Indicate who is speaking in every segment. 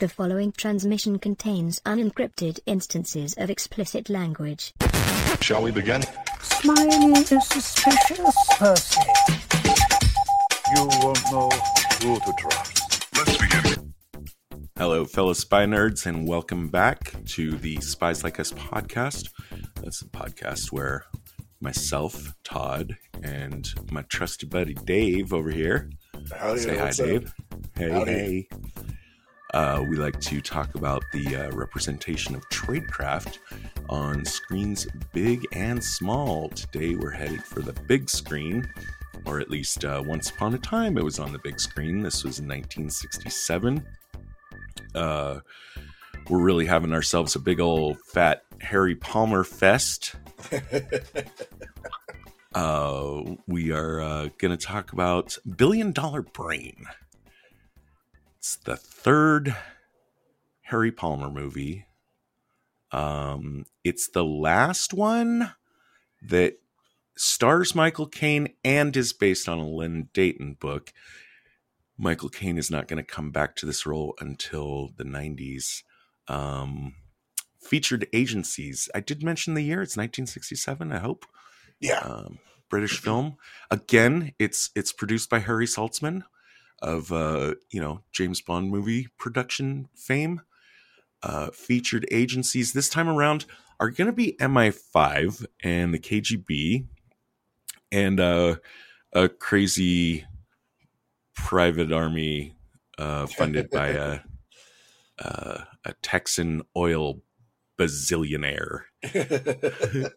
Speaker 1: The following transmission contains unencrypted instances of explicit language.
Speaker 2: Shall we begin?
Speaker 3: Smiley is a suspicious, Percy.
Speaker 4: You won't know who to trust.
Speaker 2: Let's begin.
Speaker 5: Hello, fellow spy nerds, and welcome back to the Spies Like Us podcast. That's a podcast where myself, Todd, and my trusty buddy Dave over here
Speaker 4: Howdy,
Speaker 5: say hi,
Speaker 4: what's up?
Speaker 5: Dave. Hey,
Speaker 4: Howdy.
Speaker 5: hey. Uh, we like to talk about the uh, representation of tradecraft on screens big and small. Today we're headed for the big screen, or at least uh, once upon a time it was on the big screen. This was in 1967. Uh, we're really having ourselves a big old fat Harry Palmer fest. uh, we are uh, going to talk about Billion Dollar Brain. It's the third Harry Palmer movie. Um, it's the last one that stars Michael Caine and is based on a Len Deighton book. Michael Caine is not going to come back to this role until the 90s. Um, featured agencies. I did mention the year. It's 1967, I hope
Speaker 4: Yeah.
Speaker 5: um, British film. Again, it's it's produced by Harry Saltzman of uh, you know James Bond movie production fame. Uh, featured agencies this time around are going to be MI5 and the KGB and uh, a crazy private army uh, funded by a, a a Texan oil bazillionaire.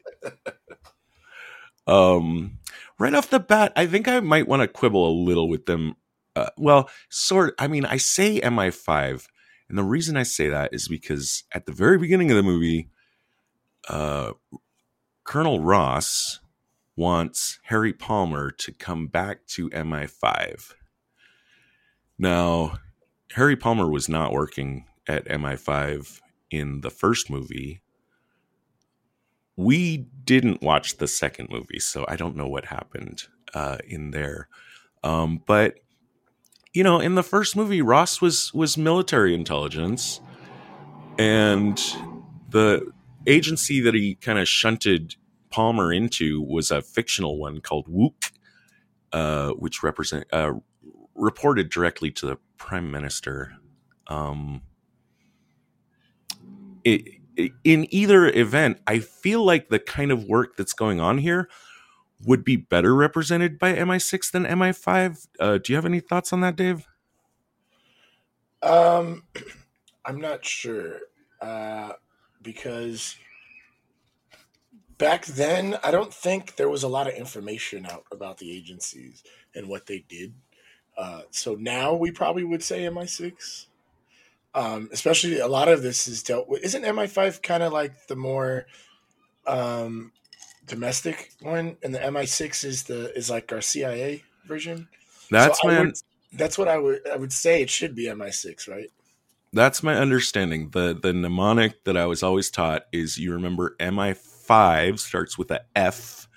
Speaker 5: Um, right off the bat, I think I might want to quibble a little with them. Uh, well, sort. I mean, I say MI5, and the reason I say that is because at the very beginning of the movie, uh, Colonel Ross wants Harry Palmer to come back to MI5. Now, Harry Palmer was not working at MI5 in the first movie we didn't watch the second movie, so I don't know what happened uh, in there. Um, but you know, in the first movie, Ross was was military intelligence, and the agency that he kind of shunted Palmer into was a fictional one called Wook, uh, which represent uh, reported directly to the prime minister. Um, it, in either event, I feel like the kind of work that's going on here would be better represented by MI6 than MI5. Uh, do you have any thoughts on that, Dave?
Speaker 4: Um, I'm not sure uh, because back then I don't think there was a lot of information out about the agencies and what they did. Uh, so now we probably would say MI6. Um, especially a lot of this is dealt with. Isn't MI5 kind of like the more um, domestic one, and the MI6 is the is like our CIA version?
Speaker 5: That's
Speaker 4: So
Speaker 5: my
Speaker 4: would- That's what I would I would say. It should be MI6, right?
Speaker 5: that's my understanding. The the mnemonic that I was always taught is you remember MI5 starts with a F,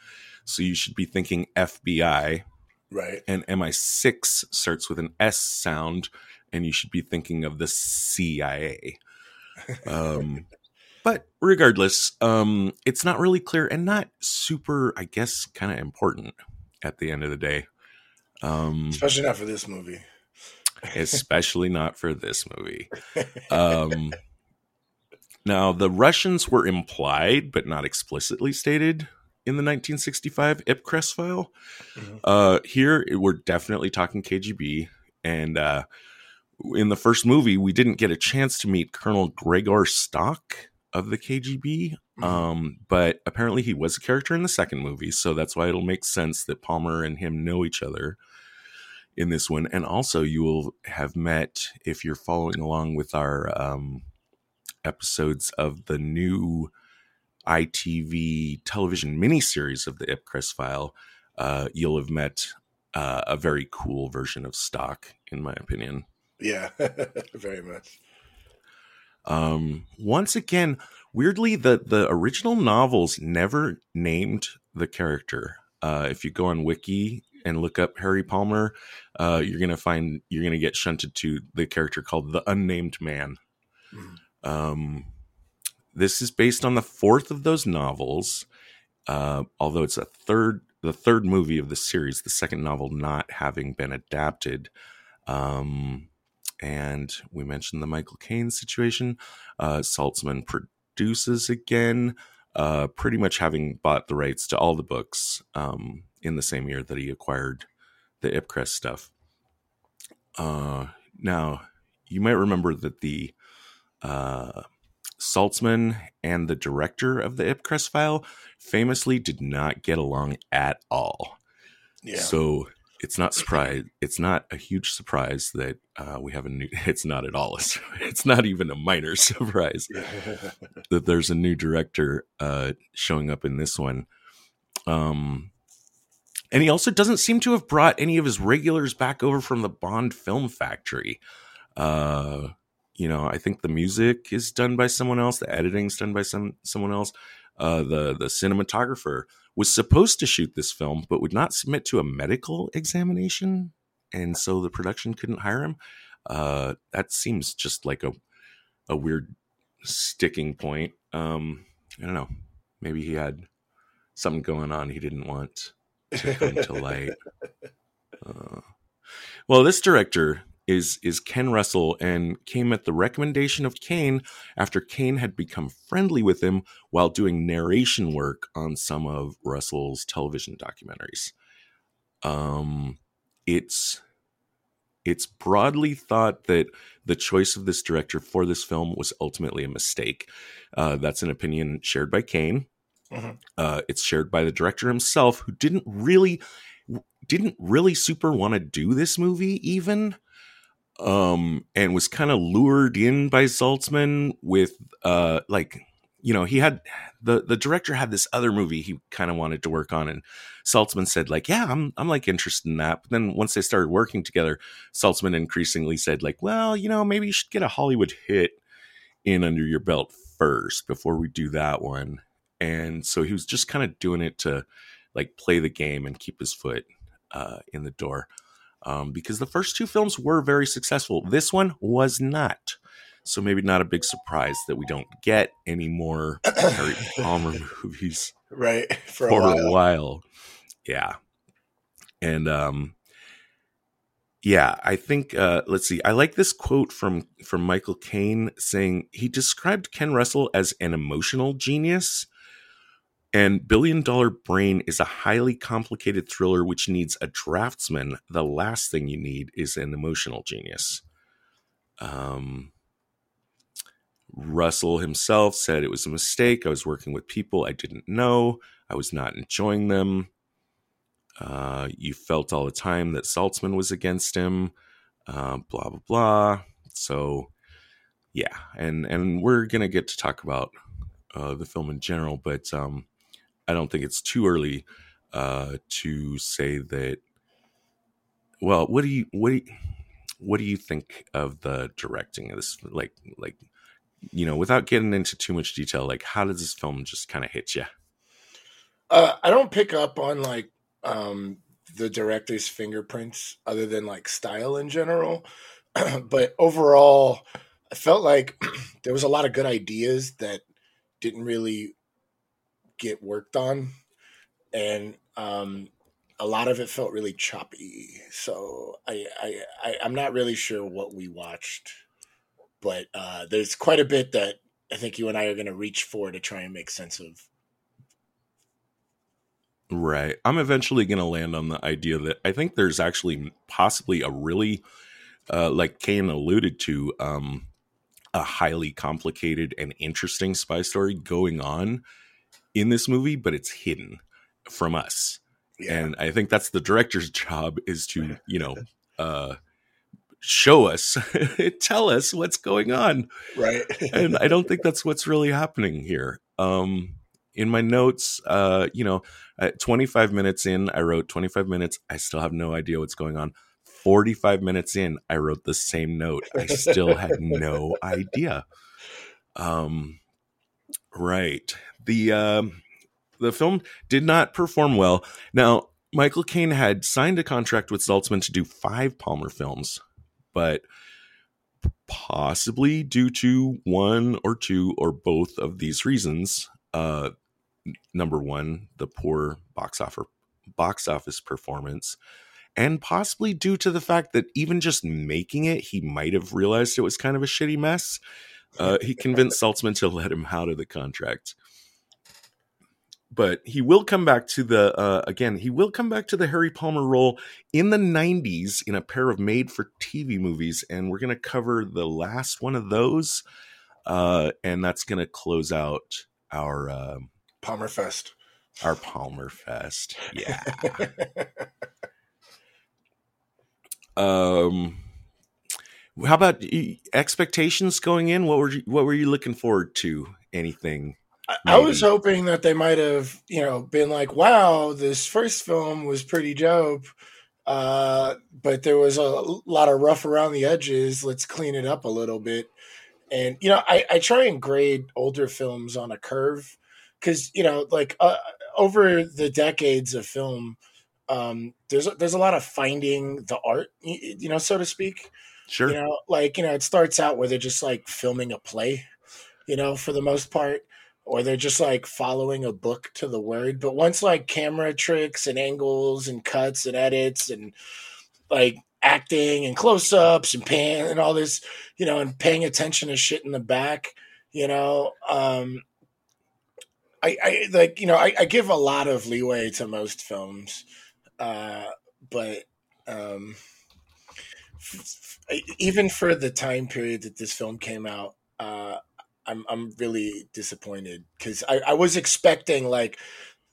Speaker 5: so you should be thinking FBI,
Speaker 4: Right.
Speaker 5: and MI6 starts with an S sound, and you should be thinking of the CIA. Um, but regardless, um, it's not really clear and not super, I guess, kind of important at the end of the day. Um,
Speaker 4: Especially not for this movie.
Speaker 5: especially not for this movie. Um, now, the Russians were implied but not explicitly stated in the 1965 Ipcress file.
Speaker 4: Mhm.
Speaker 5: Uh, here, we're definitely talking KGB. And uh, in the first movie, we didn't get a chance to meet Colonel Gregor Stok of the KGB.
Speaker 4: Mhm.
Speaker 5: Um, but apparently, he was a character in the second movie. So that's why it'll make sense that Palmer and him know each other in this one. And also, you will have met, if you're following along with our um, episodes of the new ITV television miniseries of the Ipcress file, uh, you'll have met uh, a very cool version of Stok, in my opinion.
Speaker 4: Yeah, very much.
Speaker 5: Um, once again, weirdly, the the original novels never named the character. Uh, if you go on Wiki, and look up Harry Palmer, uh, you're gonna find you're gonna get shunted to the character called the Unnamed Man.
Speaker 4: Mhm.
Speaker 5: Um, this is based on the fourth of those novels, uh, although it's a third the third movie of the series, the second novel not having been adapted. Um, and we mentioned the Michael Caine situation. Uh, Saltzman produces again, uh, pretty much having bought the rights to all the books um, in the same year that he acquired the Ipcress stuff. Uh, now, you might remember that the uh, Saltzman and the director of the Ipcress file famously did not get along at all.
Speaker 4: Yeah.
Speaker 5: So it's not surprise. It's not a huge surprise that uh, we have a new. It's not at all. It's not even a minor surprise that there's a new director uh, showing up in this one. Um, and he also doesn't seem to have brought any of his regulars back over from the Bond Film Factory. Uh, you know, I think the music is done by someone else. The editing's done by some someone else. Uh, the the cinematographer was supposed to shoot this film, but would not submit to a medical examination, and so the production couldn't hire him. Uh, that seems just like a a weird sticking point. Um, I don't know. Maybe he had something going on he didn't want to come to light. Uh, well, this director is is Ken Russell and came at the recommendation of Caine after Caine had become friendly with him while doing narration work on some of Russell's television documentaries. Um, it's it's broadly thought that the choice of this director for this film was ultimately a mistake. Uh, that's an opinion shared by Caine.
Speaker 4: Mhm.
Speaker 5: Uh, it's shared by the director himself, who didn't really didn't really super want to do this movie even um and was kind of lured in by Saltzman with uh like you know he had the the director had this other movie he kind of wanted to work on and Saltzman said like yeah I'm I'm like interested in that. But then once they started working together Saltzman increasingly said like well you know maybe you should get a Hollywood hit in under your belt first before we do that one. And so he was just kind of doing it to like play the game and keep his foot uh, in the door um, because the first two films were very successful. This one was not. So maybe not a big surprise that we don't get any more Harry Palmer movies
Speaker 4: right. For,
Speaker 5: for,
Speaker 4: a while.
Speaker 5: a while. Yeah. And um yeah, I think uh let's see. I like this quote from from Michael Caine saying he described Ken Russell as an emotional genius. And Billion Dollar Brain is a highly complicated thriller which needs a draftsman. The last thing you need is an emotional genius. Um, Russell himself said it was a mistake. I was working with people I didn't know. I was not enjoying them. Uh, you felt all the time that Saltzman was against him. Uh, blah blah blah. So, yeah, and and we're gonna get to talk about uh, the film in general, but um, I don't think it's too early uh, to say that. Well, what do you what do you, what do you think of the directing of this? Like like you know, without getting into too much detail, like how does this film just kind of hit you?
Speaker 4: Uh, I don't pick up on like um, the director's fingerprints other than like style in general. but overall, I felt like there was a lot of good ideas that didn't really get worked on. And um, a lot of it felt really choppy. So I, I, I, I'm not really sure what we watched. But uh, there's quite a bit that I think you and I are going to reach for to try and make sense of.
Speaker 5: Right. I'm eventually going to land on the idea that I think there's actually possibly a really, uh, like Caine alluded to, um, a highly complicated and interesting spy story going on in this movie, but it's hidden from us.
Speaker 4: Yeah.
Speaker 5: And I think that's the director's job is to, you know, uh, show us, tell us what's going on.
Speaker 4: right.
Speaker 5: and I don't think that's what's really happening here. Um, in my notes, uh, you know, at 25 minutes in, I wrote 25 minutes. I still have no idea what's going on. 45 minutes in, I wrote the same note. I still had no idea. Um, right. The um, the film did not perform well. Now, Michael Caine had signed a contract with Saltzman to do five Palmer films, but possibly due to one or two or both of these reasons, uh, number one, the poor box office box office performance, and possibly due to the fact that even just making it, he might have realized it was kind of a shitty mess. Uh, he convinced Saltzman to let him out of the contract but he will come back to the uh, again he will come back to the harry palmer role in the 90s in a pair of made for tv movies and we're going to cover the last one of those uh, and that's going to close out our uh,
Speaker 4: palmer fest.
Speaker 5: our palmer fest. Yeah. Um how about expectations going in? What were you, what were you looking forward to? Anything
Speaker 4: I, I was hoping that they might have, you know, been like, "Wow, this first film was pretty dope, uh, but there was a lot of rough around the edges. Let's clean it up a little bit." And you know, I, I try and grade older films on a curve because you know, like uh, over the decades of film, um, there's there's a lot of finding the art, you know, so to speak.
Speaker 5: Sure.
Speaker 4: You know, like you know, it starts out where they're just like filming a play, you know, for the most part or they're just like following a book to the word. But once like camera tricks and angles and cuts and edits and like acting and close ups and pan and all this, you know, and paying attention to shit in the back, you know, um, I, I like, you know, I, I give a lot of leeway to most films, uh, but, um, f- f- even for the time period that this film came out, uh, I'm I'm really disappointed because I, I was expecting like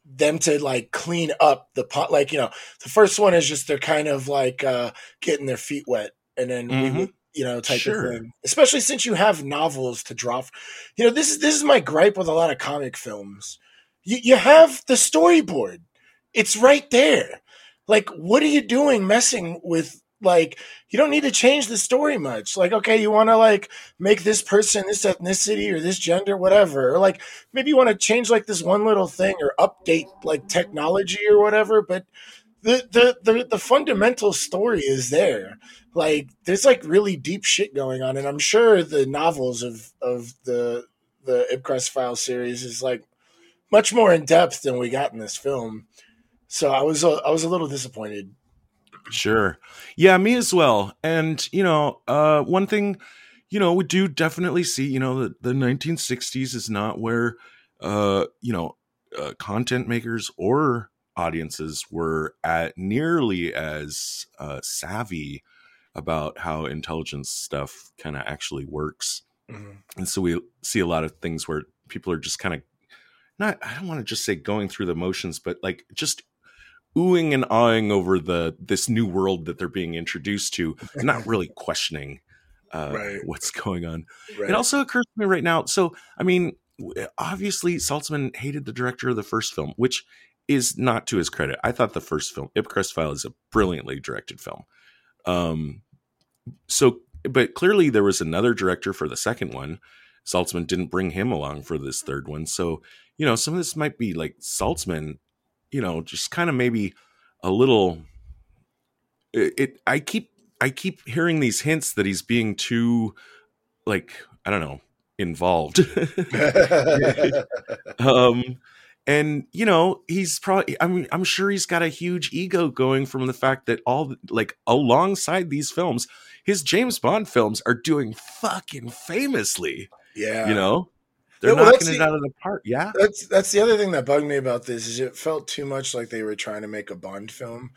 Speaker 4: them to like clean up the pot like you know the first one is just they're kind of like uh getting their feet wet and then mm-hmm. we you know type sure. of thing especially since you have novels to draw you know this is this is my gripe with a lot of comic films you, you have the storyboard it's right there like what are you doing messing with like you don't need to change the story much. Like okay you want to like make this person this ethnicity or this gender whatever. Or like maybe you want to change like this one little thing or update like technology or whatever but the the the, the fundamental story is there. Like there's like really deep shit going on and i'm sure the novels of of the the Ipcress file series is like much more in depth than we got in this film. So i was a, i was a little disappointed
Speaker 5: Sure. Yeah, me as well. And, you know, uh, one thing, you know, we do definitely see, you know, the, the 1960s is not where, uh, you know, uh, content makers or audiences were at nearly as uh, savvy about how intelligence stuff kind of actually works. Mm-hmm. And so we see a lot of things where people are just kind of not, I don't want to just say going through the motions, but like just oohing and awing over the this new world that they're being introduced to, not really questioning uh, right. what's going on. Right. It also occurs to me right now. So, I mean, obviously, Saltzman hated the director of the first film, which is not to his credit. I thought the first film, Ipcress File, is a brilliantly directed film. Um, so, but clearly there was another director for the second one. Saltzman didn't bring him along for this third one. So, you know, some of this might be like Saltzman you know, just kind of maybe a little. It, it, I keep I keep hearing these hints that he's being too, like I don't know, involved. um, and you know he's probably i mean i'm sure he's got a huge ego going from the fact that all like alongside these films his james bond films are doing fucking famously
Speaker 4: yeah
Speaker 5: you know they're well, knocking it the, out of the park. Yeah,
Speaker 4: that's that's the other thing that bugged me about this is it felt too much like they were trying to make a Bond film,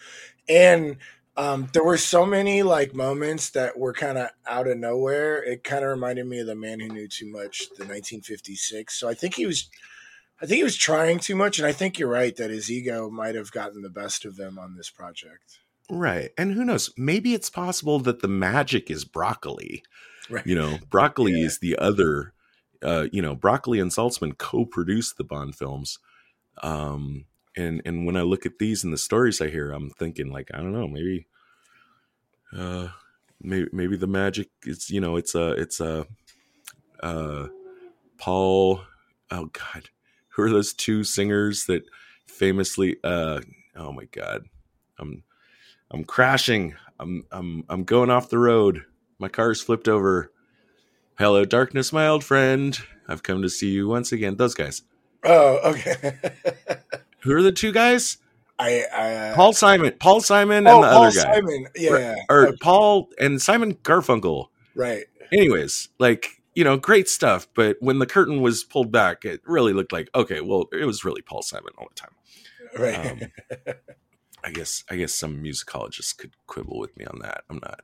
Speaker 4: and um, there were so many like moments that were kind of out of nowhere. It kind of reminded me of the Man Who Knew Too Much, the 1956. So I think he was, I think he was trying too much, and I think you're right that his ego might have gotten the best of them on this project.
Speaker 5: Right, and who knows? Maybe it's possible that the magic is broccoli. Right. You know, broccoli yeah. is the other uh, you know, Broccoli and Saltzman co-produced the Bond films. Um, and and when I look at these and the stories I hear, I'm thinking like, I don't know, maybe, uh, maybe maybe the magic is, you know, it's a it's a, uh, Paul. Oh God, who are those two singers that famously? Uh, oh my God, I'm I'm crashing. I'm I'm I'm going off the road. My car's flipped over. Hello, darkness, my old friend. I've come to see you once again. Those guys.
Speaker 4: Oh, okay.
Speaker 5: Who are the two guys?
Speaker 4: I, I uh,
Speaker 5: Paul Simon, Paul Simon,
Speaker 4: oh,
Speaker 5: and the
Speaker 4: Paul
Speaker 5: other guy, Paul
Speaker 4: Simon. Yeah,
Speaker 5: or
Speaker 4: okay,
Speaker 5: Paul and Simon Garfunkel.
Speaker 4: right.
Speaker 5: Anyways, like you know, great stuff. But when the curtain was pulled back, it really looked like okay, well, it was really Paul Simon all the time.
Speaker 4: Right.
Speaker 5: Um, I guess I guess some musicologists could quibble with me on that. I'm not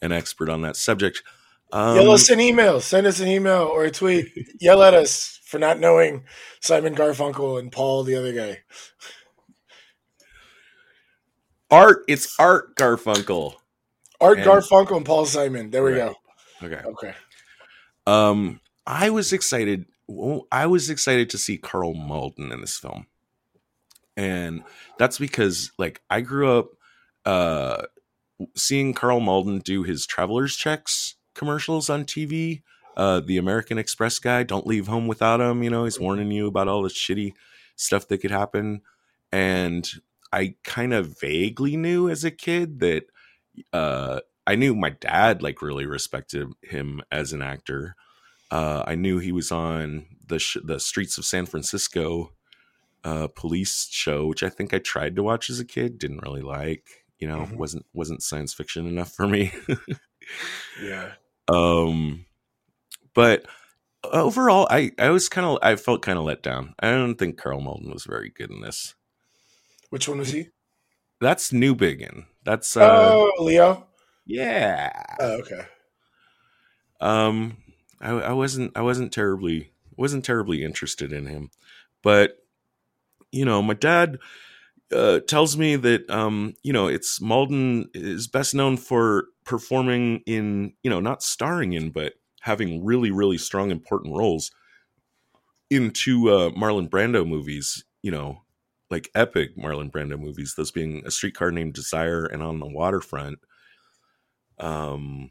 Speaker 5: an expert on that subject. Um,
Speaker 4: Yell us an email. Send us an email or a tweet. Yell at us for not knowing Simon Garfunkel and Paul, the other guy.
Speaker 5: Art, it's Art Garfunkel.
Speaker 4: Art
Speaker 5: And-
Speaker 4: Garfunkel and Paul Simon. There we
Speaker 5: Right.
Speaker 4: go.
Speaker 5: Okay.
Speaker 4: Okay.
Speaker 5: Um, I was excited. I was excited to see Karl Malden in this film, and that's because, like, I grew up uh, seeing Karl Malden do his traveler's checks commercials on TV. Uh, the American Express guy, don't leave home without him. You know, he's warning you about all the shitty stuff that could happen, and I kind of vaguely knew as a kid that uh, I knew my dad like really respected him as an actor. Uh, I knew he was on the sh- the Streets of San Francisco uh, police show, which I think I tried to watch as a kid. Didn't really like. You know,
Speaker 4: Mhm.
Speaker 5: wasn't wasn't science fiction enough for me.
Speaker 4: Yeah.
Speaker 5: um, but overall, I I was kind of I felt kind of let down. I don't think Karl Malden was very good in this.
Speaker 4: Which one was he?
Speaker 5: That's Newbigin. That's uh,
Speaker 4: oh, Leo.
Speaker 5: yeah.
Speaker 4: Oh, okay.
Speaker 5: um I, I wasn't i wasn't terribly wasn't terribly interested in him but you know my dad uh, tells me that um you know it's malden is best known for performing in you know not starring in but having really really strong important roles in two uh marlon brando movies you know like epic marlon brando movies those being a streetcar named desire and on the waterfront um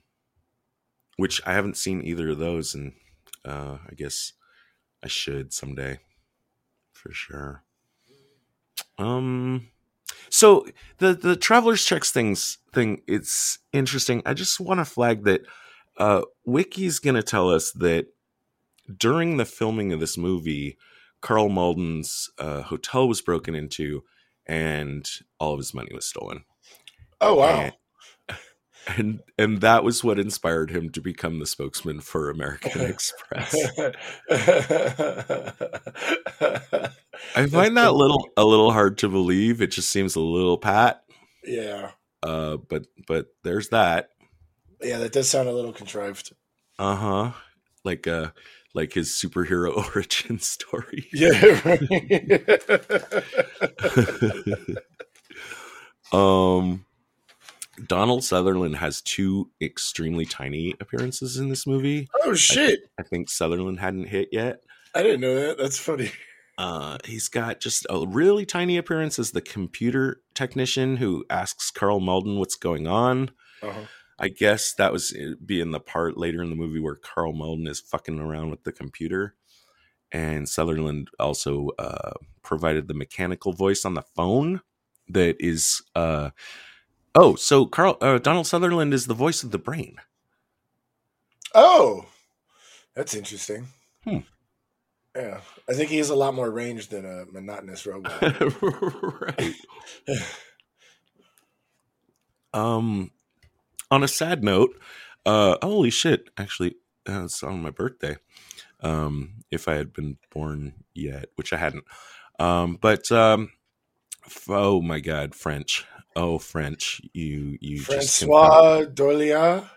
Speaker 5: which I haven't seen either of those, and uh, I guess I should someday, for sure. Um, so the the travelers checks things thing it's interesting. I just want to flag that uh, Wiki's going to tell us that during the filming of this movie, Karl Malden's uh, hotel was broken into, and all of his money was stolen
Speaker 4: Oh wow.
Speaker 5: and, and and that was what inspired him to become the spokesman for American Express. I find that little a little hard to believe. It just seems a little pat.
Speaker 4: yeah.
Speaker 5: Uh, but but there's that.
Speaker 4: Yeah, that does sound a little contrived.
Speaker 5: Uh huh. Like uh like his superhero origin story.
Speaker 4: Yeah. right.
Speaker 5: um Donald Sutherland has two extremely tiny appearances in this movie.
Speaker 4: oh shit.
Speaker 5: I think Sutherland hadn't hit yet.
Speaker 4: I didn't know that. That's funny.
Speaker 5: Uh, he's got just a really tiny appearance as the computer technician who asks Karl Malden what's going on.
Speaker 4: Uh-huh.
Speaker 5: I guess that was uh, being the part later in the movie where Karl Malden is fucking around with the computer. And Sutherland also uh, provided the mechanical voice on the phone that is. Uh, oh, so Karl uh, Donald Sutherland is the voice of the brain.
Speaker 4: Oh, that's interesting.
Speaker 5: Hmm.
Speaker 4: Yeah, I think he has a lot more range than a monotonous robot.
Speaker 5: right. Um, on a sad note, uh, holy shit! Actually, uh, it's on my birthday. Um, if I had been born yet, which I hadn't. Um, but um, oh my god, French! Oh, French! You you
Speaker 4: Francois Dorlia,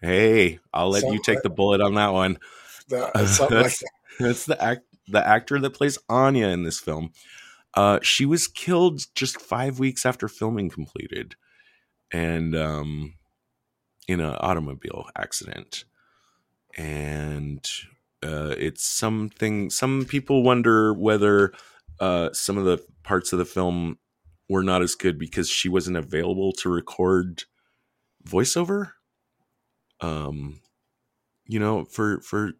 Speaker 5: Hey, I'll let you take the bullet on that one.
Speaker 4: the, something like that.
Speaker 5: That's the act the actor that plays Anya in this film. Uh, she was killed just five weeks after filming completed, and um, in an automobile accident. And uh, it's something. Some people wonder whether uh, some of the parts of the film were not as good because she wasn't available to record voiceover. Um, you know, for for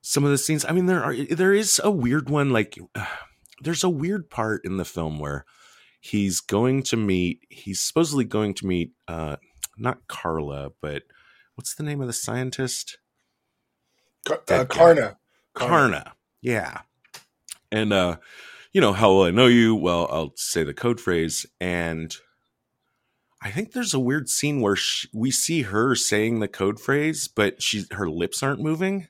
Speaker 5: some of the scenes. I mean, there are there is a weird one. Like, there's a weird part in the film where he's going to meet. He's supposedly going to meet uh, not Carla, but what's the name of the scientist?
Speaker 4: Car- uh,
Speaker 5: guy.
Speaker 4: Kaarna.
Speaker 5: Kaarna. Yeah. And uh, you know, how will I know you? Well, I'll say the code phrase and I think there's a weird scene where sh we see her saying the code phrase, but she her lips aren't moving.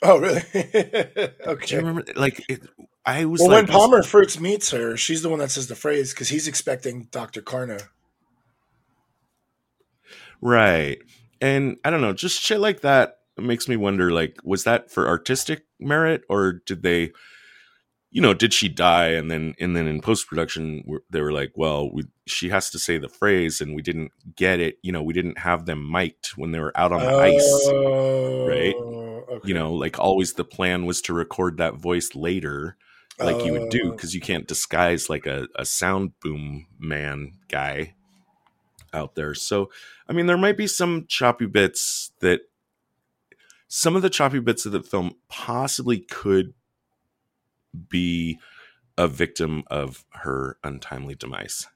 Speaker 4: Oh, really? Okay.
Speaker 5: Do you remember? Like, it, I was
Speaker 4: Well,
Speaker 5: like,
Speaker 4: when Palmer Fruits meets her, she's the one that says the phrase because he's expecting Dr. Kaarna.
Speaker 5: right? And I don't know, just shit like that makes me wonder. Like, was that for artistic merit, or did they, you know, did she die? And then, and then in post production, they were like, well, we, she has to say the phrase, and we didn't get it. You know, we didn't have them mic'd when they were out on the oh, ice.
Speaker 4: Oh,
Speaker 5: right?
Speaker 4: Okay.
Speaker 5: You know, like always, the plan was to record that voice later. like you would do
Speaker 4: Oh.
Speaker 5: because you can't disguise like a, a sound boom man guy out there. So, I mean, there might be some choppy bits that some of the choppy bits of the film possibly could be a victim of her untimely demise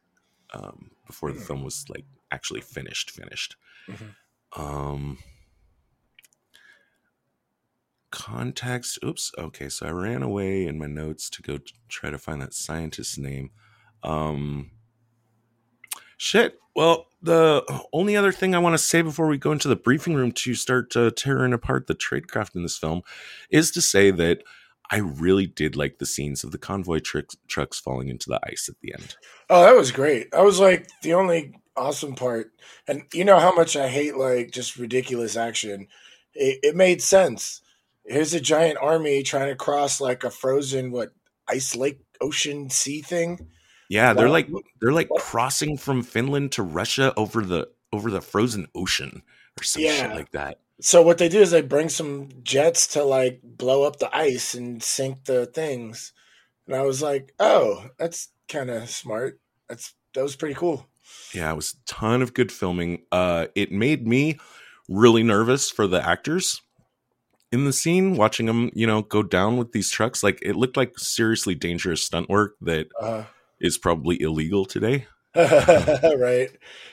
Speaker 5: um, before the
Speaker 4: Hmm.
Speaker 5: film was like actually finished. Finished.
Speaker 4: Mhm.
Speaker 5: Um, context. Oops. Okay, so I ran away in my notes to go t- try to find that scientist's name. Um, shit. Well, the only other thing I want to say before we go into the briefing room to start uh, tearing apart the tradecraft in this film is to say that I really did like the scenes of the convoy trick- trucks falling into the ice at the end.
Speaker 4: Oh, that was great. That was like the only awesome part. And you know how much I hate like just ridiculous action. It, it made sense. Here's a giant army trying to cross like a frozen what ice lake ocean sea thing.
Speaker 5: Yeah, they're like they're like crossing from Finland to Russia over the over the frozen ocean or some shit like that.
Speaker 4: So what they do is they bring some jets to like blow up the ice and sink the things. And I was like, "Oh, that's kind of smart. That's that was pretty cool."
Speaker 5: Yeah, it was a ton of good filming. Uh, it made me really nervous for the actors in the scene, watching them, you know, go down with these trucks. Like it looked like seriously dangerous stunt work that
Speaker 4: Uh,
Speaker 5: is probably illegal today.
Speaker 4: right.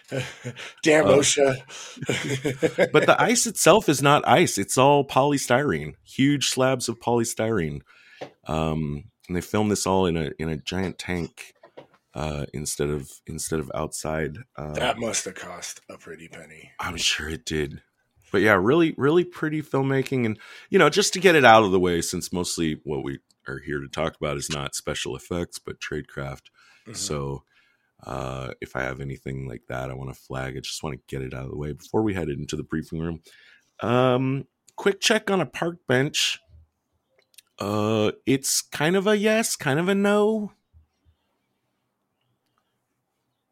Speaker 4: Damn
Speaker 5: Uh,
Speaker 4: OSHA.
Speaker 5: But the ice itself is not ice; it's all polystyrene, huge slabs of polystyrene. Um, and they filmed this all in a in a giant tank uh, instead of instead of outside. Uh,
Speaker 4: that must have cost a pretty penny.
Speaker 5: I'm sure it did. But yeah, really, really pretty filmmaking. And, you know, just to get it out of the way, since mostly what we are here to talk about is not special effects, but tradecraft.
Speaker 4: Mhm.
Speaker 5: So uh, if I have anything like that, I want to flag. I just want to get it out of the way before we head into the briefing room. Um, quick check on a park bench. Uh, it's kind of a yes, kind of a no.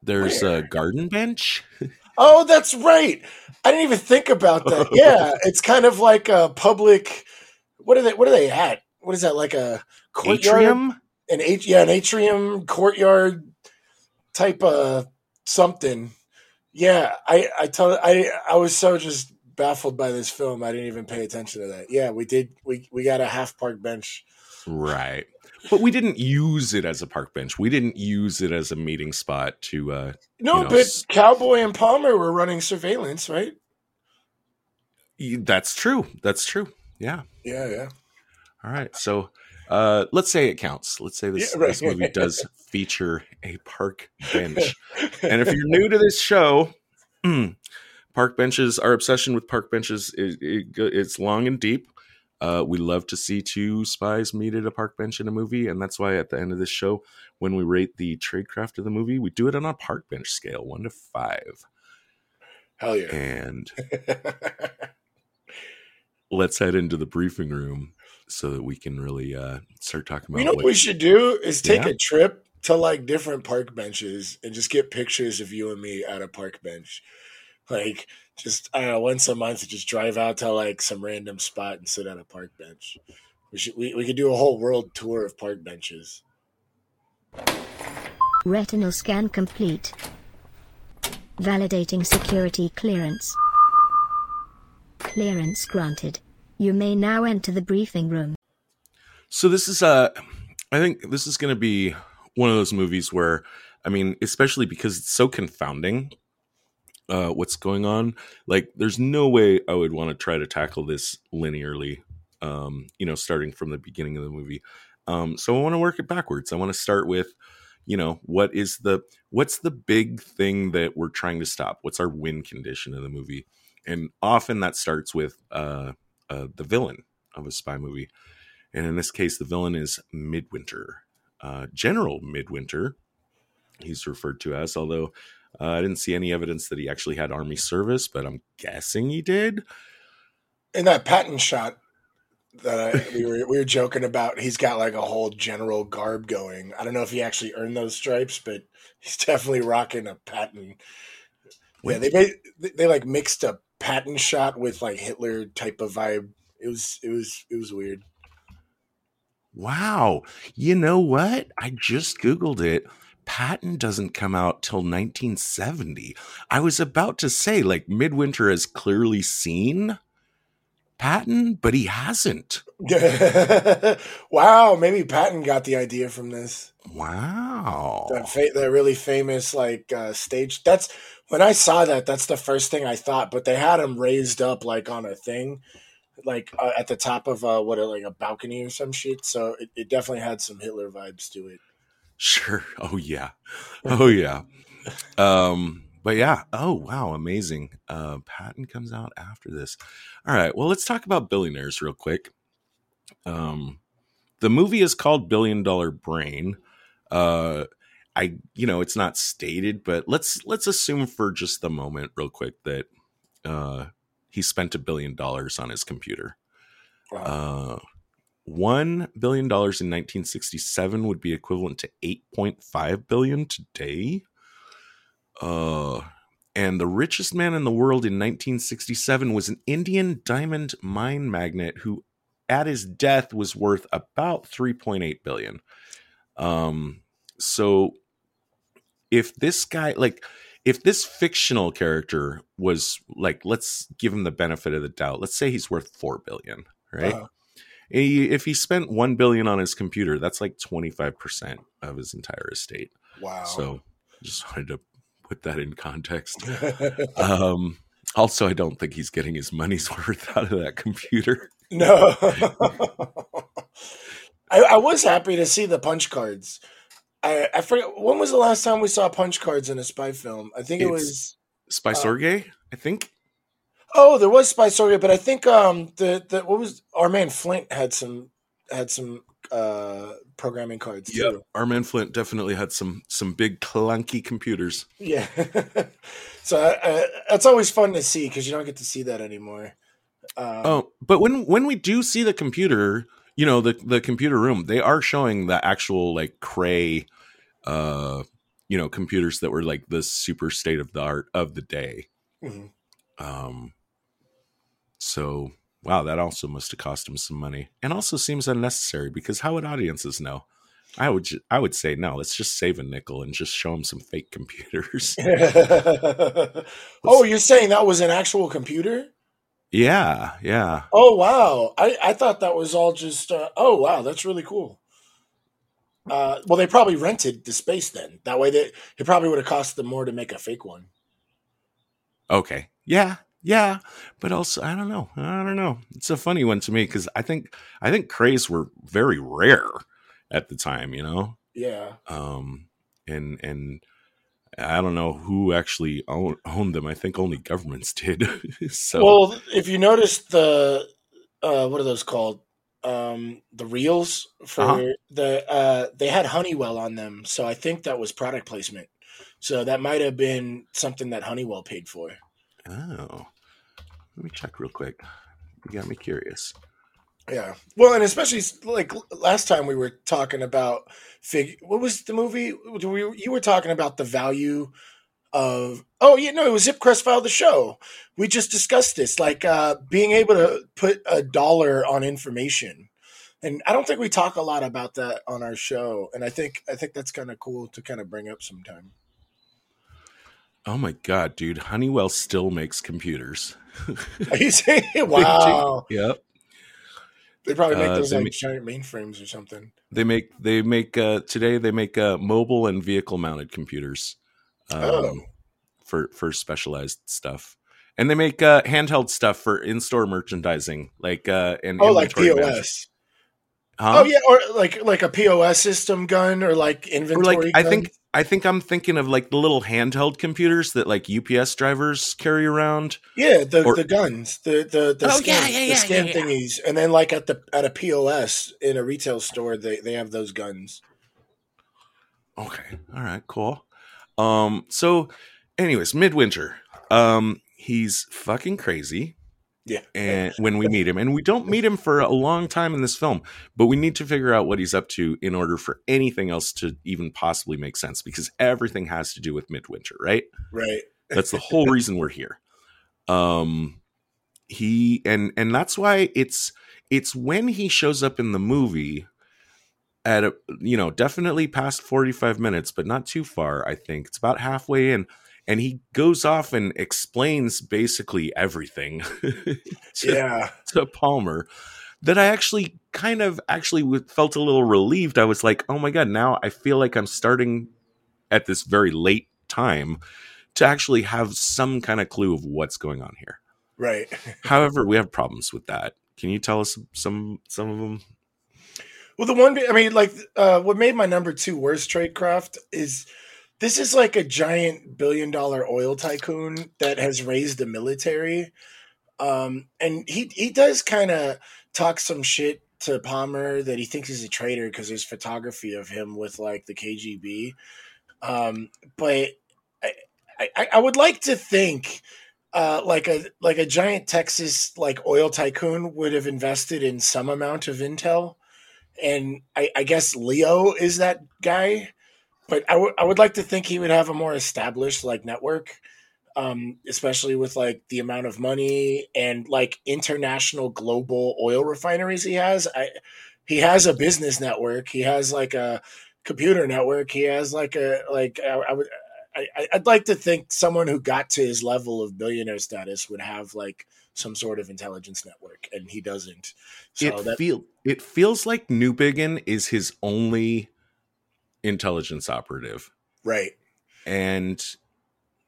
Speaker 5: There's
Speaker 4: Where?
Speaker 5: a garden bench.
Speaker 4: Oh, that's right. I didn't even think about that. Yeah, it's kind of like a public. What are they? What are they at? What is that? Like a courtyard?
Speaker 5: Atrium?
Speaker 4: An at- yeah, an atrium courtyard type of something. Yeah, I I tell I I was so just baffled by this film. I didn't even pay attention to that. Yeah, we did. We we got a half park bench.
Speaker 5: Right. But we didn't use it as a park bench. We didn't use it as a meeting spot to uh
Speaker 4: No,
Speaker 5: You know,
Speaker 4: but
Speaker 5: s-
Speaker 4: Cowboy and Palmer were running surveillance, right?
Speaker 5: that's true. That's true. Yeah.
Speaker 4: Yeah, yeah.
Speaker 5: All right. So uh let's say it counts. Let's say this,
Speaker 4: Yeah, right.
Speaker 5: this movie does feature a park bench. And if you're new to this show, park benches, our obsession with park benches is it, it's long and deep. Uh, we love to see two spies meet at a park bench in a movie, and that's why at the end of this show, when we rate the tradecraft of the movie, we do it on a park bench scale, one to five.
Speaker 4: Hell yeah.
Speaker 5: And let's head into the briefing room so that we can really uh, start talking about
Speaker 4: you know
Speaker 5: what
Speaker 4: what we should do is take
Speaker 5: Yeah.
Speaker 4: a trip to like different park benches and just get pictures of you and me at a park bench. Like just I don't know, once a month just drive out to like some random spot and sit on a park bench. We should we, we could do a whole world tour of park benches.
Speaker 1: Retinal scan complete. Validating security clearance. Clearance granted. You may now enter the briefing room.
Speaker 5: So this is uh I think this is going to be one of those movies where I mean, especially because it's so confounding uh, what's going on. Like, there's no way I would want to try to tackle this linearly, um, you know, starting from the beginning of the movie. Um, so I want to work it backwards. I want to start with, you know, what is the what's the big thing that we're trying to stop? What's our win condition in the movie? And often that starts with uh, uh, the villain of a spy movie, and in this case, the villain is Midwinter, uh, General Midwinter. He's referred to as, although uh, I didn't see any evidence that he actually had army service, but I'm guessing he did.
Speaker 4: In that Patton shot that I, we were we were joking about, he's got like a whole general garb going. I don't know if he actually earned those stripes, but he's definitely rocking a Patton. Yeah, they made they like mixed a Patton shot with like Hitler type of vibe. It was it was it was weird.
Speaker 5: Wow. You know what? I just Googled it. Patton doesn't come out till 1970. I was about to say, like, Midwinter has clearly seen Patton, but he hasn't.
Speaker 4: wow, maybe Patton got the idea from this.
Speaker 5: Wow.
Speaker 4: That, fa- that really famous, like, uh, stage. That's when I saw that, that's the first thing I thought, but they had him raised up, like, on a thing. Like uh, at the top of uh, what, like a balcony or some shit. So it, it definitely had some Hitler vibes to it.
Speaker 5: Sure. Oh yeah. Oh yeah. um but yeah. Oh wow, amazing. Uh Patton comes out after this. All right. Well, let's talk about billionaires real quick. Um the movie is called Billion Dollar Brain. Uh I you know, it's not stated, but let's let's assume for just the moment real quick that uh he spent a billion dollars on his computer.
Speaker 4: Wow.
Speaker 5: Uh one billion dollars in 1967 would be equivalent to 8.5 billion today. Uh, and the richest man in the world in 1967 was an Indian diamond mine magnate who, at his death, was worth about 3.8 billion. Um, so if this guy, like, if this fictional character was like, let's give him the benefit of the doubt. Let's say he's worth four billion, right?
Speaker 4: Uh-huh.
Speaker 5: He, if he spent 1 billion on his computer that's like 25% of his entire estate
Speaker 4: Wow.
Speaker 5: so just wanted to put that in context um also i don't think he's getting his money's worth out of that computer
Speaker 4: no. I, I was happy to see the punch cards. I, I forget when was the last time we saw punch cards in a spy film. I think it
Speaker 5: It's-
Speaker 4: was
Speaker 5: spy
Speaker 4: Uh,
Speaker 5: sorge i think
Speaker 4: oh, there was spy story, but I think um the the what was our man Flint had some had some uh programming cards Yeah,
Speaker 5: our man flint definitely had some some big clunky computers
Speaker 4: Yeah. so uh, that's always fun to see because you don't get to see that anymore. Um,
Speaker 5: oh but when when we do see the computer you know the the computer room they are showing the actual like Cray uh you know computers that were like the super state of the art of the day
Speaker 4: mhm.
Speaker 5: Um, so wow, that also must have cost him some money, and also seems unnecessary because how would audiences know? I would ju- I would say no. Let's just save a nickel and just show them some fake computers.
Speaker 4: oh, you're saying that was an actual computer?
Speaker 5: Yeah, yeah.
Speaker 4: Oh wow! I, I thought that was all just. Uh, oh wow, that's really cool. Uh, well, they probably rented the space then. That way, they it probably would have cost them more to make a fake one.
Speaker 5: Okay, yeah, yeah. But also, I don't know. I don't know. It's a funny one to me because I think I think Crays were very rare at the time. You know.
Speaker 4: Yeah.
Speaker 5: um and and i don't know who actually own, owned them i think only governments did so
Speaker 4: Well, if you notice the uh, what are those called? Um, the reels for
Speaker 5: Uh-huh.
Speaker 4: the uh, they had Honeywell on them, so I think that was product placement. So that might have been something that Honeywell paid for.
Speaker 5: oh let me check real quick you got me curious
Speaker 4: Yeah. Well, and especially like last time we were talking about fig. What was the movie? We, you were talking about the value of. Oh, yeah, no, it was Zip Crest File the show. We just discussed this, like uh, being able to put a dollar on information, and I don't think we talk a lot about that on our show. And I think I think that's kind of cool to kind of bring up sometime.
Speaker 5: oh my god dude honeywell still makes computers
Speaker 4: Are you saying? Wow.
Speaker 5: yep
Speaker 4: They probably make
Speaker 5: Uh,
Speaker 4: those
Speaker 5: they
Speaker 4: like
Speaker 5: ma-
Speaker 4: giant mainframes or something.
Speaker 5: They make they make uh, today they make uh, mobile and vehicle mounted computers um,
Speaker 4: Oh.
Speaker 5: for for specialized stuff, and they make uh, handheld stuff for in store merchandising like uh, and
Speaker 4: Oh, like POS.
Speaker 5: management. Huh?
Speaker 4: Oh yeah, or like like a POS system gun or like
Speaker 5: Or
Speaker 4: inventory.
Speaker 5: like I think I think I'm thinking of like the little handheld computers that like UPS drivers carry around.
Speaker 4: yeah, the
Speaker 5: or-
Speaker 4: the guns, the the the
Speaker 5: Oh,
Speaker 4: scan,
Speaker 5: yeah, yeah,
Speaker 4: the
Speaker 5: yeah,
Speaker 4: scan
Speaker 5: yeah, yeah.
Speaker 4: thingies, and then like at the at a POS in a retail store, they they have those guns.
Speaker 5: Okay. All right. Cool. Um. So, anyways, Midwinter. Um. He's fucking crazy.
Speaker 4: Yeah,
Speaker 5: And when we meet him, and we don't meet him for a long time in this film, but we need to figure out what he's up to in order for anything else to even possibly make sense, because everything has to do with Midwinter, right?
Speaker 4: right.
Speaker 5: That's the whole reason we're here. Um. He and and that's why it's it's when he shows up in the movie at a you know definitely past 45 minutes but not too far i think it's about halfway in and he goes off and explains basically everything to,
Speaker 4: Yeah,
Speaker 5: to palmer that i actually kind of actually felt a little relieved. I was like oh my god now i feel like i'm starting at this very late time to actually have some kind of clue of what's going on here.
Speaker 4: Right.
Speaker 5: however we have problems with that. Can you tell us some some of them
Speaker 4: Well, the one, I mean, like, uh, what made my number two worst tradecraft is this is like a giant billion dollar oil tycoon that has raised the military. Um, and he, he does kind of talk some shit to Palmer that he thinks he's a traitor because there's photography of him with like the KGB. Um, but I, I, I would like to think uh, like a like a giant Texas like oil tycoon would have invested in some amount of intel and I, I guess Leo is that guy, but I would I would like to think he would have a more established like network, um, especially with like the amount of money and like international global oil refineries he has. I he has a business network. He has like a computer network. He has like a like I, I would. I, I'd like to think someone who got to his level of billionaire status would have like some sort of intelligence network, and he doesn't. So
Speaker 5: it
Speaker 4: that
Speaker 5: feel it feels like Newbigin is his only intelligence operative,
Speaker 4: right.
Speaker 5: and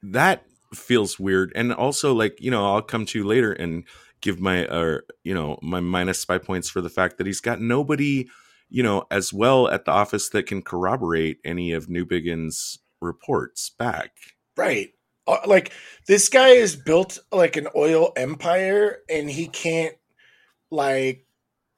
Speaker 5: that feels weird. And also, like you know, I'll come to you later and give my uh you know my minus spy points for the fact that he's got nobody you know as well at the office that can corroborate any of Newbigin's reports back.
Speaker 4: Right. Uh, Like this guy is built like an oil empire and he can't like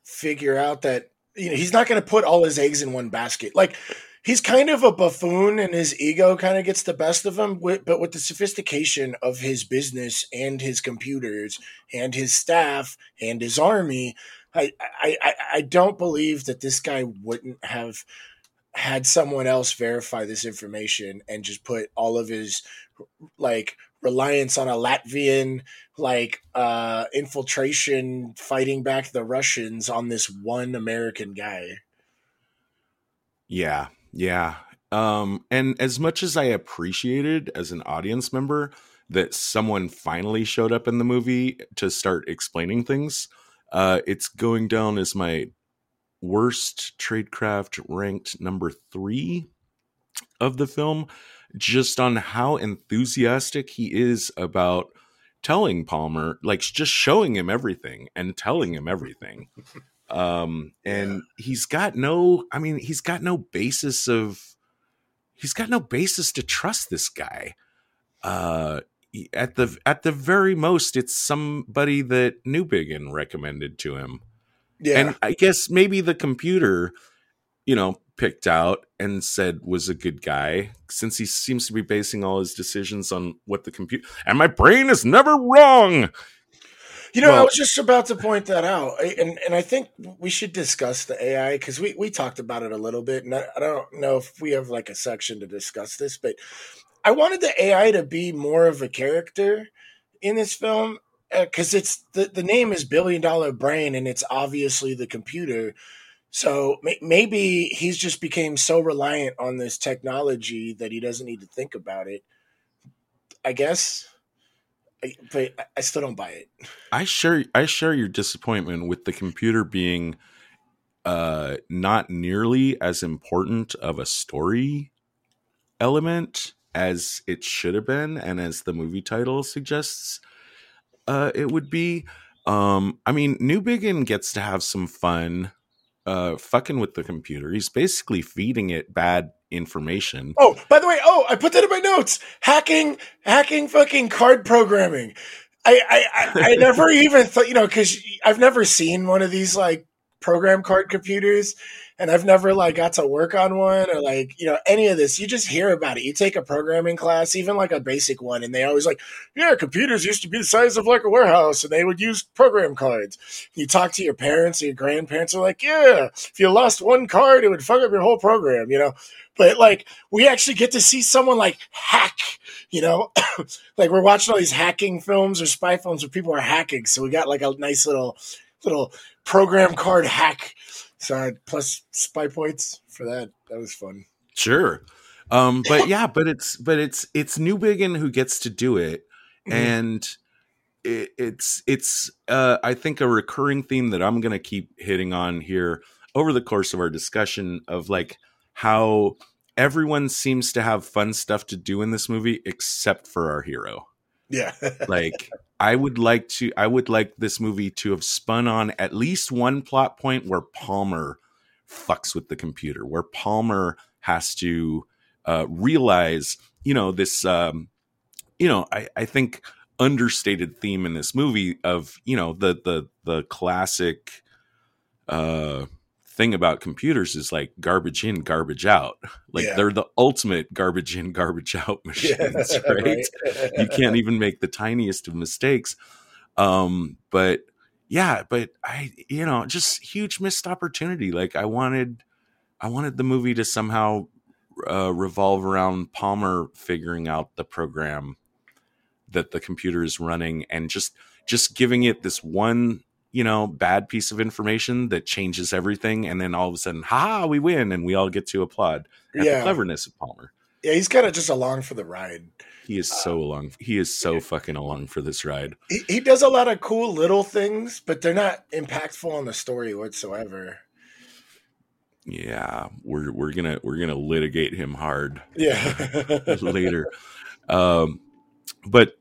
Speaker 4: figure out that you know he's not going to put all his eggs in one basket. Like he's kind of a buffoon and his ego kind of gets the best of him but with the sophistication of his business and his computers and his staff and his army I, I, I, I don't believe that this guy wouldn't have had someone else verify this information and just put all of his like reliance on a Latvian like uh infiltration fighting back the Russians on this one American guy.
Speaker 5: Yeah, yeah. Um, and as much as I appreciated as an audience member that someone finally showed up in the movie to start explaining things, uh, it's going down as my worst tradecraft ranked number three of the film, just on how enthusiastic he is about telling Palmer, like just showing him everything and telling him everything um and he's got no i mean he's got no basis of he's got no basis to trust this guy. Uh at the at the very most it's somebody that newbigin recommended to him.
Speaker 4: Yeah.
Speaker 5: and i guess maybe the computer you know picked out and said was a good guy since he seems to be basing all his decisions on what the computer and my brain is never wrong
Speaker 4: You know, I was just about to point that out, eh, and and I think we should discuss the AI because we we talked about it a little bit, and I, I don't know if we have like a section to discuss this, but I wanted the AI to be more of a character in this film eh, because it's the the name is Billion Dollar Brain, and it's obviously the computer. So maybe he's just became so reliant on this technology that he doesn't need to think about it. I guess. But I- still don't buy it.
Speaker 5: I share I share your disappointment with the computer being uh not nearly as important of a story element as it should have been and as the movie title suggests uh it would be um I mean Newbigin gets to have some fun uh fucking with the computer. He's basically feeding it bad information.
Speaker 4: Oh, by the way, oh, I put that in my notes. Hacking, hacking, fucking card programming. I, I, I, I never even thought, you know, because I've never seen one of these like program card computers, and I've never like got to work on one or like you know any of this. You just hear about it. You take a programming class, even like a basic one, and they always like, yeah, computers used to be the size of like a warehouse, and they would use program cards. You talk to your parents or your grandparents, are like, yeah, if you lost one card, it would fuck up your whole program, you know but like we actually get to see someone like hack you know like we're watching all these hacking films or spy films where people are hacking so we got like a nice little little program card hack so plus spy points for that that was fun
Speaker 5: Sure. Um, but yeah, but it's but it's it's Newbigin who gets to do it,
Speaker 4: Mhm.
Speaker 5: and it, it's it's uh, I think a recurring theme that I'm gonna keep hitting on here over the course of our discussion of like how everyone seems to have fun stuff to do in this movie except for our hero.
Speaker 4: yeah
Speaker 5: Like I would like to I would like this movie to have spun on at least one plot point where Palmer fucks with the computer, where Palmer has to uh, realize, you know, this um, you know, I, I think understated theme in this movie of, you know, the the the classic uh thing about computers is like garbage in, garbage out. Like
Speaker 4: Yeah.
Speaker 5: they're the ultimate garbage in, garbage out machines, right? you can't even make the tiniest of mistakes um but yeah but i you know just huge missed opportunity like i wanted i wanted the movie to somehow uh, revolve around palmer figuring out the program that the computer is running and just just giving it this one you know bad piece of information that changes everything and then all of a sudden ha we win and we all get to applaud at the
Speaker 4: yeah.
Speaker 5: cleverness of palmer.
Speaker 4: Yeah he's kind of just along for the ride.
Speaker 5: He is so along he is so fucking along for this ride.
Speaker 4: He, he does a lot of cool little things but they're not impactful on the story whatsoever.
Speaker 5: Yeah, we're we're gonna we're gonna litigate him hard
Speaker 4: yeah.
Speaker 5: later. Um, but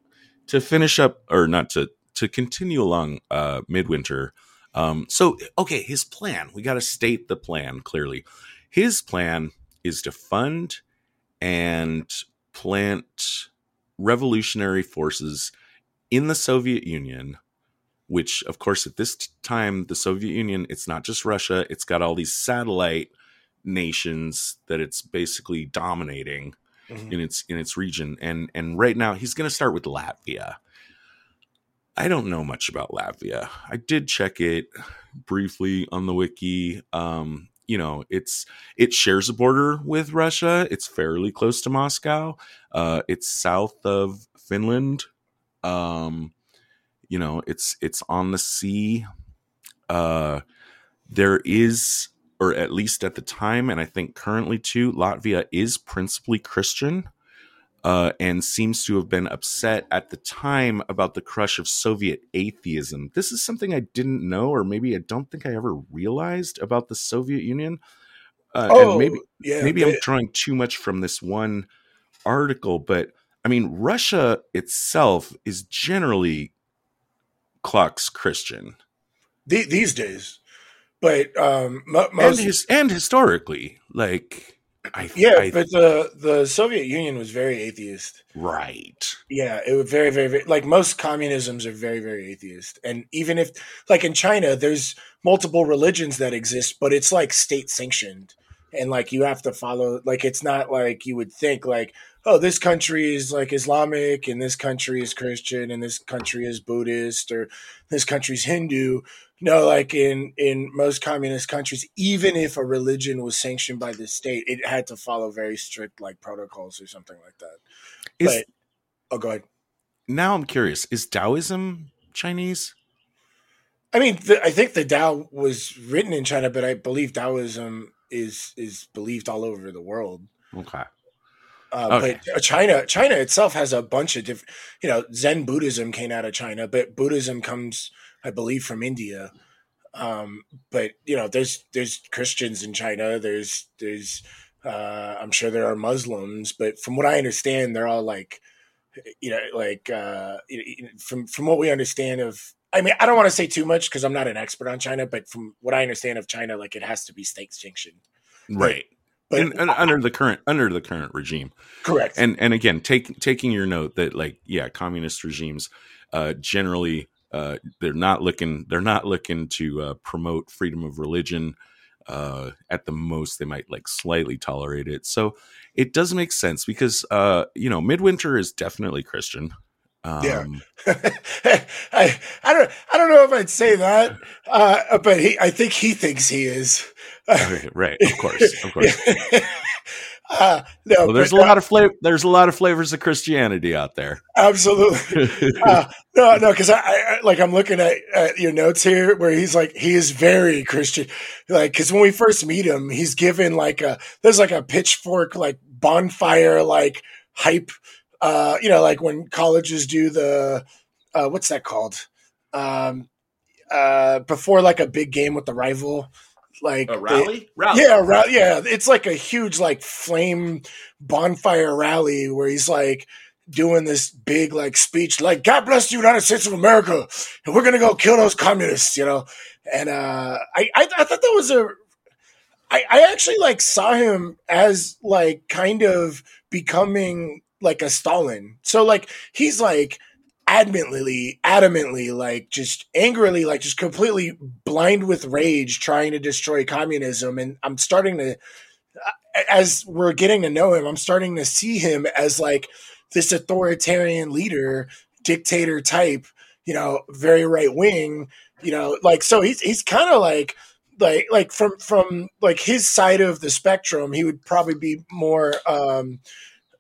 Speaker 5: to finish up, or not to to continue along, uh, midwinter. Um, so okay, his plan. We got to state the plan clearly. His plan is to fund and plant revolutionary forces in the Soviet Union which of course at this time the soviet union it's not just russia it's got all these satellite nations that it's basically dominating
Speaker 4: Mhm.
Speaker 5: in its in its region and and right now he's going to start with latvia i don't know much about latvia. I did check it briefly on the wiki. Um you know it's it shares a border with russia. It's fairly close to moscow. Uh it's south of finland. Um you know it's it's on the sea. Uh there is or at least at the time and i think currently too latvia is principally christian uh, and seems to have been upset at the time about the crush of soviet atheism. This is something i didn't know or maybe i don't think i ever realized about the soviet union. Uh,
Speaker 4: oh
Speaker 5: and maybe
Speaker 4: yeah
Speaker 5: maybe I'm drawing too much from this one article, but I mean, Russia itself is generally clocks Christian,
Speaker 4: the- these days but um mo-
Speaker 5: and
Speaker 4: most
Speaker 5: his and historically, like I
Speaker 4: Yeah,
Speaker 5: I,
Speaker 4: but the the Soviet Union was very atheist.
Speaker 5: right,
Speaker 4: Yeah, it was very, very, very like most communisms are very, very atheist. And even if like in China, there's multiple religions that exist, but it's like state sanctioned. And like you have to follow like it's not like you would think like, oh, this country is like Islamic and this country is Christian and this country is Buddhist or this country's Hindu. No, like in in most communist countries, even if a religion was sanctioned by the state, it had to follow very strict like protocols or something like that.
Speaker 5: is
Speaker 4: But oh, go ahead.
Speaker 5: now I'm curious, is Taoism Chinese?
Speaker 4: I mean, the, I think the Tao was written in China, but I believe Taoism is is believed all over the world.
Speaker 5: Okay,
Speaker 4: Uh,
Speaker 5: Okay.
Speaker 4: But China, China itself has a bunch of different. You know, Zen Buddhism came out of China, but Buddhism comes, I believe, from India. Um, but you know, there's there's Christians in China. There's there's uh, I'm sure there are Muslims, but from what I understand, they're all like, you know, like uh, from from what we understand of. I mean, I don't want to say too much because I'm not an expert on China, but from what I understand of China, like it has to be state sanctioned.
Speaker 5: right.
Speaker 4: But
Speaker 5: and, and under the current under the current regime.
Speaker 4: correct.
Speaker 5: and and again take, taking your note that like yeah communist regimes uh generally uh they're not looking they're not looking to uh, promote freedom of religion uh at the most they might like slightly tolerate it so it does make sense because uh you know midwinter is definitely christian um
Speaker 4: Yeah. I I don't I don't know if I'd say that, uh, but he I think he thinks he is.
Speaker 5: right, right of course of course
Speaker 4: uh, no,
Speaker 5: well there's a
Speaker 4: uh,
Speaker 5: lot of flavor there's a lot of flavors of christianity out there
Speaker 4: absolutely. Uh, no, no, because I, I like I'm looking at, at your notes here where he's like he is very Christian, like because when we first meet him, he's given like a there's like a pitchfork like bonfire like hype, uh, you know, like when colleges do the uh, what's that called, um, uh, before like a big game with the rival, like
Speaker 5: a
Speaker 4: they-
Speaker 5: rally rally
Speaker 4: yeah, ra- yeah. It's like a huge like flame bonfire rally where he's like doing this big like speech, like "God bless the United States of America," and we're gonna go kill those communists, you know. And uh, I, I I thought that was a. I, I actually like saw him as like kind of becoming like a Stalin. So like he's like adamantly, adamantly, like just angrily, like just completely blind with rage, trying to destroy communism. And I'm starting to, as we're getting to know him, I'm starting to see him as like this authoritarian leader, dictator type, you know, very right wing, you know, like so he's he's kind of like like like from from like his side of the spectrum, he would probably be more um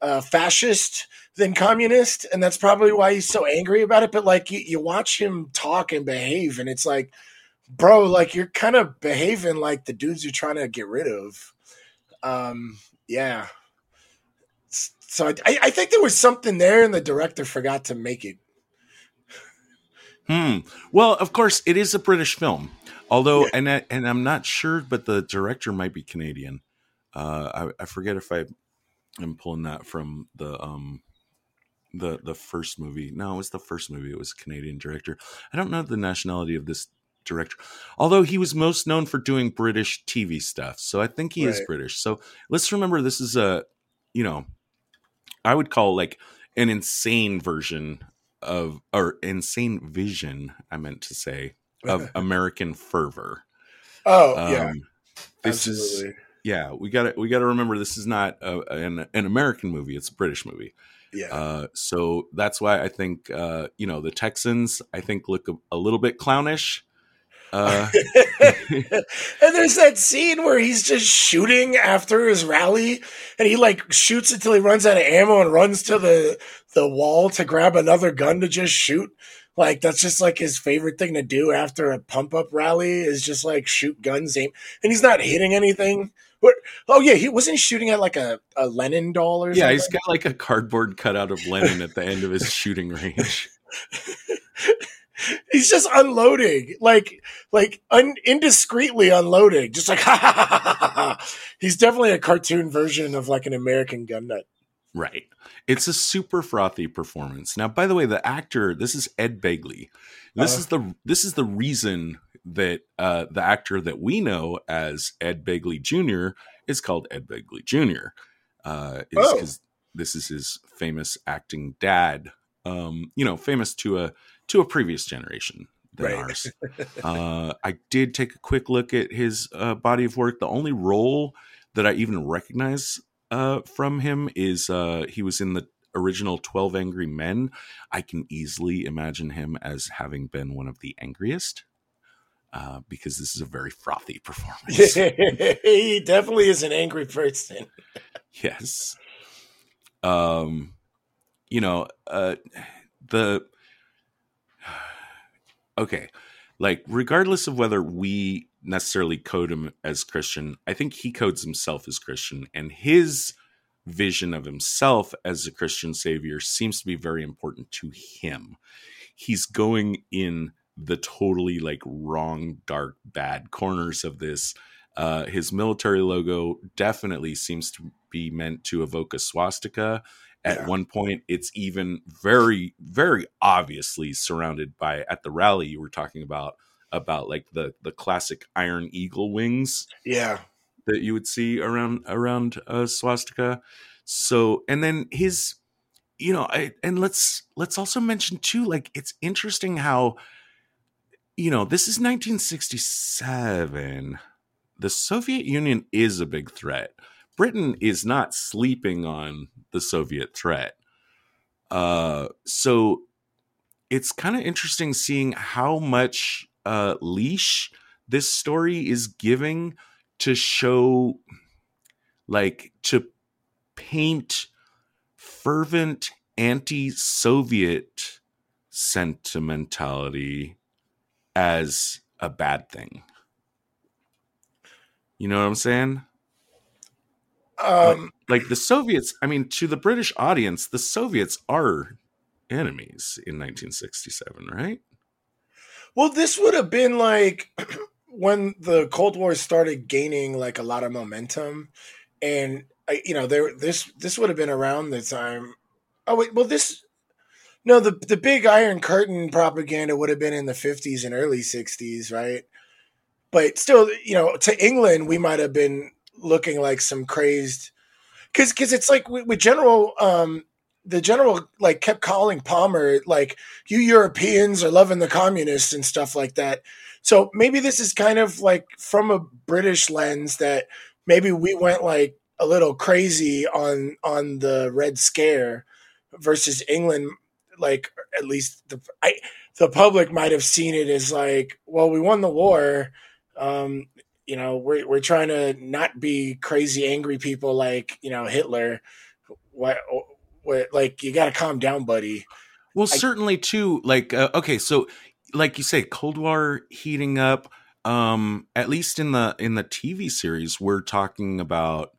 Speaker 4: uh fascist than communist, and that's probably why he's so angry about it. But like you, you watch him talk and behave, and it's like, bro, like you're kind of behaving like the dudes you're trying to get rid of. Um, yeah. So I, I think there was something there, and the director forgot to make it.
Speaker 5: Hmm. Well, of course, it is a British film. Although,
Speaker 4: Yeah.
Speaker 5: and I, and I'm not sure, but the director might be Canadian. Uh, I, I forget if I am pulling that from the um the the first movie. No, it was the first movie. It was a Canadian director. I don't know the nationality of this director, although he was most known for doing British TV stuff. So I think he is British. So let's remember this is a you know I would call like an insane version of or insane vision i meant to say of american fervor
Speaker 4: Oh
Speaker 5: um,
Speaker 4: yeah,
Speaker 5: this is
Speaker 4: absolutely.
Speaker 5: Yeah we gotta we gotta remember this is not a, an, an american movie it's a british movie.
Speaker 4: Yeah.
Speaker 5: uh, so that's why i think uh, you know the texans i think look a, a little bit clownish. Uh,
Speaker 4: and there's that scene where he's just shooting after his rally and he like shoots until he runs out of ammo and runs to the the wall to grab another gun to just shoot. Like that's just like his favorite thing to do after a pump up rally is just like shoot guns aim and he's not hitting anything what oh yeah he wasn't he shooting at like a, a lenin doll or
Speaker 5: yeah
Speaker 4: something?
Speaker 5: he's got like a cardboard cutout of lenin at the end of his shooting range.
Speaker 4: He's just unloading like like un- indiscreetly unloading just like ha ha ha ha ha ha. he's definitely a cartoon version of like an american gun nut
Speaker 5: Right. It's a super frothy performance. Now, by the way, the actor, this is Ed Begley. This
Speaker 4: Uh.
Speaker 5: is the this is the reason that uh, the actor that we know as Ed Begley Jr. is called Ed Begley Jr. Uh, is
Speaker 4: Oh.
Speaker 5: because this is his famous acting dad. Um, you know, famous to a to a previous generation than
Speaker 4: Right.
Speaker 5: ours. uh, I did take a quick look at his uh, body of work. The only role that I even recognize uh, from him is uh, he was in the original 12 Angry Men. I can easily imagine him as having been one of the angriest uh, because this is a very frothy performance.
Speaker 4: he definitely is an angry person
Speaker 5: yes. Um, you know, uh, the okay, like regardless of whether we necessarily code him as Christian, I think he codes himself as Christian, and his vision of himself as a Christian savior seems to be very important to him. He's going in the totally like wrong, dark, bad corners of this. Uh, his military logo definitely seems to be meant to evoke a swastika. At
Speaker 4: Yeah.
Speaker 5: one point, it's even very, very obviously surrounded by at the rally you were talking about about like the the classic iron eagle wings
Speaker 4: Yeah.
Speaker 5: that you would see around around a swastika. So, and then his, you know, I, and let's let's also mention too, like it's interesting how, you know, this is 1967. The Soviet Union is a big threat. Britain is not sleeping on the Soviet threat. Uh, so it's kind of interesting seeing how much uh, leash this story is giving to show like to paint fervent anti-soviet sentimentality as a bad thing. You know what i'm saying?
Speaker 4: Um,
Speaker 5: like the soviets i mean to the british audience the soviets are enemies in 1967 right
Speaker 4: well, this would have been like when the Cold War started gaining like a lot of momentum, and you know, there this this would have been around the time. Oh wait, well this. No, the the big Iron Curtain propaganda would have been in the fifties and early sixties, right? But still, you know, to England, we might have been looking like some crazed, because because it's like with, with General, um, the general like kept calling Palmer like you Europeans are loving the communists and stuff like that. So maybe this is kind of like from a British lens that maybe we went like a little crazy on on the Red Scare versus England. Like at least the I, the public might have seen it as like, well, we won the war. Um, you know, we're we're trying to not be crazy, angry people like you know Hitler. What, what like you got to calm down, buddy.
Speaker 5: Well,
Speaker 4: I-
Speaker 5: certainly too. Like, uh, okay, so like you say, Cold War heating up. Um, at least in the in the TV series, we're talking about,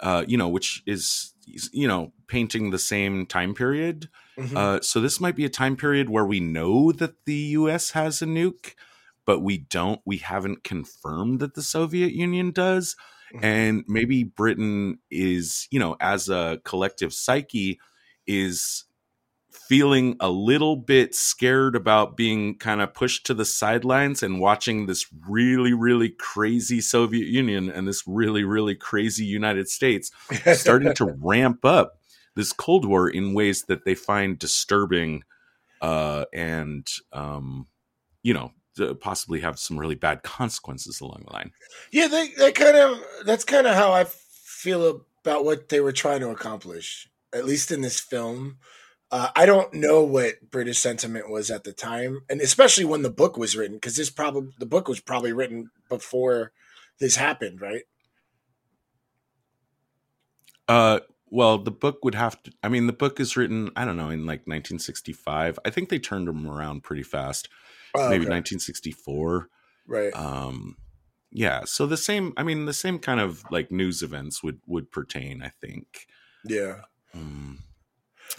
Speaker 5: uh, you know, which is you know painting the same time period.
Speaker 4: Mhm.
Speaker 5: Uh, so this might be a time period where we know that the U.S. has a nuke, but we don't. We haven't confirmed that the Soviet Union does,
Speaker 4: Mhm.
Speaker 5: and maybe Britain is, you know, as a collective psyche, is feeling a little bit scared about being kind of pushed to the sidelines and watching this really, really crazy Soviet Union and this really, really crazy United States starting to ramp up this Cold War in ways that they find disturbing uh, and, um, you know, possibly have some really bad consequences along the line.
Speaker 4: Yeah, they, that kind of that's kind of how I feel about what they were trying to accomplish, at least in this film. Uh, I don't know what British sentiment was at the time, and especially when the book was written, because this probably the book was probably written before this happened, right?
Speaker 5: Uh, well, the book would have to. I mean, the book is written. I don't know in like 1965. I think they turned them around pretty fast.
Speaker 4: Oh,
Speaker 5: maybe
Speaker 4: okay.
Speaker 5: 1964.
Speaker 4: right.
Speaker 5: Um, yeah. So the same. I mean, the same kind of like news events would would pertain. I think.
Speaker 4: Yeah,
Speaker 5: Um,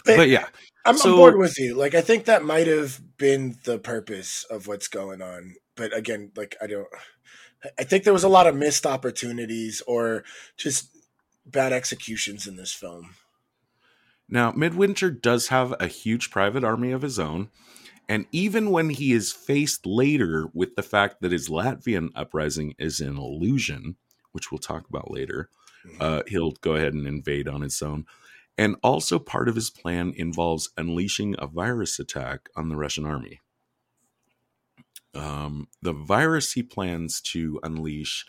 Speaker 4: But-
Speaker 5: but yeah,
Speaker 4: I'm,
Speaker 5: So-
Speaker 4: I'm bored with you. Like, I think that might have been the purpose of what's going on. But again, like, I don't. I think there was a lot of missed opportunities or just bad executions in this film.
Speaker 5: Now, Midwinter does have a huge private army of his own. And even when he is faced later with the fact that his Latvian uprising is an illusion, which we'll talk about later, uh, he'll go ahead and invade on his own. And also, part of his plan involves unleashing a virus attack on the Russian army. Um, the virus he plans to unleash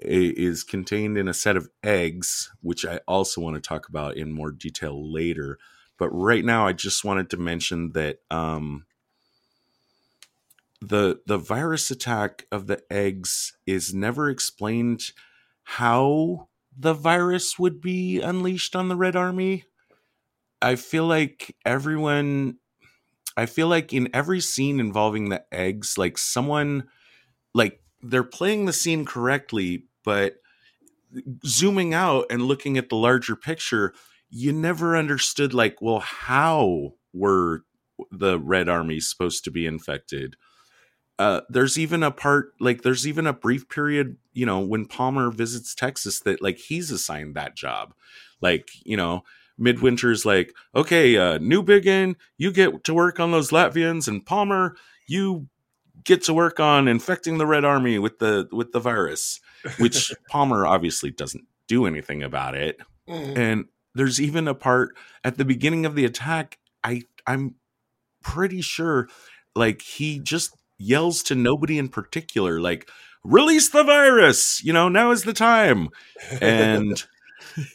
Speaker 5: is contained in a set of eggs, which I also want to talk about in more detail later. But right now, I just wanted to mention that um, the the virus attack of the eggs is never explained how the virus would be unleashed on the Red Army. I feel like everyone I feel like in every scene involving the eggs, like someone like they're playing the scene correctly, but zooming out and looking at the larger picture, you never understood like, well, how were the Red Army supposed to be infected? Uh, there's even a part like there's even a brief period, you know, when Palmer visits Texas that like he's assigned that job. Like, you know, Midwinter's like, okay, uh, Newbigin, you get to work on those Latvians, and Palmer, you get to work on infecting the Red Army with the with the virus, which Palmer obviously doesn't do anything about it.
Speaker 4: Mhm.
Speaker 5: And there's even a part at the beginning of the attack. I I'm pretty sure, like he just yells to nobody in particular, like release the virus. You know, now is the time. And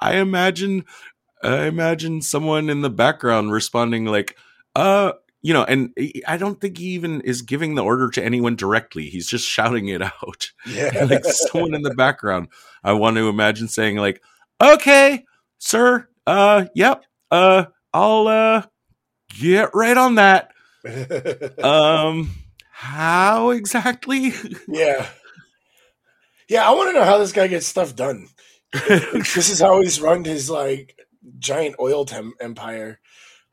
Speaker 5: I imagine, I imagine someone in the background responding like, uh. You know, and I don't think he even is giving the order to anyone directly. He's just shouting it out
Speaker 4: yeah,
Speaker 5: like someone in the background i want to imagine saying like okay sir uh yep uh i'll uh get right on that um how exactly
Speaker 4: yeah, yeah. I want to know how this guy gets stuff done. this is how he's run his like giant oil tem- empire.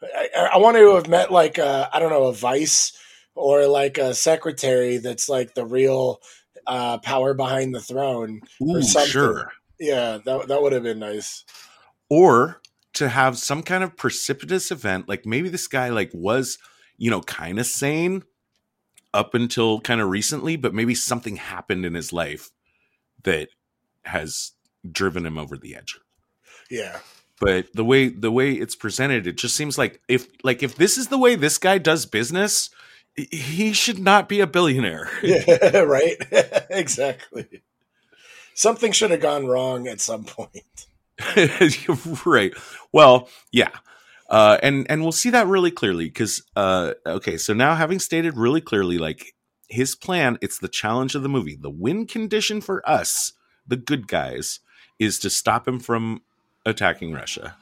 Speaker 4: I, I, I want to have met like a, I don't know a vice or like a secretary that's like the real uh, power behind the throne.
Speaker 5: Ooh,
Speaker 4: something.
Speaker 5: sure
Speaker 4: Yeah, that that would have been nice.
Speaker 5: or to have some kind of precipitous event like maybe this guy like was you know kind of sane up until kind of recently but maybe something happened in his life that has driven him over the edge
Speaker 4: Yeah,
Speaker 5: but the way the way it's presented it just seems like if like if this is the way this guy does business he should not be a billionaire
Speaker 4: yeah, right. exactly. Something should have gone wrong at some point.
Speaker 5: right well yeah uh and and we'll see that really clearly because uh okay so now having stated really clearly like his plan it's the challenge of the movie. The win condition for us the good guys is to stop him from attacking russia.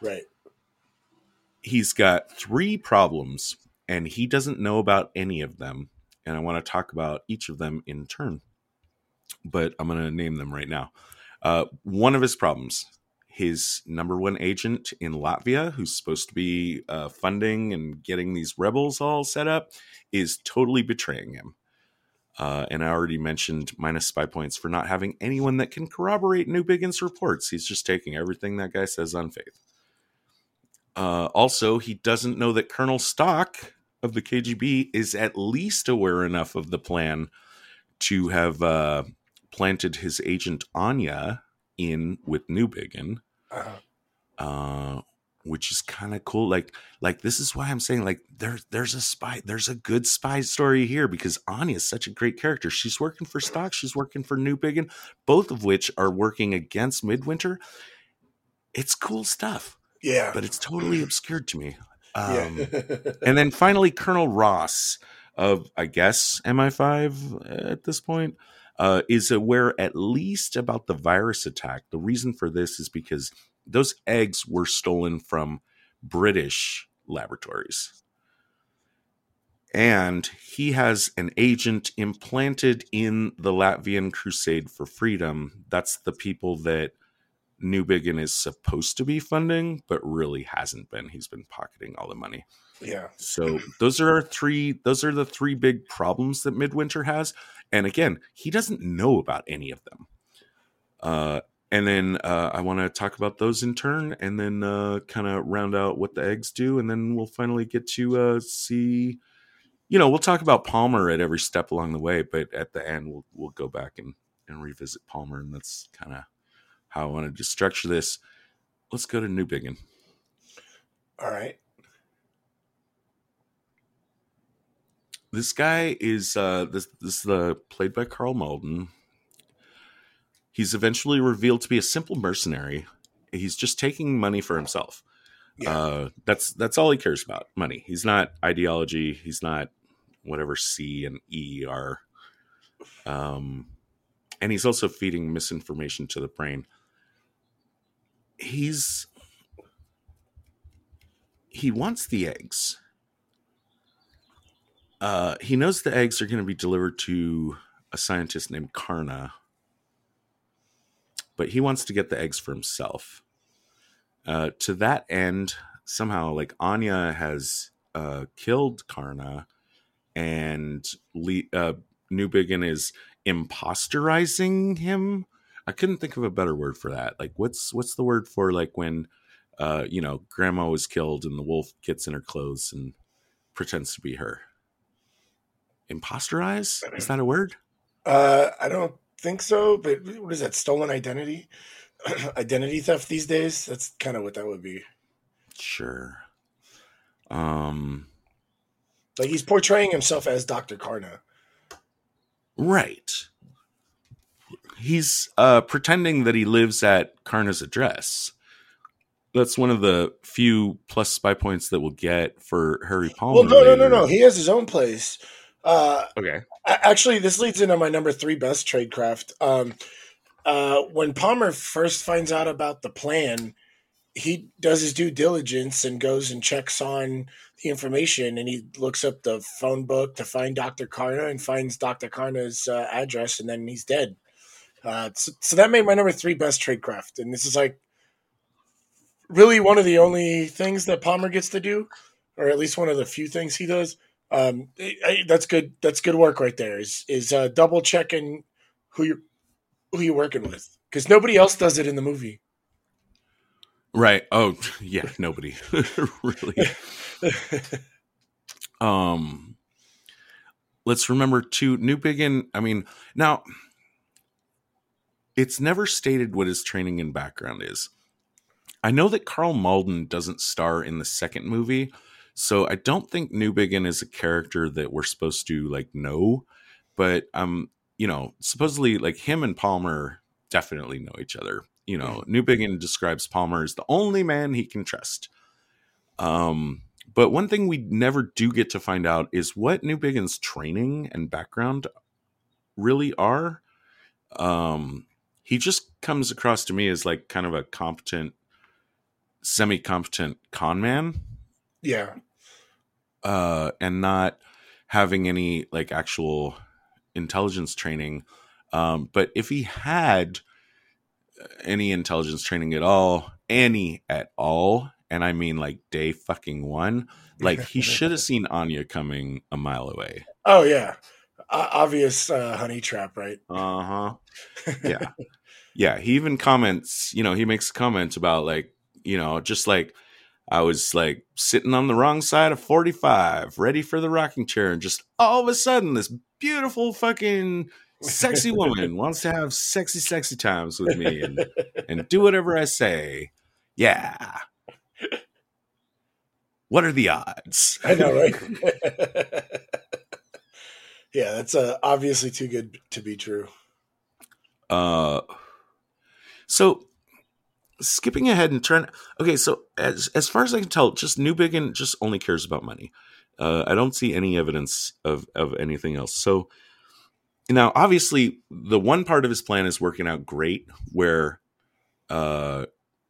Speaker 4: Right.
Speaker 5: he's got three problems and he doesn't know about any of them and i want to talk about each of them in turn. But i'm going to name them right now. Uh, one of his problems his number one agent in latvia who's supposed to be uh, funding and getting these rebels all set up is totally betraying him uh, and I already mentioned minus spy points for not having anyone that can corroborate Newbigin's reports. He's just taking everything that guy says on faith. Uh, also, he doesn't know that Colonel Stok of the KGB is at least aware enough of the plan to have uh, planted his agent Anya in with Newbigin,
Speaker 4: Uh-huh.
Speaker 5: uh, which is kind of cool. Like, like this is why I'm saying like there's there's a spy, there's a good spy story here because Anya is such a great character. She's working for Stok, she's working for Newbigin, both of which are working against Midwinter. It's cool stuff
Speaker 4: Yeah.
Speaker 5: but it's totally obscured to me. Um,
Speaker 4: yeah.
Speaker 5: and then finally, Colonel Ross of, I guess, MI5 at this point, uh, is aware at least about the virus attack. The reason for this is because those eggs were stolen from British laboratories. And he has an agent implanted in the Latvian Crusade for Freedom. That's the people that Newbigin is supposed to be funding, but really hasn't been. He's been pocketing all the money.
Speaker 4: yeah.
Speaker 5: So those are our three. Those are the three big problems that Midwinter has. And again, he doesn't know about any of them. Uh, and then uh, I want to talk about those in turn, and then uh, kind of round out what the eggs do, and then we'll finally get to uh, see. You know, we'll talk about Palmer at every step along the way, but at the end, we'll we'll go back and and revisit Palmer, and that's kind of how I wanted to structure this. Let's go to Newbigin.
Speaker 4: All right.
Speaker 5: This guy is uh this this is uh, played by Karl Malden. He's eventually revealed to be a simple mercenary. He's just taking money for himself.
Speaker 4: Yeah.
Speaker 5: Uh that's that's all he cares about, money. He's not ideology, he's not whatever C and E are. Um and he's also feeding misinformation to the brain. He's he wants the eggs uh, he knows the eggs are going to be delivered to a scientist named Kaarna, but he wants to get the eggs for himself. Uh, to that end, somehow, like Anya has uh, killed Kaarna, and Le- uh, Newbigin is imposterizing him. I couldn't think of a better word for that. Like, what's what's the word for like when, uh, you know, Grandma was killed and the wolf gets in her clothes and pretends to be her? Imposterize is that a word?
Speaker 4: Uh, I don't think so, but what is that? Stolen identity, identity theft these days. That's kind of what that would be.
Speaker 5: Sure. Um.
Speaker 4: Like he's portraying himself as Doctor Kaarna.
Speaker 5: Right. He's uh, pretending that he lives at Kaarna's address. That's one of the few plus spy points that we'll get for Harry Palmer.
Speaker 4: Well, no, no, no, no. He has his own place. Uh,
Speaker 5: Okay.
Speaker 4: actually, this leads into my number three best tradecraft. Um, uh, when Palmer first finds out about the plan, he does his due diligence and goes and checks on the information and he looks up the phone book to find Dr. Kaarna and finds Dr. Kaarna's uh, address and then he's dead. Uh, so, so that made my number three best trade craft. And this is like really one of the only things that Palmer gets to do, or at least one of the few things he does. Um, that's good. That's good work right there. Is is uh, double checking who you who you're working with because nobody else does it in the movie.
Speaker 5: Right. Oh, yeah. Nobody really. Um, let's remember to New Newbigin. I mean, now it's never stated what his training and background is. I know that Karl Malden doesn't star in the second movie, so I don't think Newbigin is a character that we're supposed to like know. But um, you know, supposedly like him and Palmer definitely know each other. You know, Newbigin describes Palmer as the only man he can trust. Um, but one thing we never do get to find out is what Newbigin's training and background really are. Um, he just comes across to me as like kind of a competent, semi-competent con man,
Speaker 4: Yeah,
Speaker 5: uh, and not having any like actual intelligence training. Um, but if he had any intelligence training at all, any at all, and I mean like day fucking one, like he should have seen Anya coming a mile away.
Speaker 4: Oh yeah, o- obvious uh, honey trap, right?
Speaker 5: Uh huh. Yeah. yeah. He even comments, you know, he makes comments about like, you know, just like I was like sitting on the wrong side of 45, ready for the rocking chair, and just all of a sudden, this beautiful fucking sexy woman wants to have sexy, sexy times with me and, and do whatever I say. Yeah. What are the odds?
Speaker 4: I know, right? yeah, that's uh, obviously too good to be true.
Speaker 5: Uh, so skipping ahead and trying. Okay, so as as far as I can tell, just Newbigin just only cares about money. Uh, I don't see any evidence of of anything else. So now, obviously, the one part of his plan is working out great. Where, uh,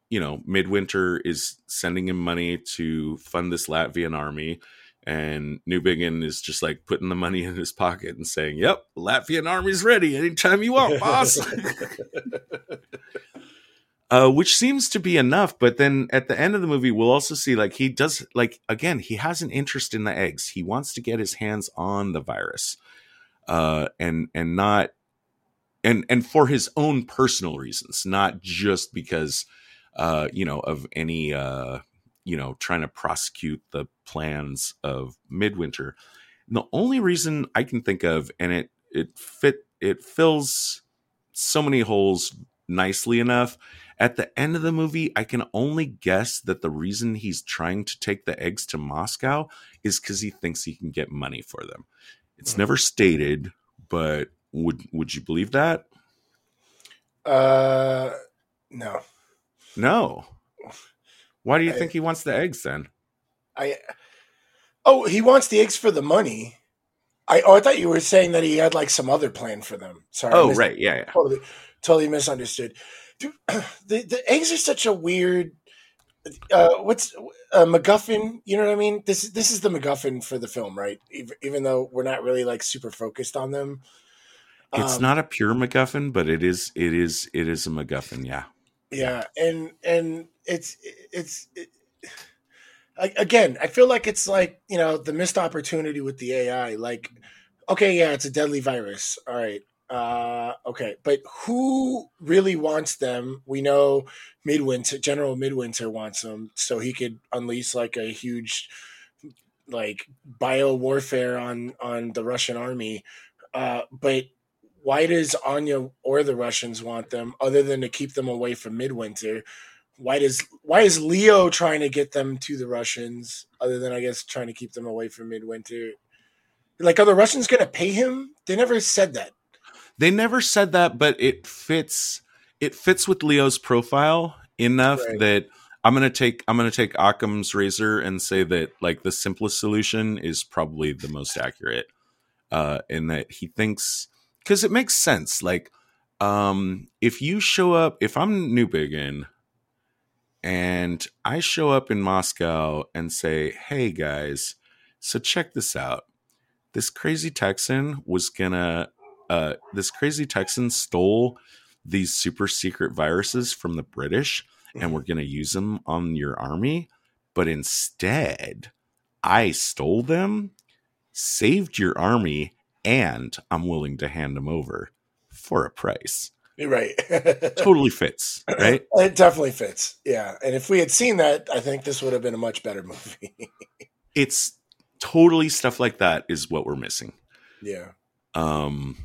Speaker 5: you know, Midwinter is sending him money to fund this Latvian army. And Newbigin is just like putting the money in his pocket and saying, "Yep, Latvian army's ready anytime you want, boss." uh, which seems to be enough. But then at the end of the movie, we'll also see like he does like again he has an interest in the eggs. He wants to get his hands on the virus, uh, and and not and and for his own personal reasons, not just because uh, you know of any uh, you know trying to prosecute the plans of Midwinter. And the only reason I can think of, and it it fit it fills so many holes nicely enough at the end of the movie, I can only guess that the reason he's trying to take the eggs to Moscow is because he thinks he can get money for them. It's never stated, but would would you believe that?
Speaker 4: Uh, no,
Speaker 5: No. Why do you
Speaker 4: I-
Speaker 5: think he wants the eggs then?
Speaker 4: I. Oh, he wants the eggs for the money. I oh, I thought you were saying that he had like some other plan for them. Sorry.
Speaker 5: Oh,
Speaker 4: mis-
Speaker 5: right, yeah, yeah.
Speaker 4: Totally, totally misunderstood. Dude, the the eggs are such a weird. Uh, what's uh, MacGuffin? You know what I mean? This this is the MacGuffin for the film, right? Even, even though we're not really like super focused on them.
Speaker 5: It's
Speaker 4: Um,
Speaker 5: not a pure MacGuffin, but it is it is it is a MacGuffin. Yeah.
Speaker 4: Yeah, and and it's it's it, I- again, I feel like it's like you know the missed opportunity with the AI. Like, okay, yeah, it's a deadly virus. All right, uh, okay, but who really wants them? We know Midwinter, General Midwinter wants them, so he could unleash like a huge like bio warfare on on the Russian army. Uh, but why does Anya or the Russians want them other than to keep them away from Midwinter? Why does why is Leo trying to get them to the Russians other than I guess trying to keep them away from Midwinter? Like are the Russians going to pay him? They never said that.
Speaker 5: They never said that, but it fits it fits with Leo's profile enough
Speaker 4: Right.
Speaker 5: that I'm gonna take I'm gonna take Occam's razor and say that like the simplest solution is probably the most accurate. Uh in that he thinks because it makes sense. Like um if you show up if I'm new Newbigin and I show up in Moscow and say, Hey guys, so check this out. This crazy Texan was gonna uh, this crazy Texan stole these super secret viruses from the British and we're going to use them on your army. But instead, I stole them, saved your army, and I'm willing to hand them over for a price.
Speaker 4: Right.
Speaker 5: Totally fits, right?
Speaker 4: It definitely fits. Yeah. And if we had seen that, I think this would have been a much better movie.
Speaker 5: It's totally stuff like that is what we're missing.
Speaker 4: yeah.
Speaker 5: Um,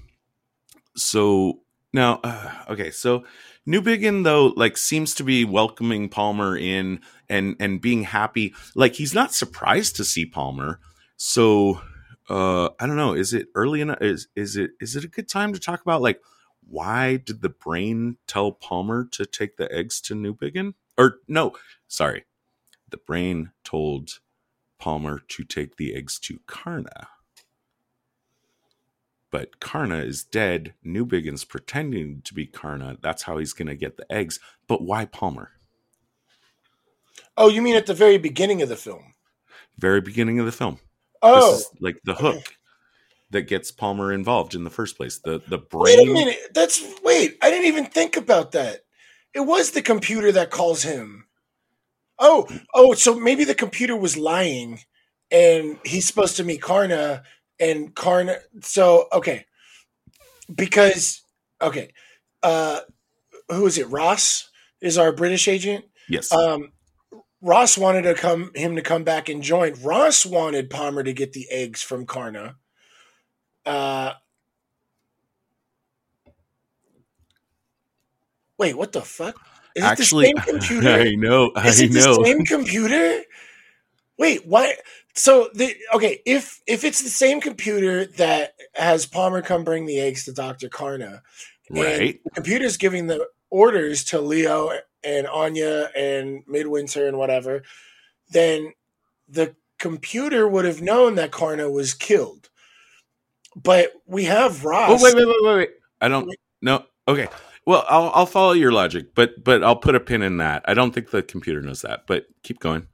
Speaker 5: so now, uh, okay, so Newbigin though, like, seems to be welcoming Palmer in and and being happy. Like, he's not surprised to see Palmer. So, uh, I don't know. Is it early enough? Is is it is it a good time to talk about like why did the brain tell Palmer to take the eggs to Newbigin? Or no, sorry, the brain told Palmer to take the eggs to Kaarna but Kaarna is dead. Newbigin's pretending to be Kaarna. That's how he's going to get the eggs. But why Palmer?
Speaker 4: Oh, you mean at the very beginning of the film?
Speaker 5: Very beginning of the film.
Speaker 4: Oh,
Speaker 5: This is like the hook that gets Palmer involved in the first place. The the brain.
Speaker 4: wait a minute. That's wait. I didn't even think about that. It was the computer that calls him. Oh, oh. So maybe the computer was lying, and he's supposed to meet Kaarna, and Kaarna. So okay, because okay, uh, who is it? Ross is our British agent.
Speaker 5: Yes.
Speaker 4: Um, Ross wanted to come him to come back and join. Ross wanted Palmer to get the eggs from Kaarna. Uh, wait, what the fuck? Is
Speaker 5: Actually,
Speaker 4: it the same computer?
Speaker 5: I know.
Speaker 4: Is it
Speaker 5: know.
Speaker 4: the same computer? Wait, why? So the okay, if if it's the same computer that has Palmer come bring the eggs to Doctor Kaarna,
Speaker 5: Right.
Speaker 4: the computer's giving the orders to Leo and Anya and Midwinter and whatever, then the computer would have known that Kaarna was killed. But we have Ross.
Speaker 5: Oh wait, wait, wait, wait, wait. I don't. know Okay. Well, I'll I'll follow your logic, but but I'll put a pin in that. I don't think the computer knows that. But keep going.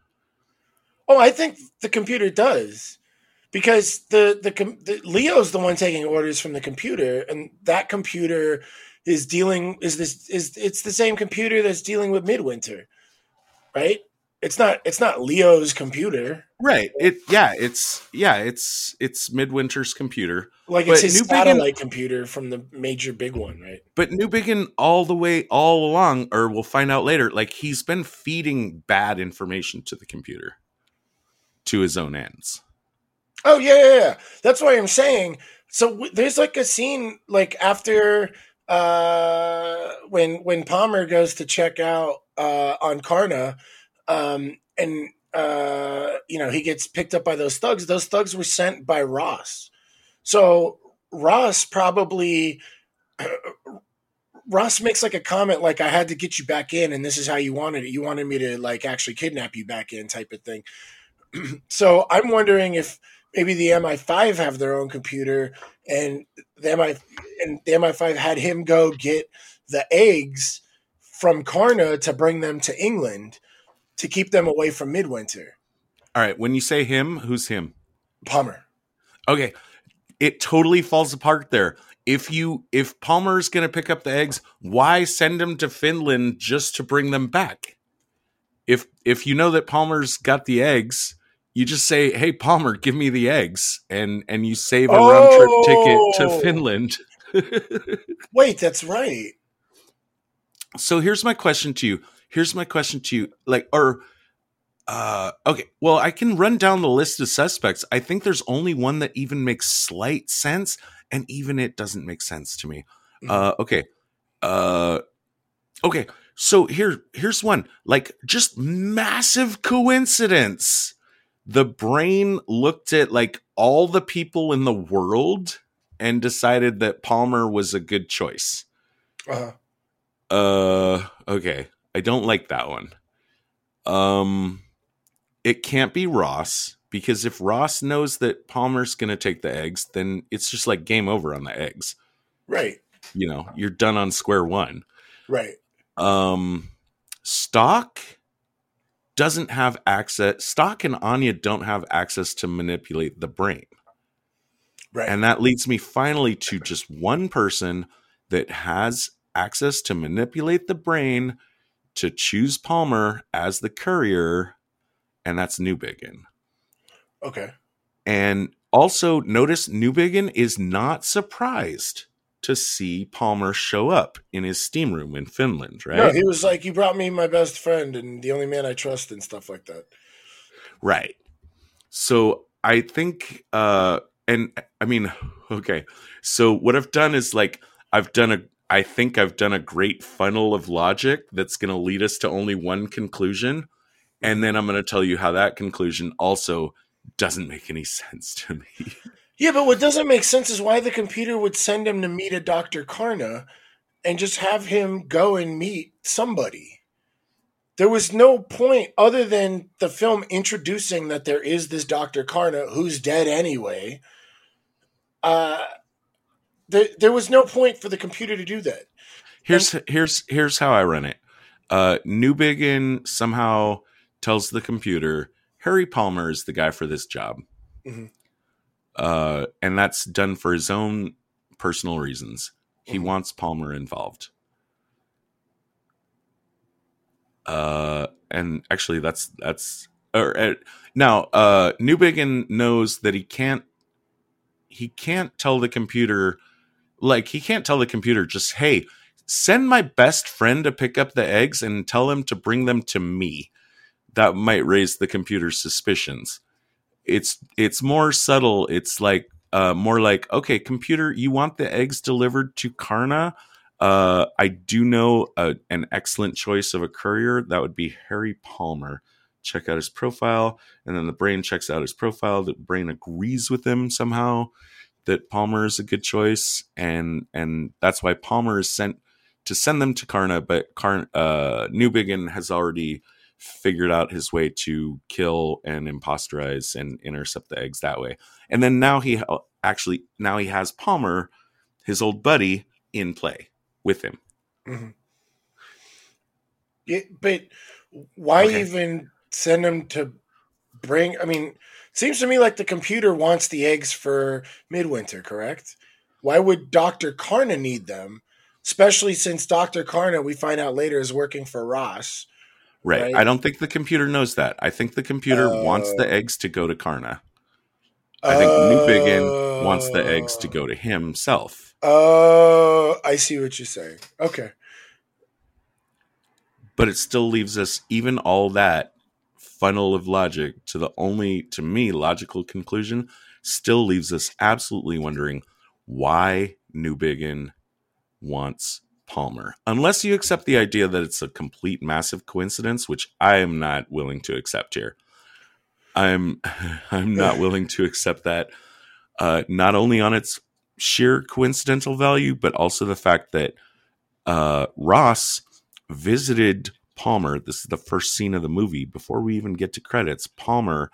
Speaker 4: Oh, I think the computer does. Because the, the the Leo's the one taking orders from the computer, and that computer is dealing is this is it's the same computer that's dealing with Midwinter, right? It's not it's not Leo's computer.
Speaker 5: Right. It. Yeah. It's. Yeah. It's. It's Midwinter's computer.
Speaker 4: Like it's
Speaker 5: But
Speaker 4: his
Speaker 5: Newbigin-
Speaker 4: satellite computer from the major big one, right?
Speaker 5: But Newbigin all the way all along, or we'll find out later, like he's been feeding bad information to the computer to his own ends.
Speaker 4: Oh yeah, yeah, yeah. That's why I'm saying. So w- there's like a scene like after uh when when Palmer goes to check out uh on Kaarna, um, and uh you know he gets picked up by those thugs. Those thugs were sent by Ross. So Ross probably Ross makes like a comment like I had to get you back in and this is how you wanted it. You wanted me to like actually kidnap you back in type of thing. so I'm wondering if maybe the MI5 have their own computer and the MI and the MI5 had him go get the eggs from Kaarna to bring them to England to keep them away from Midwinter.
Speaker 5: All right. When you say him, who's him?
Speaker 4: Palmer.
Speaker 5: Okay. It totally falls apart there. if you if Palmer's going to pick up the eggs, why send him to Finland just to bring them back? If if you know that Palmer's got the eggs, you just say, "Hey Palmer, give me the eggs." And and you save a round trip ticket
Speaker 4: Oh.
Speaker 5: to Finland.
Speaker 4: Wait, that's right.
Speaker 5: so here's my question to you. Here's my question to you. Like or uh okay, well, I can run down the list of suspects. I think there's only one that even makes slight sense and even it doesn't make sense to me. Uh okay. Uh okay. So here here's one. Like just massive coincidence. The brain looked at like all the people in the world and decided that Palmer was a good choice.
Speaker 4: Uh-huh.
Speaker 5: Uh okay. I don't like that one. Um it can't be Ross because if Ross knows that Palmer's going to take the eggs, then it's just like game over on the eggs.
Speaker 4: right,
Speaker 5: You know, you're done on square one.
Speaker 4: right.
Speaker 5: Um Stok doesn't have access Stok and Anya don't have access to manipulate the brain.
Speaker 4: Right.
Speaker 5: And that leads me finally to just one person that has access to manipulate the brain to choose Palmer as the courier, and that's Newbigin.
Speaker 4: okay.
Speaker 5: And also notice Newbigin is not surprised to see Palmer show up in his steam room in Finland, right?
Speaker 4: No, he was like, "You brought me my best friend and the only man I trust and stuff like that."
Speaker 5: Right. So I think uh and I mean, okay. So what I've done is like I've done a I think I've done a great funnel of logic that's going to lead us to only one conclusion and then I'm going to tell you how that conclusion also doesn't make any sense to me.
Speaker 4: Yeah, but what doesn't make sense is why the computer would send him to meet a Dr. Kaarna and just have him go and meet somebody. There was no point other than the film introducing that there is this Dr. Kaarna who's dead anyway. Uh, there, there was no point for the computer to do that.
Speaker 5: Here's here's here's how I run it. Uh Newbigin somehow tells the computer Harry Palmer is the guy for this job.
Speaker 4: Mhm.
Speaker 5: Uh and that's done for his own personal reasons. He
Speaker 4: Mhm.
Speaker 5: wants Palmer involved. Uh and actually that's that's or uh, now uh Newbigin knows that he can't he can't tell the computer like he can't tell the computer just hey send my best friend to pick up the eggs and tell him to bring them to me that might raise the computer's suspicions it's it's more subtle. It's like uh more like okay computer you want the eggs delivered to Kaarna? Uh i do know a, an excellent choice of a courier. That would be harry palmer. Check out his profile and then the brain checks out his profile. The brain agrees with him somehow that palmer is a good choice and and that's why palmer is sent to send them to Kaarna, but Karn uh, Newbigin has already figured out his way to kill and imposterize and intercept the eggs that way. And then now he uh, actually now he has Palmer, his old buddy, in play with him. Mm-hmm.
Speaker 4: Yeah, but why
Speaker 5: Okay.
Speaker 4: even send him to bring? I mean, seems to me like the computer wants the eggs for midwinter, correct? Why would Doctor Kaarna need them? Especially since Doctor Kaarna, we find out later, is working for Ross.
Speaker 5: Right.
Speaker 4: Right.
Speaker 5: I don't think the computer knows that. I think the computer wants the
Speaker 4: Oh.
Speaker 5: eggs to go to Kaarna. I think Newbigin
Speaker 4: Oh.
Speaker 5: wants the eggs to go to oh. himself.
Speaker 4: Oh, I see what you're saying. Okay.
Speaker 5: but it still leaves us even all that funnel of logic to the only to me logical conclusion still leaves us absolutely wondering why Newbigin wants Palmer unless you accept the idea that it's a complete massive coincidence which I am not willing to accept here I'm I'm not willing to accept that uh not only on its sheer coincidental value but also the fact that uh Ross visited Palmer. This is the first scene of the movie. Before we even get to credits, Palmer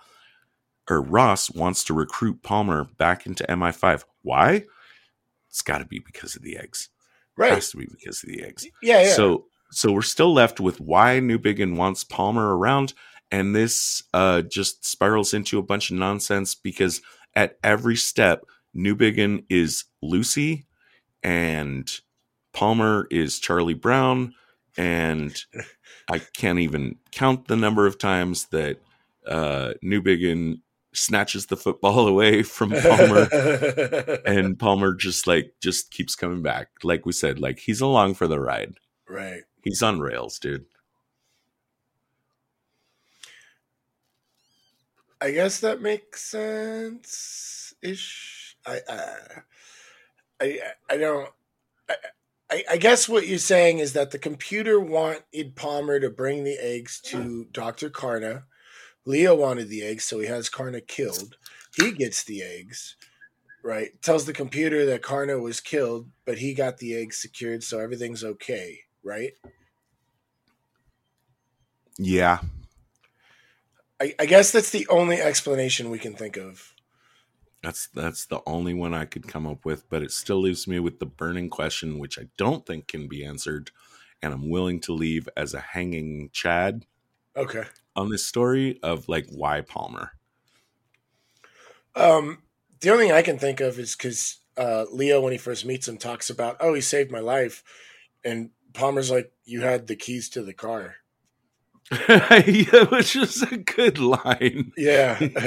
Speaker 5: or Ross wants to recruit Palmer back into MI5. Why? It's got to be because of the eggs. It
Speaker 4: Right.
Speaker 5: has to be because of the eggs.
Speaker 4: Yeah, yeah.
Speaker 5: So so we're still left with why Newbigin wants Palmer around, and this uh, just spirals into a bunch of nonsense because at every step, Newbigin is Lucy, and Palmer is Charlie Brown, and I can't even count the number of times that uh, Newbigin snatches the football away from Palmer, and Palmer just like just keeps coming back. Like we said, like he's along for the ride.
Speaker 4: right.
Speaker 5: He's on rails, dude.
Speaker 4: I guess that makes sense ish. I uh, I I don't. I, I, I guess what you're saying is that the computer wanted Palmer to bring the eggs to Dr. Kaarna. Leo wanted the eggs, so he has Kaarna killed. He gets the eggs, right? Tells the computer that Kaarna was killed, but he got the eggs secured, so everything's okay, right?
Speaker 5: Yeah,
Speaker 4: I, I guess that's the only explanation we can think of.
Speaker 5: that's that's the only one I could come up with, but it still leaves me with the burning question, which I don't think can be answered, and I'm willing to leave as a hanging Chad
Speaker 4: Okay.
Speaker 5: On this story of like why Palmer.
Speaker 4: Um, the only thing I can think of is because uh, Leo, when he first meets him, talks about, "Oh, he saved my life," and Palmer's like, "You had the keys to the car."
Speaker 5: yeah, which is a good line.
Speaker 4: Yeah,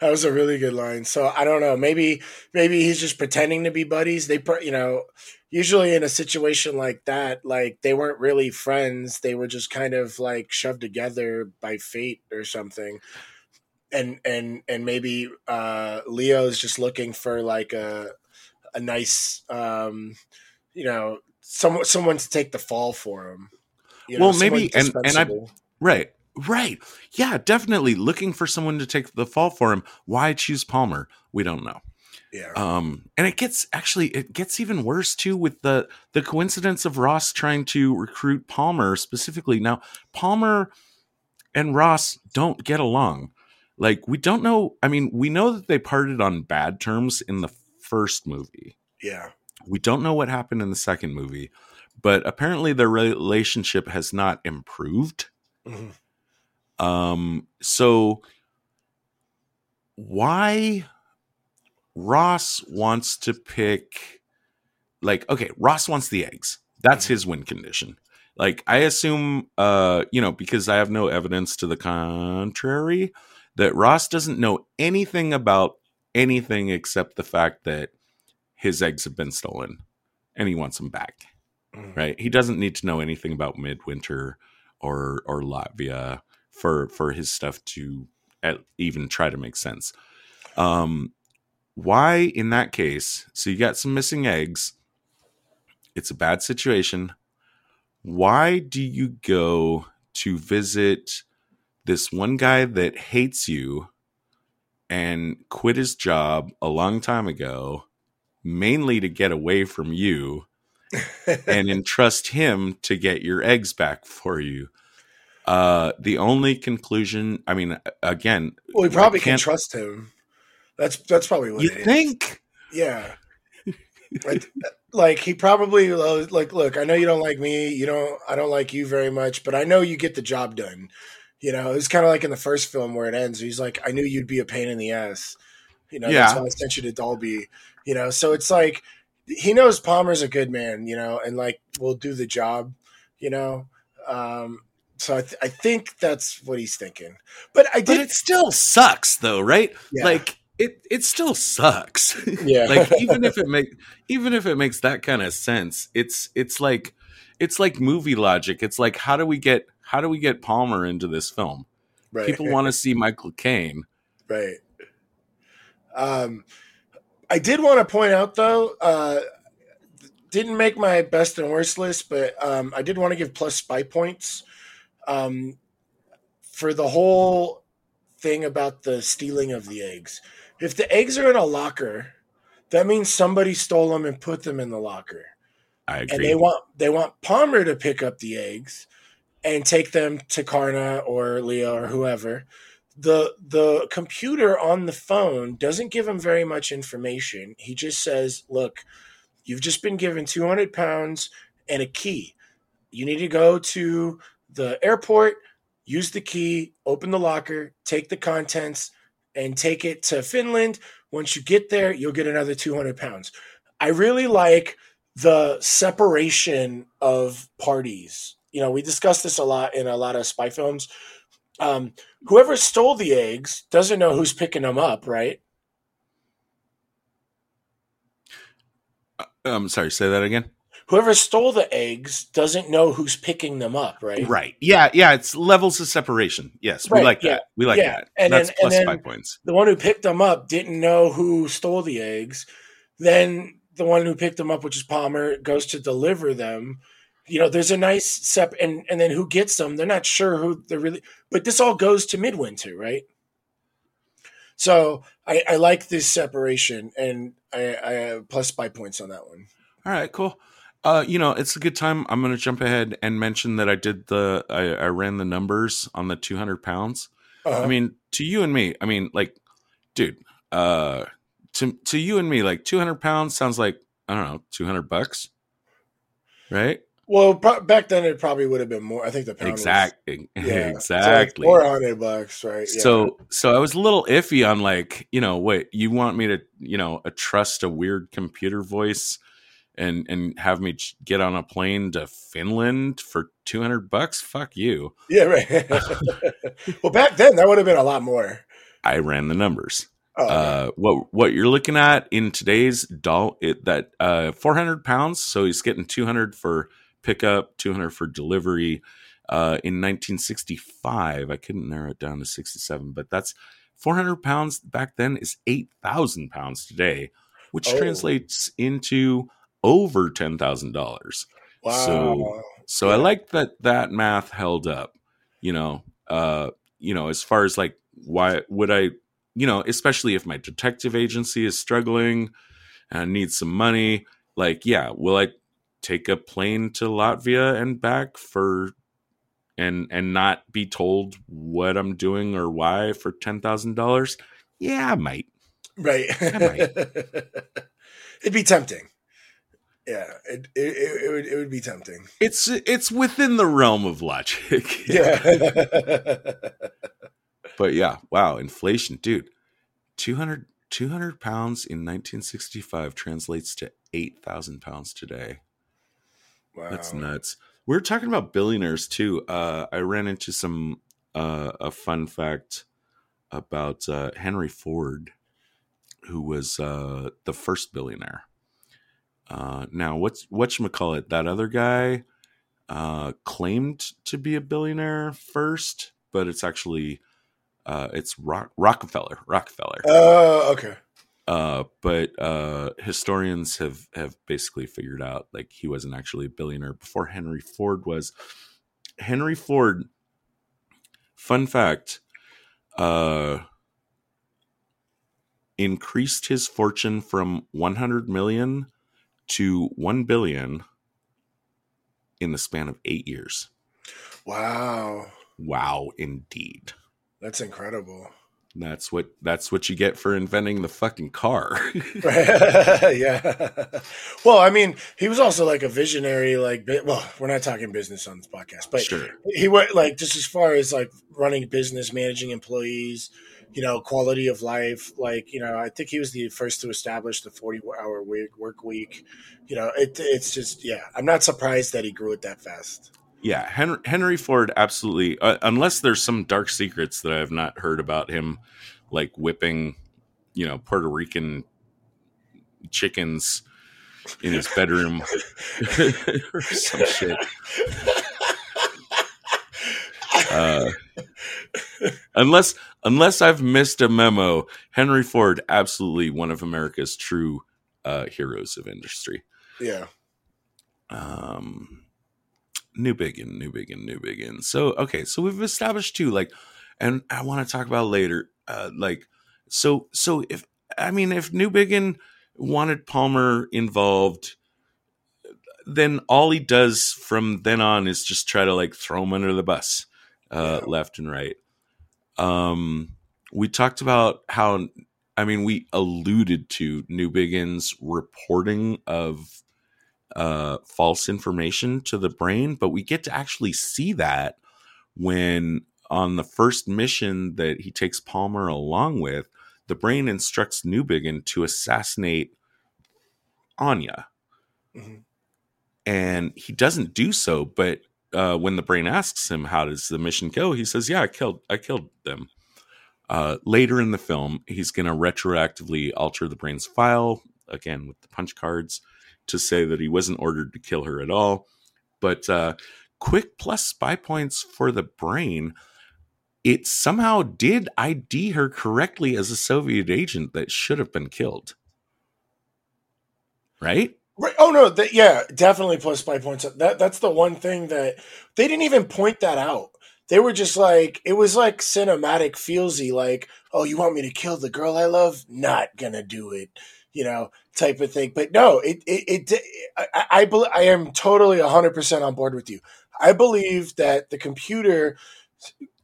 Speaker 4: that was a really good line. So I don't know. Maybe maybe he's just pretending to be buddies. They, you know, usually in a situation like that, like they weren't really friends. They were just kind of like shoved together by fate or something. And and and maybe uh, Leo's just looking for like a a nice, um, you know, someone someone to take the fall for him. You
Speaker 5: Well, maybe- and- and I-. Right. Right. Yeah, definitely looking for someone to take the fall for him. Why choose Palmer? We don't know.
Speaker 4: yeah.
Speaker 5: Um and it gets actually it gets even worse too with the the coincidence of Ross trying to recruit Palmer specifically. Now, Palmer and Ross don't get along. Like we don't know, I mean, we know that they parted on bad terms in the first movie.
Speaker 4: yeah.
Speaker 5: We don't know what happened in the second movie, but apparently their relationship has not improved.
Speaker 4: Mhm.
Speaker 5: Um, so why Ross wants to pick like okay, Ross wants the eggs. That's his win condition. Like I assume uh, you know, because I have no evidence to the contrary, that Ross doesn't know anything about anything except the fact that his eggs have been stolen and he wants them back.
Speaker 4: Mhm.
Speaker 5: Right? He doesn't need to know anything about Midwinter or or Latvia for for his stuff to at, even try to make sense. Um, why in that case? So you got some missing eggs. It's a bad situation. Why do you go to visit this one guy that hates you and quit his job a long time ago, mainly to get away from you? And entrust him to get your eggs back for you. Uh, the only conclusion, I mean, again,
Speaker 4: Well, we probably can trust him. That's that's probably what
Speaker 5: You
Speaker 4: it is.
Speaker 5: think?
Speaker 4: Yeah. like, like he probably uh, like look. I know you don't like me. You don't. I don't like you very much, but I know you get the job done. You know, it's kind of like in the first film where it ends. He's like, "I knew you'd be a pain in the ass." You know, that's
Speaker 5: Yeah.
Speaker 4: why I sent you to Dalby. You know, so it's like he knows Palmer's a good man. You know, and like will do the job. You know, um, so I, th- I think that's what he's thinking. But I
Speaker 5: But
Speaker 4: did.
Speaker 5: it still sucks, though, right?
Speaker 4: Yeah.
Speaker 5: Like it, it still sucks.
Speaker 4: Yeah.
Speaker 5: like even if it make, even if it makes that kind of sense, it's it's like, it's like movie logic. It's like how do we get how do we get Palmer into this film?
Speaker 4: right.
Speaker 5: People want to see Michael Caine.
Speaker 4: Right. Um, I did want to point out though, uh, didn't make my best and worst list, but um, I did want to give plus spy points um, for the whole thing about the stealing of the eggs. If the eggs are in a locker, that means somebody stole them and put them in the locker
Speaker 5: I agree.
Speaker 4: and they want they want Palmer to pick up the eggs and take them to Kaarna or Leo or whoever. The the computer on the phone doesn't give him very much information. He just says, "Look, you've just been given 200 pounds and a key. You need to go to the airport, use the key, open the locker, take the contents, and take it to Finland. Once you get there, you'll get another 200 pounds." I really like the separation of parties. You know, we discussed this a lot in a lot of spy films. Um, whoever stole the eggs doesn't know who's picking them up, right?
Speaker 5: I'm sorry, say that again.
Speaker 4: Whoever stole the eggs doesn't know who's picking them up, right?
Speaker 5: Right. Yeah, yeah, it's levels of separation. Yes, we like
Speaker 4: yeah,
Speaker 5: that. We like
Speaker 4: yeah.
Speaker 5: that.
Speaker 4: And
Speaker 5: That's
Speaker 4: then-
Speaker 5: plus
Speaker 4: and then-
Speaker 5: 5 points.
Speaker 4: The one who picked them up didn't know who stole the eggs. Then the one who picked them up, which is Palmer, goes to deliver them. You know, there's a nice sep, and and then who gets them? They're not sure who they're really. But this all goes to Midwinter, right? So I, I like this separation, and I, I have plus five points on that one.
Speaker 5: All right, cool. Uh, you know, it's a good time. I'm going to jump ahead and mention that I did the I, I ran the numbers on the 200 pounds.
Speaker 4: Uh-huh.
Speaker 5: I mean, to you and me, I mean, like, dude, uh, to to you and me, like 200 pounds sounds like I don't know, 200 bucks, right?
Speaker 4: Well, pro- back then it probably would have been more. I think the pound was-
Speaker 5: Exactly,
Speaker 4: yeah,
Speaker 5: exactly.
Speaker 4: four hundred bucks, right? Yeah.
Speaker 5: So so I was a little iffy on like, you know, wait, you want me to, you know, uh, trust a weird computer voice and and have me get on a plane to Finland for 200 bucks? Fuck you.
Speaker 4: yeah, right. well, back then that would have been a lot more.
Speaker 5: I ran the numbers.
Speaker 4: Oh.
Speaker 5: Uh what what you're looking at in today's doll it that uh 400 pounds, so he's getting 200 for pickup, 200 for delivery. Uh, in 1965, I couldn't narrow it down to 67, but that's 400 pounds back then is 8,000 pounds today, which
Speaker 4: Oh.
Speaker 5: translates into over $10,000.
Speaker 4: wow.
Speaker 5: so- So I like that that math held up. You know, uh, you know, as far as like why would I, you know, especially if my detective agency is struggling and needs some money, like, yeah, will I take a plane to Latvia and back for and and not be told what I'm doing or why for ten thousand dollars? Yeah, I might.
Speaker 4: right.
Speaker 5: I might.
Speaker 4: It'd be tempting. Yeah, it, it, it, it would it would be tempting.
Speaker 5: It's it's within the realm of logic.
Speaker 4: Yeah.
Speaker 5: But yeah, wow, inflation, dude. 200, 200 pounds in 1965 translates to 8,000 pounds today.
Speaker 4: Wow.
Speaker 5: That's nuts. We are talking about billionaires too. Uh, I ran into some, uh, a fun fact about uh, Henry Ford, who was uh, the first billionaire. Uh, now, what's whatchamacallit, that other guy uh, claimed to be a billionaire first, but it's actually uh, it's Rock- Rockefeller. Rockefeller.
Speaker 4: Oh, okay.
Speaker 5: Uh, but uh, historians have have basically figured out like he wasn't actually a billionaire before Henry Ford was. Henry Ford. Fun fact. Uh, increased his fortune from 100 million to 1 billion in the span of eight years.
Speaker 4: Wow,
Speaker 5: Wow, indeed.
Speaker 4: that's incredible.
Speaker 5: That's what that's what you get for inventing the fucking car.
Speaker 4: yeah. Well, I mean, he was also like a visionary. Like, well, we're not talking business on this podcast, but
Speaker 5: sure.
Speaker 4: he went like just as far as like running business, managing employees, you know, quality of life. Like, you know, I think he was the first to establish the forty-hour week, work week. You know, it, it's just yeah. I'm not surprised that he grew it that fast.
Speaker 5: Yeah, Henry, Henry Ford absolutely. Uh, unless there's some dark secrets that I have not heard about him, like whipping, you know, Puerto Rican chickens in his bedroom or some shit. Uh, unless unless I've missed a memo, Henry Ford absolutely one of America's true uh, heroes of industry.
Speaker 4: Yeah.
Speaker 5: um Newbigin new biggin Newbigin so okay so we've established two like and i want to talk about later uh like so so if i mean if Newbigin wanted palmer involved then all he does from then on is just try to like throw him under the bus uh
Speaker 4: Yeah.
Speaker 5: left and right um we talked about how i mean we alluded to Newbigin's reporting of uh, false information to the brain, but we get to actually see that when on the first mission that he takes Palmer along with, the brain instructs Newbigin to assassinate Anya.
Speaker 4: Mhm.
Speaker 5: and he doesn't do so. But uh, when the brain asks him how does the mission go, he says, "Yeah, I killed, I killed them." Uh, later in the film, he's going to retroactively alter the brain's file again with the punch cards to say that he wasn't ordered to kill her at all. But uh, quick plus spy points for the brain. It somehow did ID her correctly as a Soviet agent that should have been killed. Right?
Speaker 4: Right. Oh no. That, yeah, definitely plus five points. That that's the one thing that they didn't even point that out. They were just like it was like cinematic feelsy. Like, oh, you want me to kill the girl I love? Not gonna do it. You know, type of thing. But no, it it, it I I, I, am totally hundred percent on board with you. I believe that the computer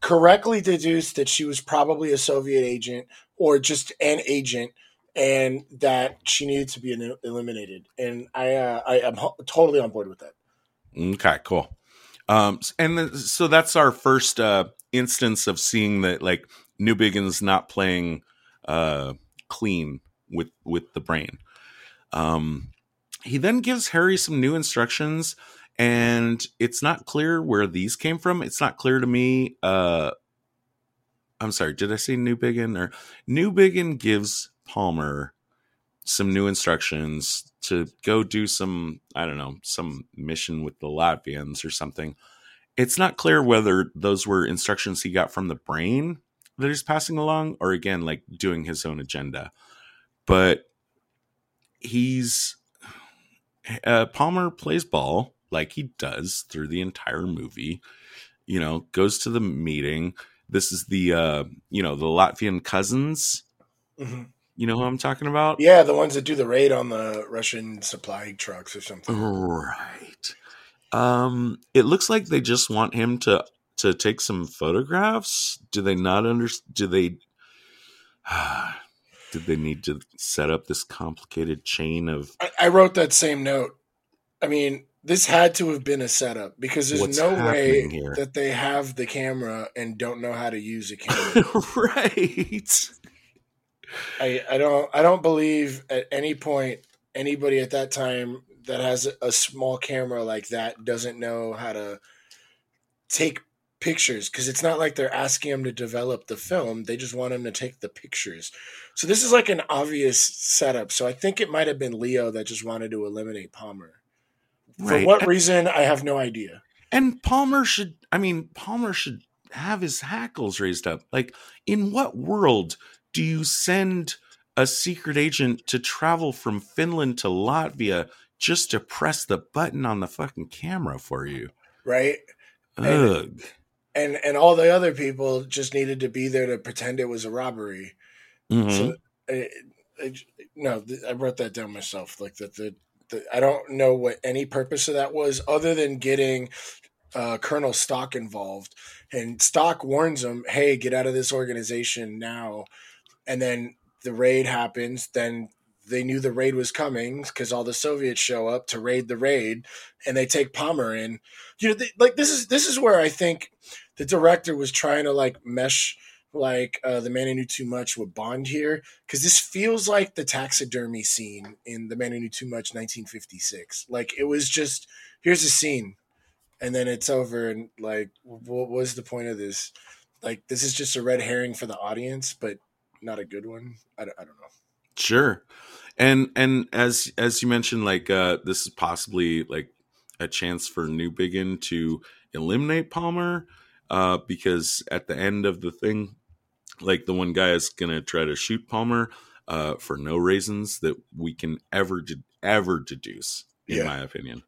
Speaker 4: correctly deduced that she was probably a Soviet agent or just an agent and that she needed to be eliminated. And I, uh, I am totally on board with that.
Speaker 5: Okay, cool. Um, and then, so that's our first uh, instance of seeing that like Newbigin's not playing uh, clean with with the brain. Um, he then gives Harry some new instructions, and it's not clear where these came from. It's not clear to me. Uh, I'm sorry, did I say Newbigin or Newbigin gives Palmer some new instructions to go do some I don't know some mission with the Latvians or something. It's not clear whether those were instructions he got from the brain that he's passing along, or again like doing his own agenda. But he's uh, Palmer plays ball like he does through the entire movie. You know, goes to the meeting. This is the uh, you know the Latvian cousins.
Speaker 4: Mhm.
Speaker 5: You know who I'm talking about?
Speaker 4: Yeah, the ones that do the raid on the Russian supply trucks or something.
Speaker 5: Right. Um, it looks like they just want him to to take some photographs. Do they not under? Do they? did they need to set up this complicated chain of
Speaker 4: I, I wrote that same note. I mean, this had to have been a setup because there's
Speaker 5: What's
Speaker 4: no way
Speaker 5: here?
Speaker 4: that they have the camera and don't know how to use a camera.
Speaker 5: right?
Speaker 4: I, I don't I don't believe at any point anybody at that time that has a, a small camera like that doesn't know how to take pictures because it's not like they're asking him to develop the film they just want him to take the pictures so this is like an obvious setup so i think it might have been leo that just wanted to eliminate palmer for
Speaker 5: Right.
Speaker 4: what reason i have no idea
Speaker 5: And Palmer should, I mean, Palmer should have his hackles raised up. Like, in what world do you send a secret agent to travel from Finland to Latvia just to press the button on the fucking camera for you?
Speaker 4: right
Speaker 5: Ugh.
Speaker 4: and and and all the other people just needed to be there to pretend it was a robbery
Speaker 5: Mhm.
Speaker 4: So, I, I, no, th- I wrote that down myself. Like that, the, the I don't know what any purpose of that was, other than getting uh, Colonel Stok involved. And Stok warns him, "Hey, get out of this organization now." And then the raid happens. Then they knew the raid was coming because all the Soviets show up to raid the raid, and they take Palmer in. You know, they, like this is this is where I think the director was trying to like mesh like uh, the man who knew too much with Bond here because this feels like the taxidermy scene in the man who knew too much 1956 like it was just here's a scene and then it's over and like what was the point of this? Like this is just a red herring for the audience but not a good one? I don't, I don't know.
Speaker 5: Sure. And and as as you mentioned, like uh this is possibly like a chance for Newbigin to eliminate Palmer, uh, because at the end of the thing, like the one guy is gonna try to shoot Palmer, uh, for no reasons that we can ever de- ever deduce, in
Speaker 4: Yeah.
Speaker 5: my opinion.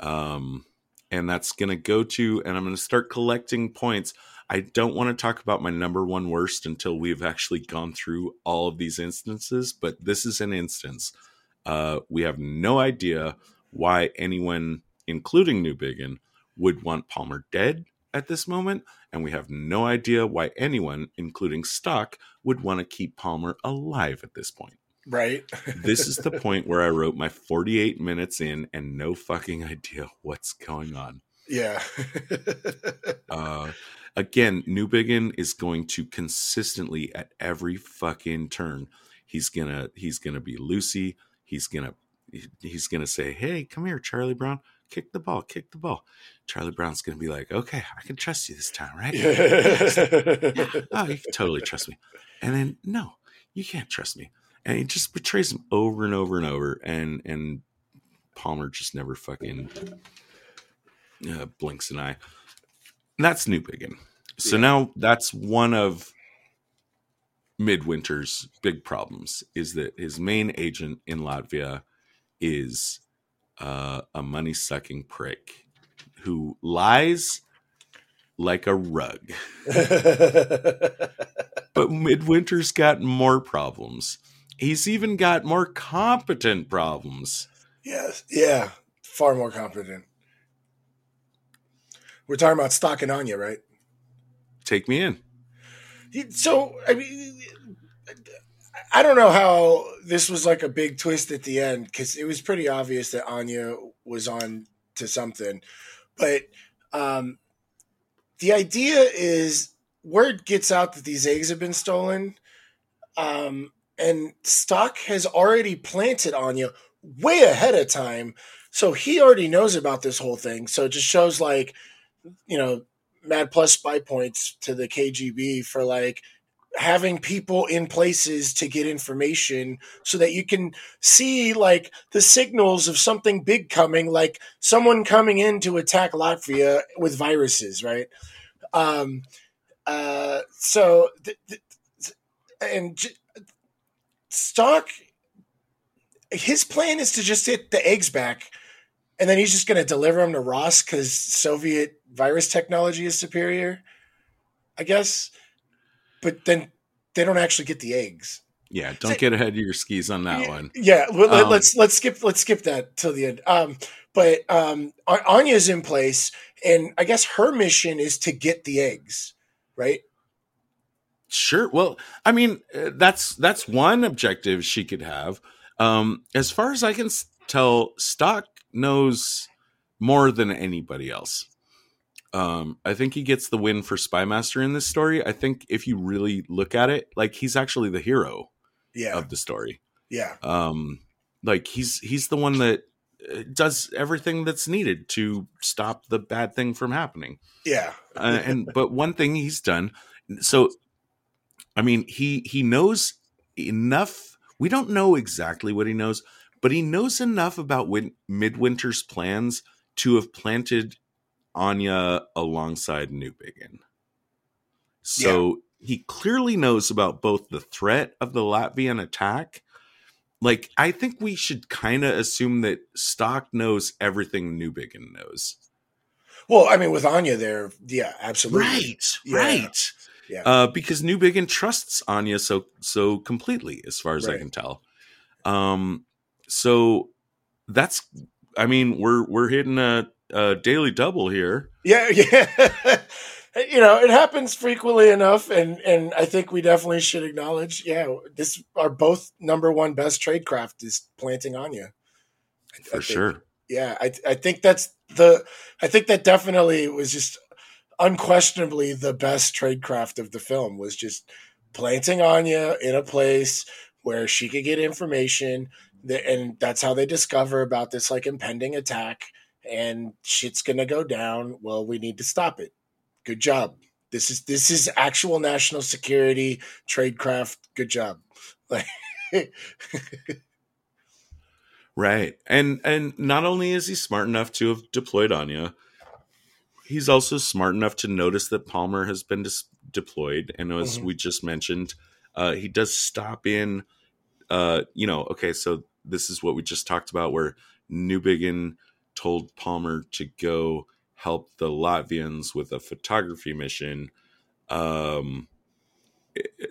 Speaker 5: Um and that's gonna go to and I'm gonna start collecting points. I don't want to talk about my number one worst until we've actually gone through all of these instances, but this is an instance. Uh, we have no idea why anyone, including Newbigin, would want Palmer dead at this moment, and we have no idea why anyone, including Stok, would want to keep Palmer alive at this point.
Speaker 4: right
Speaker 5: This is the point where I wrote my 48 minutes in and no fucking idea what's going on.
Speaker 4: yeah
Speaker 5: Uh, again, Newbigin is going to consistently at every fucking turn. He's gonna he's gonna be Lucy. He's gonna he's gonna say, "Hey, come here, Charlie Brown, kick the ball, kick the ball." Charlie Brown's gonna be like, "Okay, I can trust you this time, right?" yeah, oh, you can totally trust me. And then no, you can't trust me. And he just betrays him over and over and over. And and Palmer just never fucking uh, blinks an eye. And that's Newbigin. So
Speaker 4: Yeah.
Speaker 5: now that's one of Midwinter's big problems is that his main agent in Latvia is uh, a money sucking prick who lies like a rug. But Midwinter's got more problems. He's even got more competent problems.
Speaker 4: yes, yeah, far more competent. We're talking about Stok and Anya, right?
Speaker 5: Take me in.
Speaker 4: So, I mean, I don't know how this was like a big twist at the end because it was pretty obvious that Anya was on to something. But um, the idea is word gets out that these eggs have been stolen. Um, and Stok has already planted Anya way ahead of time. So he already knows about this whole thing. So it just shows like, you know, mad plus spy points to the KGB for like having people in places to get information so that you can see like the signals of something big coming like someone coming in to attack Latvia with viruses right? Um uh so th- th- and j- Stok his plan is to just hit the eggs back and then he's just going to deliver them to Ross cuz Soviet virus technology is superior I guess but then they don't actually get the eggs.
Speaker 5: Yeah, don't
Speaker 4: So-
Speaker 5: get ahead of your skis on that
Speaker 4: yeah,
Speaker 5: one.
Speaker 4: Yeah, let,
Speaker 5: Um,
Speaker 4: let's let's skip let's skip that till the end. Um, but um, Anya's in place, and I guess her mission is to get the eggs, right?
Speaker 5: Sure. Well, I mean, uh, that's that's one objective she could have. Um, as far as I can tell, Stok knows more than anybody else. Um, I think he gets the win for Spymaster in this story. I think if you really look at it, like he's actually the hero
Speaker 4: Yeah,
Speaker 5: of the story.
Speaker 4: yeah,
Speaker 5: um like he's he's the one that uh, does everything that's needed to stop the bad thing from happening
Speaker 4: yeah,
Speaker 5: uh, and but one thing he's done so i mean he he knows enough we don't know exactly what he knows but he knows enough about Win- midwinter's plans to have planted anya alongside newbigin so he clearly knows about both the threat of the latvian attack. Like i think we should kind of assume that Stok knows everything newbigin knows.
Speaker 4: Well, I mean, with Anya there, yeah, absolutely,
Speaker 5: right
Speaker 4: Yeah.
Speaker 5: right.
Speaker 4: Yeah.
Speaker 5: uh, because Newbigin trusts Anya so so completely, as far as I can tell. Um, so that's, I mean, we're we're hitting a, a daily double here.
Speaker 4: Yeah, yeah. you know, it happens frequently enough, and and I think we definitely should acknowledge. Yeah, this our both number one best trade craft is planting Anya. I- I
Speaker 5: For
Speaker 4: think-
Speaker 5: sure.
Speaker 4: yeah I, I think that's the i think that definitely was just unquestionably the best trade craft of the film was just planting anya in a place where she could get information and that's how they discover about this like impending attack and shit's gonna go down. Well we need to stop it. Good job. This is this is actual national security tradecraft good job.
Speaker 5: Right. And and not only is he smart enough to have deployed Anya, he's also smart enough to notice that Palmer has been dis- deployed. And as
Speaker 4: Mhm.
Speaker 5: we just mentioned, uh he does stop in uh you know, okay, so this is what we just talked about where Newbigin told Palmer to go help the Latvians with a photography mission. Um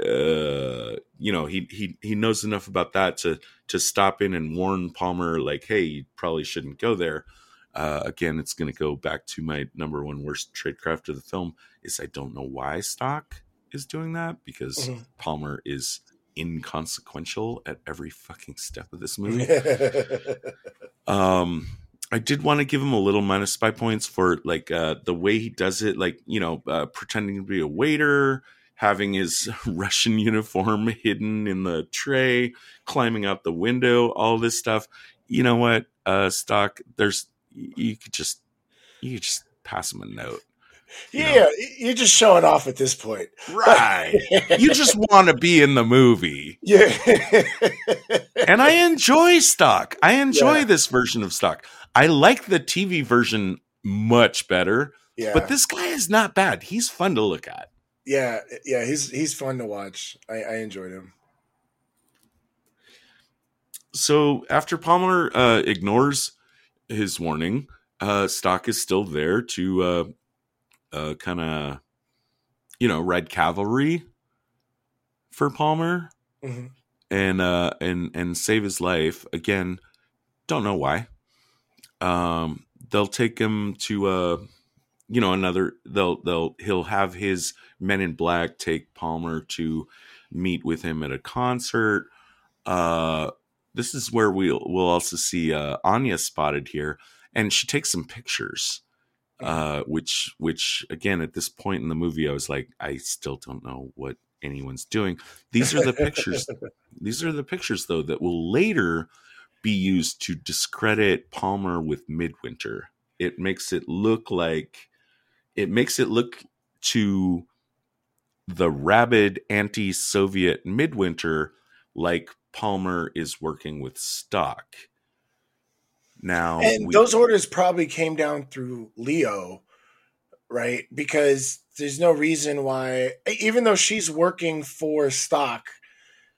Speaker 5: uh, you know, he he he knows enough about that to to stop in and warn Palmer, like, hey, you probably shouldn't go there. Uh, again, it's going to go back to my number one worst tradecraft of the film is I don't know why Stok is doing that because
Speaker 4: Mhm.
Speaker 5: Palmer is inconsequential at every fucking step of this movie. Um, I did want to give him a little minus spy points for like uh, the way he does it, like you know, uh, pretending to be a waiter, having his Russian uniform hidden in the tray, climbing out the window, all this stuff. you know what, uh, Stok. There's you could just you could just pass him a note. You know.
Speaker 4: Yeah, you're just showing off at this point.
Speaker 5: Right. you just want to be in the movie.
Speaker 4: Yeah.
Speaker 5: And I enjoy Stok. I enjoy
Speaker 4: Yeah.
Speaker 5: this version of Stok. I like the TV version much better,
Speaker 4: yeah.
Speaker 5: but this guy is not bad. He's fun to look at.
Speaker 4: yeah, yeah, he's he's fun to watch. I, I enjoyed him.
Speaker 5: So after Palmer uh, ignores his warning, uh, Stok is still there to uh, uh, kind of, you know, red cavalry for Palmer
Speaker 4: Mhm.
Speaker 5: and uh, and and save his life. Again, don't know why. Um, they'll take him to uh, you know, another. They'll they'll he'll have his men in black take Palmer to meet with him at a concert. Uh, this is where we'll we'll also see uh, Anya spotted here, and she takes some pictures. Uh, which which again at this point in the movie, I was like, I still don't know what anyone's doing. These are the pictures. These are the pictures though that will later be used to discredit Palmer with Midwinter. It makes it look like it makes it look to the rabid anti-Soviet Midwinter like Palmer is working with Stok. Now,
Speaker 4: and
Speaker 5: we-
Speaker 4: those orders probably came down through Leo, right? Because there's no reason why, even though she's working for Stok,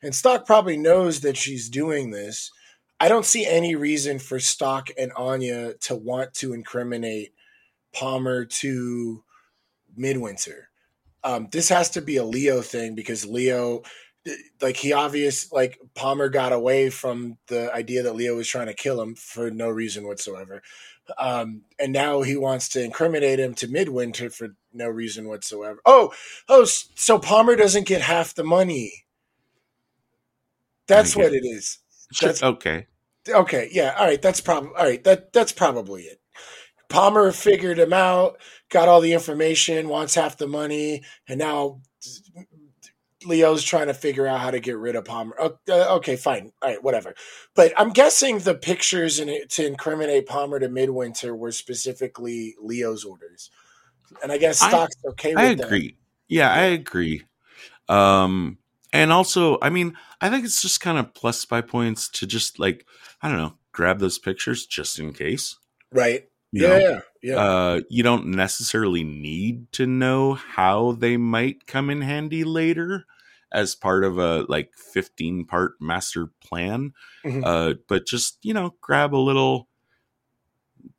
Speaker 4: and Stok probably knows that she's doing this. I don't see any reason for Stok and Anya to want to incriminate Palmer to Midwinter. Um, this has to be a Leo thing because Leo, like he obvious, like Palmer got away from the idea that Leo was trying to kill him for no reason whatsoever, um, and now he wants to incriminate him to Midwinter for no reason whatsoever. Oh, oh, so Palmer doesn't get half the money. That's what it is. That's-
Speaker 5: okay.
Speaker 4: Okay, yeah, all right, that's probably all right. That that's probably it. Palmer figured him out, got all the information, wants half the money, and now Leo's trying to figure out how to get rid of Palmer. Uh, Okay, fine, all right, whatever. But I'm guessing the pictures in it to incriminate Palmer to Midwinter were specifically Leo's orders, and I guess
Speaker 5: I-
Speaker 4: Stok's okay with
Speaker 5: I
Speaker 4: that.
Speaker 5: agree. Yeah, I agree. Um, and also, I mean, I think it's just kind of plus by points to just like I don't know, grab those pictures just in case.
Speaker 4: Right?
Speaker 5: you
Speaker 4: Yeah,
Speaker 5: know?
Speaker 4: yeah, yeah.
Speaker 5: Uh, you don't necessarily need to know how they might come in handy later as part of a like 15 part master plan.
Speaker 4: Mhm.
Speaker 5: Uh, but just, you know, grab a little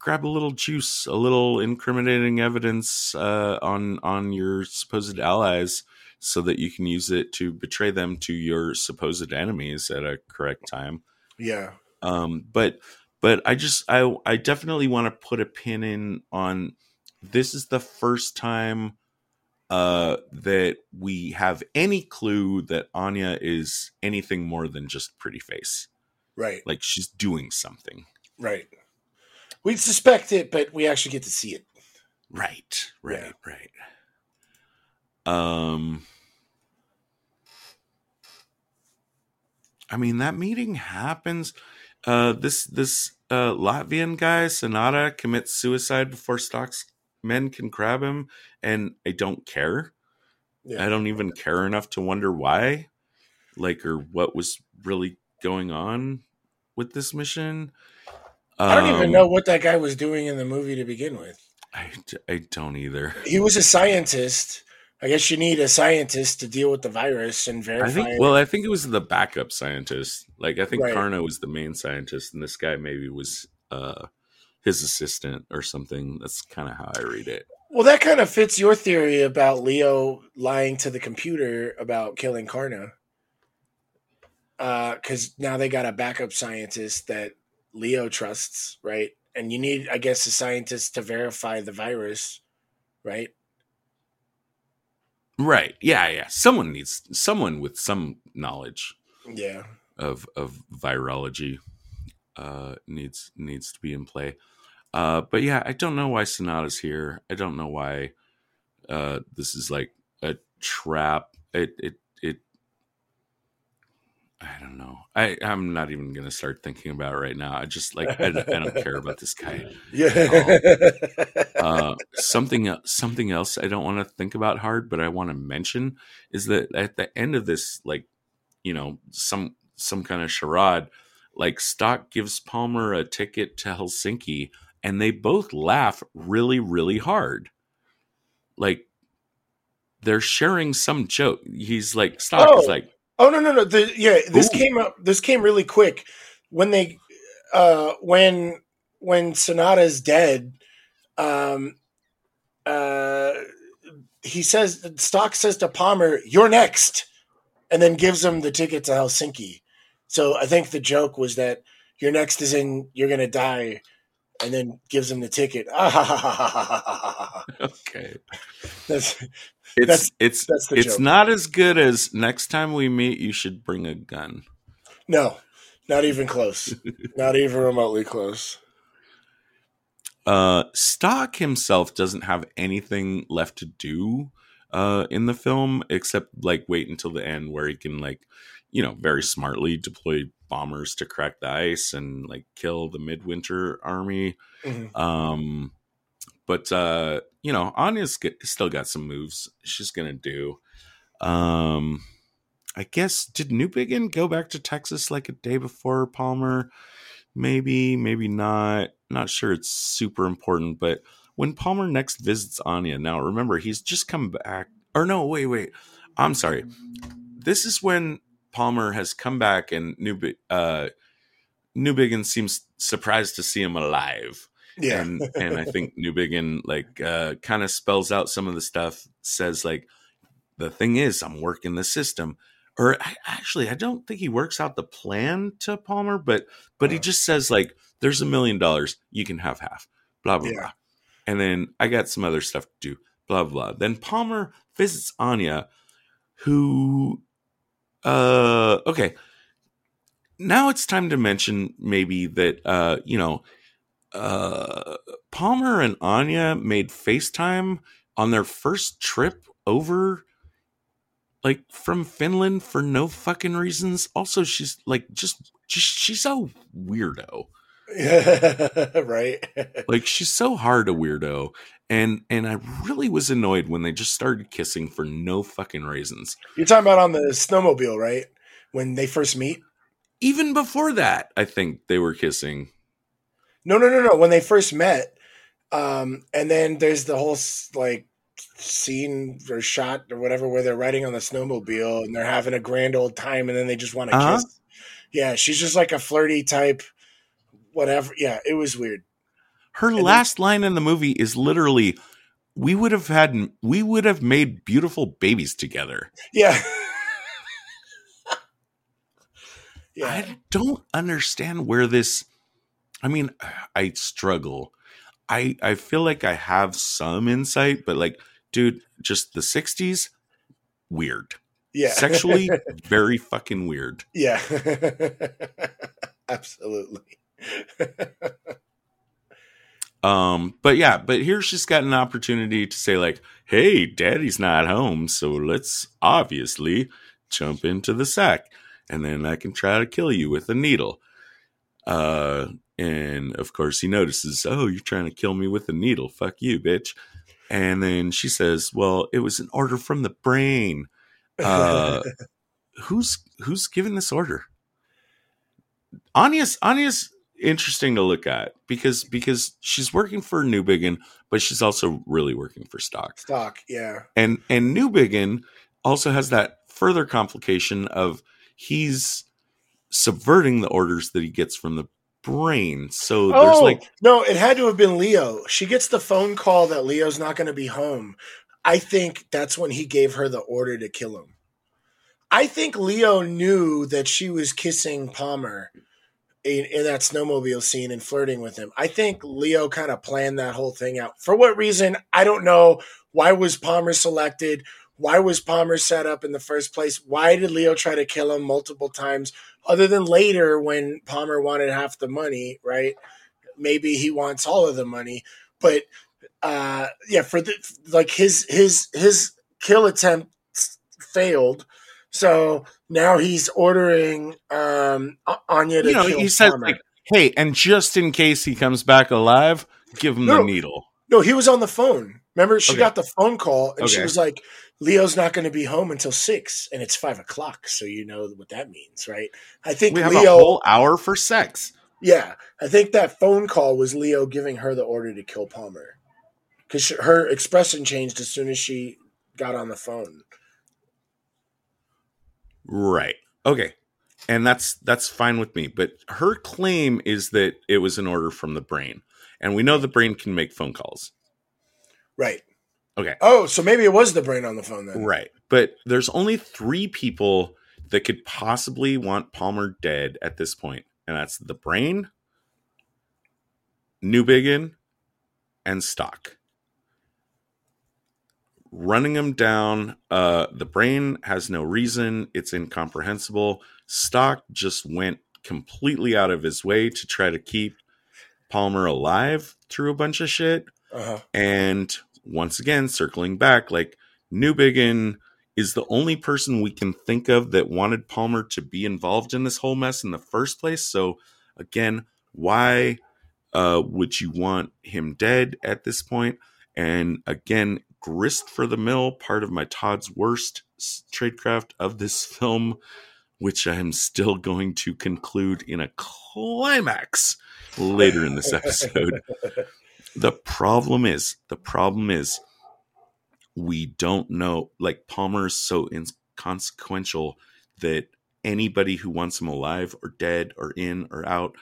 Speaker 5: grab a little juice, a little incriminating evidence uh, on on your supposed allies so that you can use it to betray them to your supposed enemies at a correct time
Speaker 4: yeah.
Speaker 5: um but but i just i i definitely want to put a pin in on this is the first time uh that we have any clue that anya is anything more than just pretty face
Speaker 4: Right.
Speaker 5: like she's doing something
Speaker 4: Right. We suspect it, but we actually get to see it.
Speaker 5: right right
Speaker 4: Yeah.
Speaker 5: right um i mean that meeting happens uh this this uh latvian guy sonata commits suicide before Stok's men can grab him and i don't care
Speaker 4: Yeah.
Speaker 5: i don't even care enough to wonder why like or what was really going on with this mission
Speaker 4: I don't even
Speaker 5: Um,
Speaker 4: know what that guy was doing in the movie to begin with.
Speaker 5: I, I don't either
Speaker 4: He was a scientist. I guess you need a scientist to deal with the virus and verify.
Speaker 5: I think. Well, I think it was the backup scientist. Like I think
Speaker 4: Right.
Speaker 5: Kaarna was the main scientist, and this guy maybe was uh, his assistant or something. That's kind of how I read it.
Speaker 4: well, that kind of fits your theory about Leo lying to the computer about killing Kaarna. Because now they got a backup scientist that Leo trusts, right? And you need, I guess, a scientist to verify the virus, right?
Speaker 5: Right? Yeah, yeah. Someone needs someone with some knowledge
Speaker 4: Yeah.
Speaker 5: of of virology uh, needs needs to be in play. Uh, but yeah, I don't know why Sonata's here. I don't know why uh, this is like a trap. It it it. I don't know. I I'm not even gonna start thinking about it right now. I just like I, I don't care about this guy.
Speaker 4: Yeah.
Speaker 5: Uh, something something else I don't want to think about hard, but I want to mention is that at the end of this, like you know, some some kind of charade, like Stok gives Palmer a ticket to Helsinki, and they both laugh really really hard, like they're sharing some joke. He's like Stok is
Speaker 4: Oh.
Speaker 5: like.
Speaker 4: Oh no no no! The, yeah, this
Speaker 5: Ooh.
Speaker 4: came up. This came really quick when they, uh, when when Sonata's dead. Um, uh, he says Stok says to Palmer, "You're next," and then gives him the ticket to Helsinki. So I think the joke was that your next is in you're gonna die, and then gives him the ticket.
Speaker 5: Okay.
Speaker 4: That's
Speaker 5: It's
Speaker 4: That's-
Speaker 5: it's
Speaker 4: that's the
Speaker 5: it's
Speaker 4: joke.
Speaker 5: not as good as next time we meet you should bring a gun.
Speaker 4: no, not even close. not even remotely close.
Speaker 5: Uh Stok himself doesn't have anything left to do uh in the film except like wait until the end where he can like you know very smartly deploy bombers to crack the ice and like kill the midwinter army.
Speaker 4: Mhm.
Speaker 5: um but uh you know anya's get, still got some moves she's gonna do. Um i guess did newbigin go back to texas like a day before palmer? Maybe maybe not. Not sure it's super important but when palmer next visits anya now remember he's just come back or no wait wait. I'm sorry. This is when palmer has come back and Newbi- uh newbigin seems surprised to see him alive
Speaker 4: Yeah.
Speaker 5: and and I think Newbigin like uh, kind of spells out some of the stuff. Says like the thing is, I'm working the system, or I, actually, I don't think he works out the plan to Palmer, but but he
Speaker 4: Uh.
Speaker 5: just says like, "There's a million dollars, you can have half." Blah blah
Speaker 4: Yeah.
Speaker 5: blah, and then I got some other stuff to do. Blah blah. Then Palmer visits Anya, who, uh, okay. Now it's time to mention maybe that uh, you know uh, Palmer and Anya made FaceTime on their first trip over, like from Finland for no fucking reasons. Also, she's like just, just she's so weirdo.
Speaker 4: right.
Speaker 5: Like she's so hard a weirdo, and and I really was annoyed when they just started kissing for no fucking reasons.
Speaker 4: You're talking about on the snowmobile, right? When they first meet?
Speaker 5: Even before that, I think they were kissing.
Speaker 4: No, no, no, no. When they first met, um, and then there's the whole like scene or shot or whatever where they're riding on the snowmobile and they're having a grand old time, and then they just want to
Speaker 5: Uh-huh.
Speaker 4: kiss. Yeah, she's just like a flirty type, whatever. Yeah, it was weird.
Speaker 5: Her
Speaker 4: then-
Speaker 5: last line in the movie is literally, "We would have had, we would have made beautiful babies together."
Speaker 4: Yeah. yeah.
Speaker 5: I don't understand where this. I mean, I struggle. I I feel like I have some insight, but like, dude, just the '60s, weird.
Speaker 4: yeah.
Speaker 5: Sexually, very fucking weird.
Speaker 4: yeah. Absolutely.
Speaker 5: Um, but yeah, but here she's got an opportunity to say like, "Hey, Daddy's not home, so let's obviously jump into the sack, and then I can try to kill you with a needle." Uh, and of course he notices, "Oh, you're trying to kill me with a needle? Fuck you, bitch!" And then she says, "Well, it was an order from the brain." Uh, who's who's giving this order? Anya's Anya's interesting to look at because because she's working for Newbigin, but she's also really working for Stok.
Speaker 4: Stok. Yeah.
Speaker 5: And and Newbigin also has that further complication of he's subverting the orders that he gets from the brain. So there's
Speaker 4: oh
Speaker 5: like
Speaker 4: no, it had to have been Leo. She gets the phone call that Leo's not going to be home. I think that's when he gave her the order to kill him. I think Leo knew that she was kissing Palmer in, in that snowmobile scene and flirting with him. I think Leo kind of planned that whole thing out. For what reason? I don't know. Why was Palmer selected? Why was Palmer set up in the first place? Why did Leo try to kill him multiple times? Other than later when Palmer wanted half the money, right? Maybe he wants all of the money, but uh yeah, for the like his his his kill attempt failed. So now he's ordering um, Anya to
Speaker 5: You know,
Speaker 4: kill
Speaker 5: he says
Speaker 4: Palmer.
Speaker 5: like, "Hey, and just in case he comes back alive, give him
Speaker 4: No.
Speaker 5: the needle."
Speaker 4: no, he was on the phone. Remember, she
Speaker 5: Okay.
Speaker 4: got the phone call and she was like, "Leo's not going to be home until six, and it's five o'clock." So you know what that means, right? I think
Speaker 5: We have
Speaker 4: Leo.
Speaker 5: a whole hour for sex.
Speaker 4: Yeah, I think that phone call was Leo giving her the order to kill Palmer because her expression changed as soon as she got on the phone.
Speaker 5: Right. Okay. And that's that's fine with me. But her claim is that it was an order from the brain. And we know the brain can make phone calls.
Speaker 4: Right.
Speaker 5: Okay.
Speaker 4: Oh, so maybe it was the brain on the phone then.
Speaker 5: Right. But there's only three people that could possibly want Palmer dead at this point. And that's the brain, Newbigin, and Stok. Running them down, uh, the brain has no reason. It's incomprehensible. Stok just went completely out of his way to try to keep Palmer alive through a bunch of shit.
Speaker 4: Uh-huh.
Speaker 5: And once again, circling back, like Newbigin is the only person we can think of that wanted Palmer to be involved in this whole mess in the first place. So again, why uh, would you want him dead at this point? And again, grist for the mill, part of my Todd's worst tradecraft of this film, which I am still going to conclude in a climax later in this episode. the problem is, the problem is, we don't know. Like Palmer is so inconsequential that anybody who wants him alive or dead or in or out,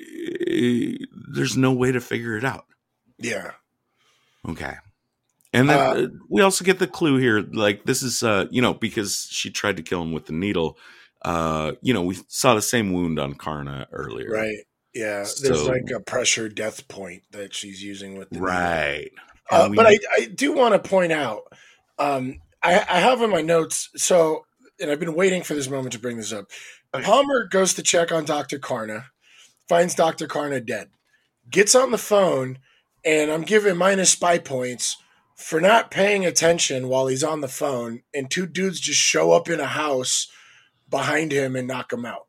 Speaker 5: eh, there's no way to figure it out.
Speaker 4: Yeah.
Speaker 5: Okay. And then
Speaker 4: Uh,
Speaker 5: uh, we also get the clue here. Like this is, uh, you know, because she tried to kill him with the needle. Uh, you know, we saw the same wound on Kaarna earlier.
Speaker 4: Right. Yeah. There's like a pressure death point that she's using with the needle.
Speaker 5: Right.
Speaker 4: Uh,
Speaker 5: we-
Speaker 4: but I, I do want to point out, um, I, I have in my notes, so, and I've been waiting for this moment to bring this up.
Speaker 5: Okay.
Speaker 4: Palmer goes to check on Dr. Kaarna, finds Dr. Kaarna dead, gets on the phone, and I'm giving minus spy points for not paying attention while he's on the phone, and two dudes just show up in a house behind him and knock him out.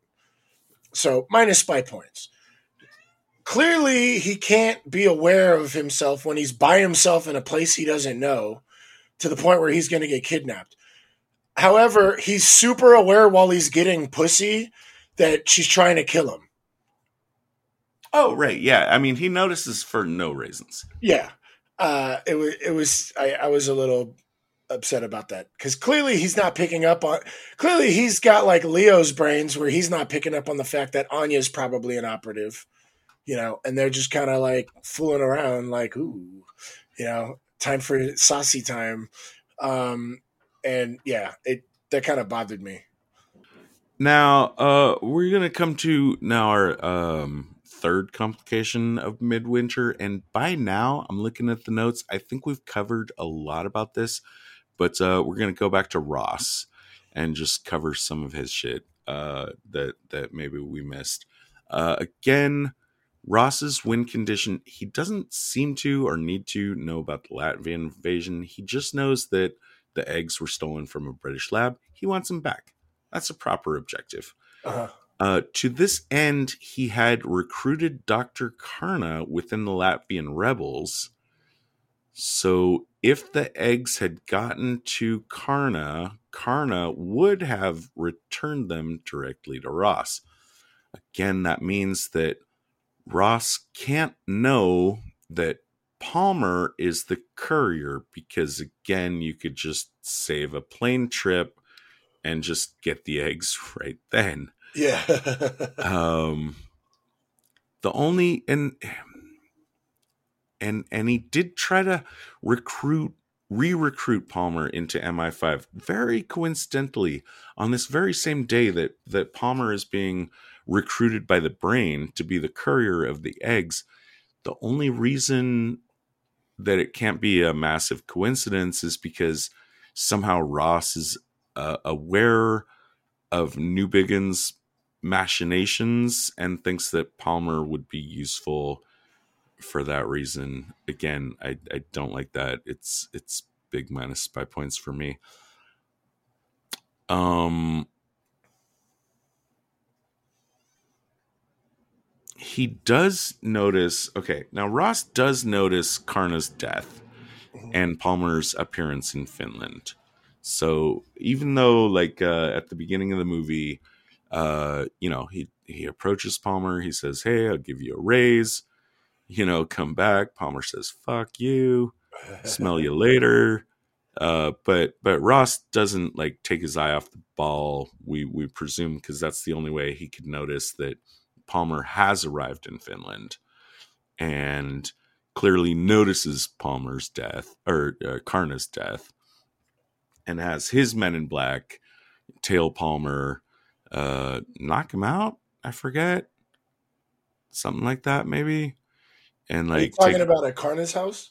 Speaker 4: So minus spy points clearly he can't be aware of himself when he's by himself in a place he doesn't know to the point where he's going to get kidnapped. However, he's super aware while he's getting pussy that she's trying to kill him.
Speaker 5: Oh, right. Yeah. I mean, he notices for no reasons.
Speaker 4: Yeah. Uh, it was, it was, I, I was a little upset about that because clearly he's not picking up on, clearly he's got like Leo's brains where he's not picking up on the fact that Anya's probably an operative, you know, and they're just kind of like fooling around, like, ooh, you know, time for saucy time. Um, and yeah, it, that kind of bothered me.
Speaker 5: Now, uh, we're gonna come to now our um third complication of midwinter, and by now I'm looking at the notes. I think we've covered a lot about this, but uh, we're gonna go back to Ross and just cover some of his shit uh, that that maybe we missed. Uh, again, Ross's win condition. He doesn't seem to or need to know about the Latvian invasion. He just knows that the eggs were stolen from a British lab. He wants them back. That's a proper objective.
Speaker 4: Uh-huh.
Speaker 5: Uh, to this end, he had recruited Dr. Kaarna within the Latvian rebels. So if the eggs had gotten to Kaarna, Kaarna would have returned them directly to Ross. Again, that means that Ross can't know that Palmer is the courier because, again, you could just save a plane trip and just get the eggs right then.
Speaker 4: Yeah.
Speaker 5: Um, the only and and and he did try to recruit re-recruit Palmer into MI5 very coincidentally on this very same day that that Palmer is being recruited by the brain to be the courier of the eggs the only reason that it can't be a massive coincidence is because somehow Ross is uh, aware of Newbigin's machinations and thinks that Palmer would be useful for that reason. Again, I, I don't like that. It's it's big minus spy points for me. Um, he does notice. Okay, now Ross does notice Kaarna's death and Palmer's appearance in Finland. So even though, like uh, at the beginning of the movie, uh, you know, he he approaches Palmer. He says, "Hey, I'll give you a raise." You know, come back. Palmer says, "Fuck you." Smell you later. Uh, but but Ross doesn't like take his eye off the ball. We we presume because that's the only way he could notice that Palmer has arrived in Finland, and clearly notices Palmer's death or uh, Kaarna's death, and has his men in black tail Palmer, uh, knock him out. I forget something like that, maybe. And like,
Speaker 4: talking
Speaker 5: take-
Speaker 4: about at Kaarna's house?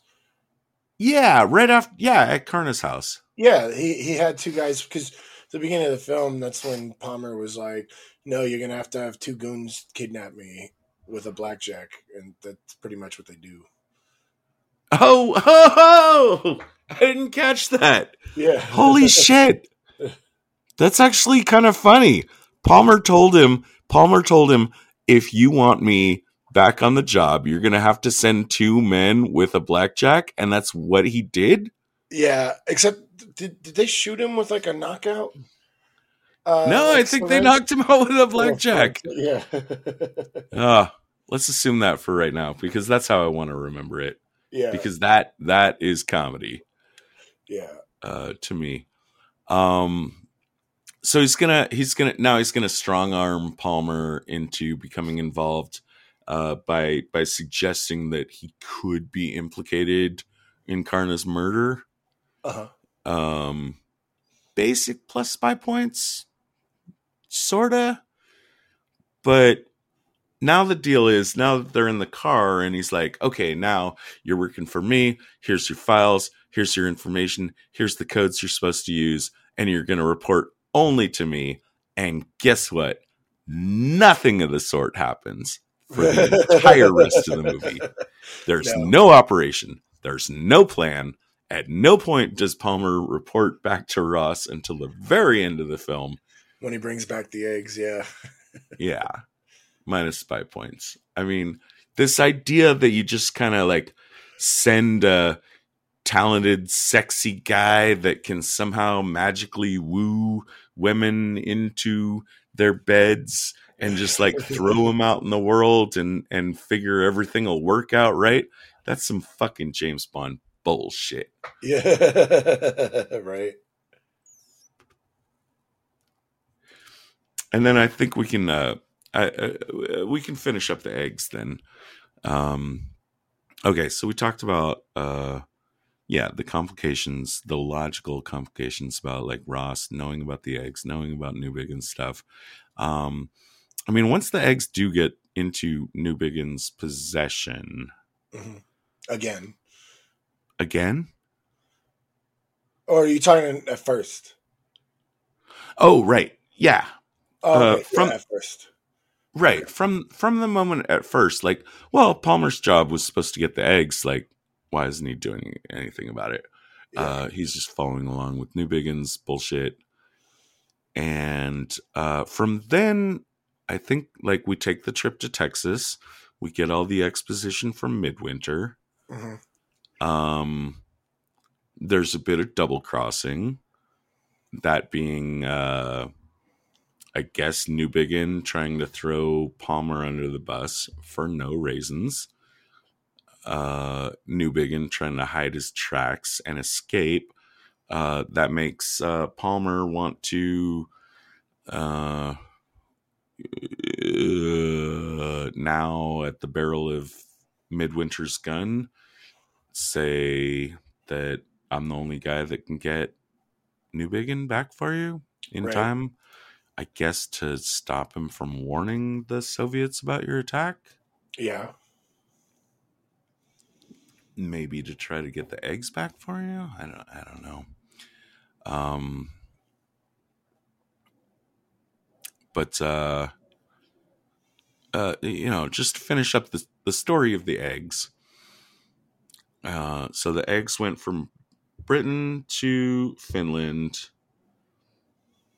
Speaker 5: yeah, right after, yeah, at Kaarna's house.
Speaker 4: Yeah, he, he had two guys because the beginning of the film, that's when Palmer was like, "No, you're gonna have to have two goons kidnap me with a blackjack," and that's pretty much what they do.
Speaker 5: Oh, oh, oh! I didn't catch that.
Speaker 4: Yeah.
Speaker 5: Holy shit. That's actually kind of funny. Palmer told him, Palmer told him, if you want me back on the job, you're going to have to send two men with a blackjack. And that's what he did.
Speaker 4: Yeah, except did, did they shoot him with like a knockout? Uh,
Speaker 5: no, I think they knocked him out with a blackjack.
Speaker 4: Yeah.
Speaker 5: Uh, let's assume that for right now because that's how I want to remember it.
Speaker 4: yeah.
Speaker 5: Because that that is comedy.
Speaker 4: yeah.
Speaker 5: uh, to me. Um, so he's gonna he's gonna now he's gonna strong arm Palmer into becoming involved uh, by by suggesting that he could be implicated in Kaarna's murder.
Speaker 4: Uh-huh.
Speaker 5: Um, basic plus spy points, sorta. But now the deal is now that they're in the car and he's like, okay, now you're working for me. Here's your files. Here's your information. Here's the codes you're supposed to use. And you're going to report only to me. And guess what? Nothing of the sort happens for the entire rest of the movie. There's
Speaker 4: No.
Speaker 5: no operation, there's no plan. At no point does Palmer report back to Ross until the very end of the film.
Speaker 4: When he brings back the eggs, yeah.
Speaker 5: Yeah. Minus spy points. I mean, this idea that you just kind of like send a talented, sexy guy that can somehow magically woo women into their beds and just like throw them out in the world and and figure everything will work out right. That's some fucking James Bond bullshit.
Speaker 4: Yeah. right.
Speaker 5: and then I think we can uh, I, uh, we can finish up the eggs then. Um, okay, so we talked about uh, yeah the complications, the logical complications about like Ross knowing about the eggs, knowing about Newbigin stuff. Um, I mean, once the eggs do get into Newbigin's possession
Speaker 4: hmm Again.
Speaker 5: again.
Speaker 4: Or are you talking at first?
Speaker 5: Oh, right, yeah,
Speaker 4: Oh,
Speaker 5: Uh, from-
Speaker 4: yeah, at first.
Speaker 5: Right. From from the moment at first, like, well, Palmer's job was supposed to get the eggs. Like, why isn't he doing anything about it?
Speaker 4: Yeah.
Speaker 5: Uh, he's just following along with Newbigin's bullshit. And uh, from then, I think like we take the trip to Texas. We get all the exposition from Midwinter.
Speaker 4: Mhm.
Speaker 5: Um, there's a bit of double crossing. That being, uh, I guess, Newbigin trying to throw Palmer under the bus for no reasons. Uh, Newbigin trying to hide his tracks and escape. Uh, that makes uh, Palmer want to uh, uh, now at the barrel of Midwinter's gun say that I'm the only guy that can get Newbigin back for you in
Speaker 4: Right.
Speaker 5: time. I guess to stop him from warning the Soviets about your attack.
Speaker 4: Yeah.
Speaker 5: Maybe to try to get the eggs back for you. I don't. I don't know. Um, but uh, uh, you know, just finish up the the story of the eggs. Uh, so the eggs went from Britain to Finland.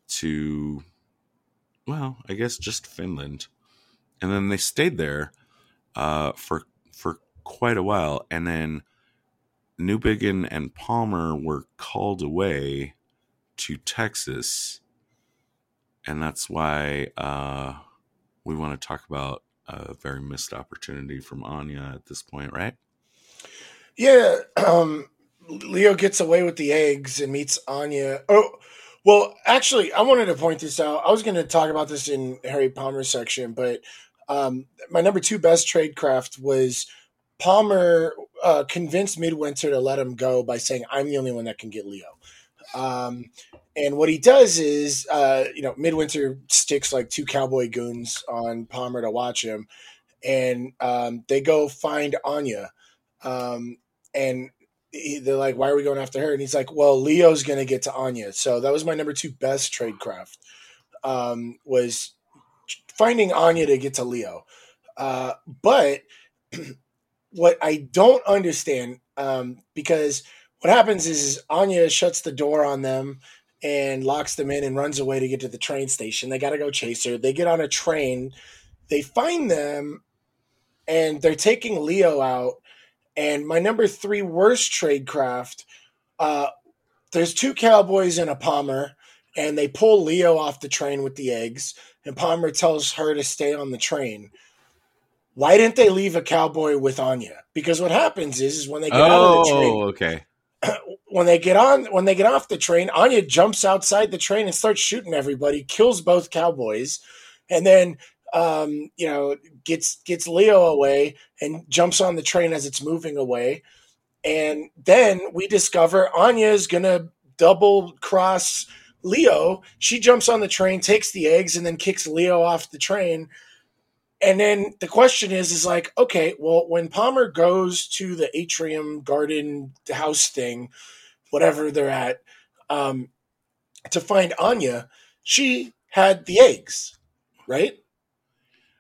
Speaker 5: to, well, I guess just Finland, and then they stayed there uh, for quite a while, and then Newbigin and Palmer were called away to Texas, and that's why uh, we want to talk about a very missed opportunity from Anya at this point, right?
Speaker 4: Yeah, um, Leo gets away with the eggs and meets Anya. Oh, well, actually, I wanted to point this out. I was going to talk about this in Harry Palmer's section, but um, my number two best trade craft was Palmer uh, convinced Midwinter to let him go by saying, "I'm the only one that can get Leo." Um, and what he does is, uh, you know, Midwinter sticks like two cowboy goons on Palmer to watch him, and um, they go find Anya. Um, and he, they're like, "Why are we going after her?" And he's like, "Well, Leo's going to get to Anya." So that was my number two best trade craft. Um, was finding Anya to get to Leo. Uh, but what I don't understand, um, because what happens is, is Anya shuts the door on them and locks them in and runs away to get to the train station. They got to go chase her. They get on a train. They find them and they're taking Leo out. And my number three worst trade craft, uh, there's two cowboys and a Palmer, and they pull Leo off the train with the eggs. And Palmer tells her to stay on the train. Why didn't they leave a cowboy with Anya? Because what happens is, is when they get out of the train,
Speaker 5: Oh, okay.
Speaker 4: when they get on when they get off the train, Anya jumps outside the train and starts shooting everybody, kills both cowboys, and then um, you know gets gets Leo away and jumps on the train as it's moving away. And then we discover Anya is gonna double cross Leo. She jumps on the train, takes the eggs, and then kicks Leo off the train. And then the question is, is like, okay, well, when Palmer goes to the atrium garden house thing, whatever they're at, um, to find Anya, she had the eggs, right?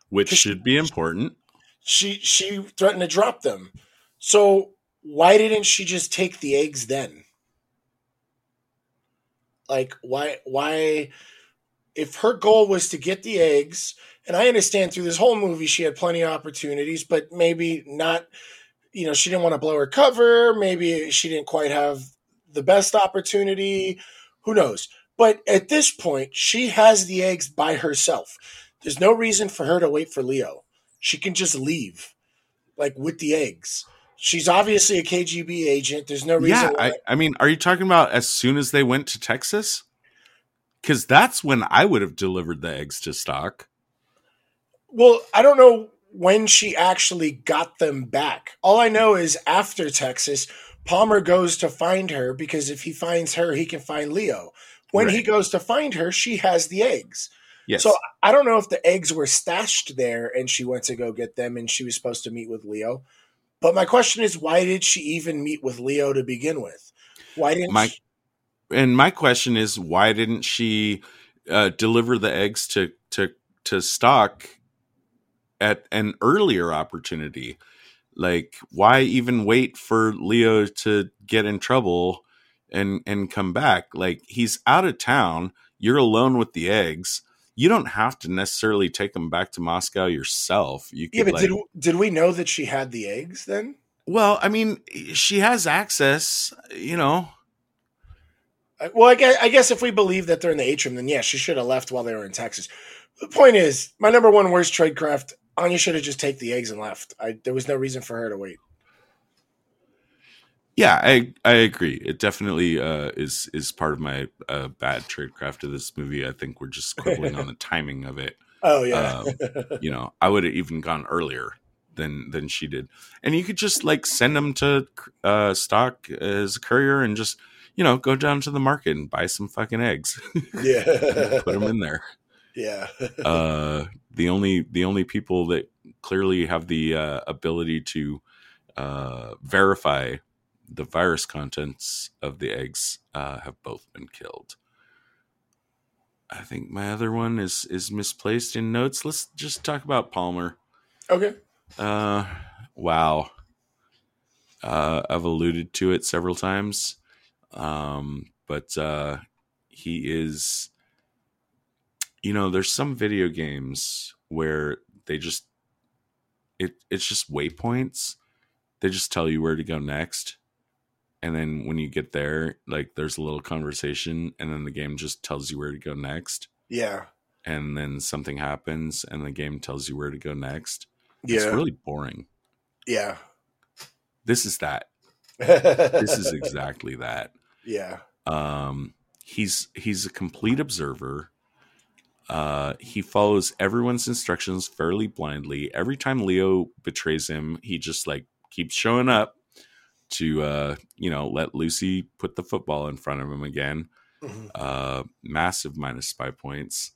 Speaker 5: Which should be important.
Speaker 4: She she threatened to drop them. So why didn't she just take the eggs then? Like why why if her goal was to get the eggs, and I understand through this whole movie she had plenty of opportunities, but maybe not you know, she didn't want to blow her cover, maybe she didn't quite have the best opportunity, who knows. But at this point, she has the eggs by herself. There's no reason for her to wait for Leo. She can just leave, like with the eggs. She's obviously a KGB agent. There's no reason.
Speaker 5: Yeah,
Speaker 4: why.
Speaker 5: I, I mean, are you talking about as soon as they went to Texas? Because that's when I would have delivered the eggs to Stok.
Speaker 4: Well, I don't know when she actually got them back. All I know is after Texas, Palmer goes to find her because if he finds her, he can find Leo. When he goes to find her, she has the eggs.
Speaker 5: Yes.
Speaker 4: So I don't know if the eggs were stashed there and she went to go get them and she was supposed to meet with Leo. But my question is, why did she even meet with Leo to begin with? Why didn't
Speaker 5: My-
Speaker 4: she-
Speaker 5: and my question is, why didn't she uh, deliver the eggs to to to Stok at an earlier opportunity? Like, why even wait for Leo to get in trouble and and come back? Like, he's out of town. You're alone with the eggs. You don't have to necessarily take them back to Moscow yourself. You
Speaker 4: Yeah, but
Speaker 5: like,
Speaker 4: did did we know that she had the eggs then?
Speaker 5: well, I mean, she has access. You know,
Speaker 4: Well, I guess, I guess if we believe that they're in the atrium, then yeah, she should have left while they were in Texas. The point is, my number one worst tradecraft, Anya should have just taken the eggs and left. I, there was no reason for her to wait.
Speaker 5: Yeah, I I agree. It definitely uh, is is part of my uh, bad tradecraft of this movie. I think we're just quibbling on the timing of it.
Speaker 4: Oh yeah,
Speaker 5: You know, I would have even gone earlier than than she did, and you could just like send them to uh, Stok as a courier and just you know go down to the market and buy some fucking eggs,
Speaker 4: yeah,
Speaker 5: put them in there.
Speaker 4: yeah.
Speaker 5: uh, the only the only people that clearly have the uh, ability to uh, verify the virus contents of the eggs uh, have both been killed. I think my other one is is misplaced in notes. Let's just talk about Palmer.
Speaker 4: okay.
Speaker 5: Uh, wow. Uh, I've alluded to it several times, um, but uh, he is you know, there's some video games where they just it it's just waypoints. They just tell you where to go next. And then when you get there, like there's a little conversation and then the game just tells you where to go next.
Speaker 4: Yeah.
Speaker 5: And then something happens and the game tells you where to go next.
Speaker 4: Yeah.
Speaker 5: It's really boring.
Speaker 4: yeah.
Speaker 5: This is that. This is exactly that.
Speaker 4: yeah.
Speaker 5: Um, he's he's a complete observer. Uh, he follows everyone's instructions fairly blindly. Every time Leo betrays him, he just like keeps showing up to uh, you know let Lucy put the football in front of him again.
Speaker 4: Mhm.
Speaker 5: Uh, massive minus spy points.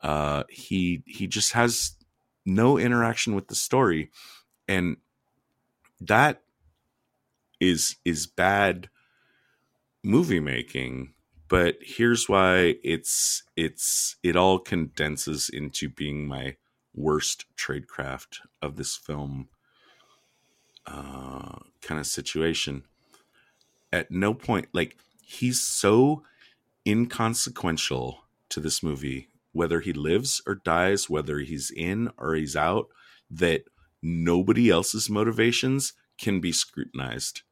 Speaker 5: Uh, he he just has no interaction with the story, and that is is bad movie making but here's why it's it's it all condenses into being my worst tradecraft of this film uh kind of situation at no point like he's so inconsequential to this movie whether he lives or dies whether he's in or he's out that nobody else's motivations can be scrutinized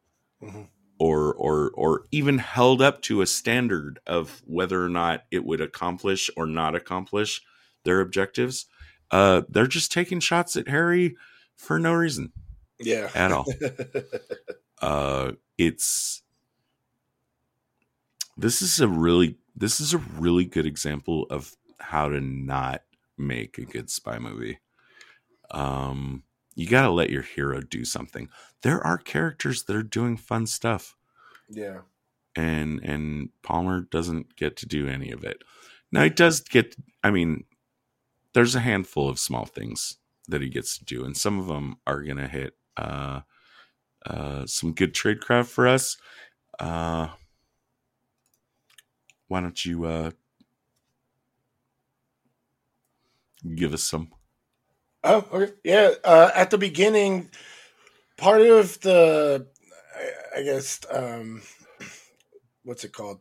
Speaker 4: Mhm.
Speaker 5: Or or or even held up to a standard of whether or not it would accomplish or not accomplish their objectives uh they're just taking shots at harry for no reason.
Speaker 4: Yeah.
Speaker 5: at all. Uh it's this is a really this is a really good example of how to not make a good spy movie. Um you got to let your hero do something there are characters that are doing fun stuff
Speaker 4: yeah.
Speaker 5: and and Palmer doesn't get to do any of it. Now he does get I mean there's a handful of small things that he gets to do and some of them are going to hit uh uh some good trade craft for us. Uh why don't you uh give us some
Speaker 4: Oh, okay. Yeah. Uh, at the beginning, part of the, I, I guess, um, what's it called?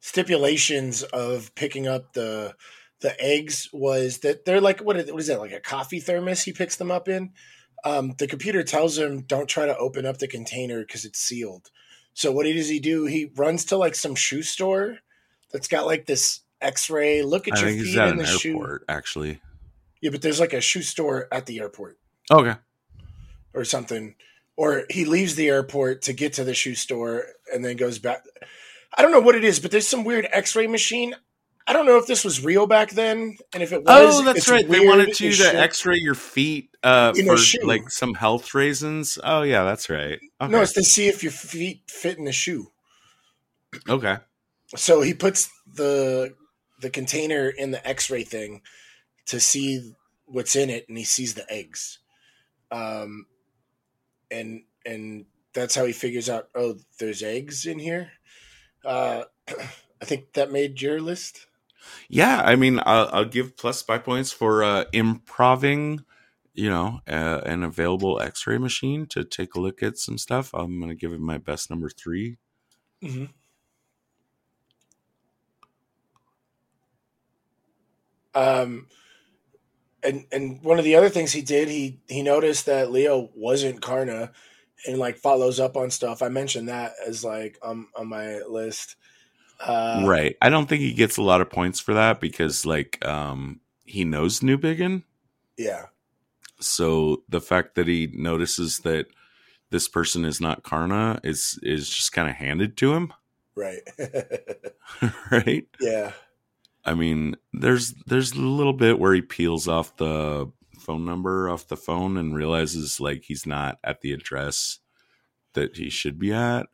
Speaker 4: Stipulations of picking up the the eggs was that they're like what is, what is that like a coffee thermos? He picks them up in. Um, the computer tells him don't try to open up the container because it's sealed. So what does he do? He runs to like some shoe store that's got like this X-ray. Look at
Speaker 5: I
Speaker 4: your feet in the shoe.
Speaker 5: actually.
Speaker 4: Yeah, but there's like a shoe store at the airport
Speaker 5: Okay.
Speaker 4: or something. Or he leaves the airport to get to the shoe store and then goes back. I don't know what it is, but there's some weird X-ray machine. I don't know if this was real back then, and if it was,
Speaker 5: Oh, that's right. They wanted you to. X-ray your feet uh, for like some health reasons. Oh, yeah, that's right. Okay.
Speaker 4: No, it's to see if your feet fit in the shoe.
Speaker 5: okay.
Speaker 4: So he puts the the container in the X-ray thing to see what's in it, and he sees the eggs. Um, and and that's how he figures out. Oh, there's eggs in here. Uh, I think that made your list.
Speaker 5: Yeah, I mean, I'll, I'll give plus spy points for uh, improving, you know, uh, an available X-ray machine to take a look at some stuff. I'm gonna give it my best number three.
Speaker 4: Mm-hmm. Um, and and one of the other things he did, he he noticed that Leo wasn't Kaarna, and like follows up on stuff. I mentioned that as like um on my list. Uh,
Speaker 5: right. I don't think he gets a lot of points for that because, like, um, he knows Newbigin.
Speaker 4: Yeah.
Speaker 5: So the fact that he notices that this person is not Kaarna is is just kind of handed to him,
Speaker 4: Right.
Speaker 5: right?
Speaker 4: yeah.
Speaker 5: I mean, there's there's a little bit where he peels off the phone number off the phone and realizes like he's not at the address that he should be at.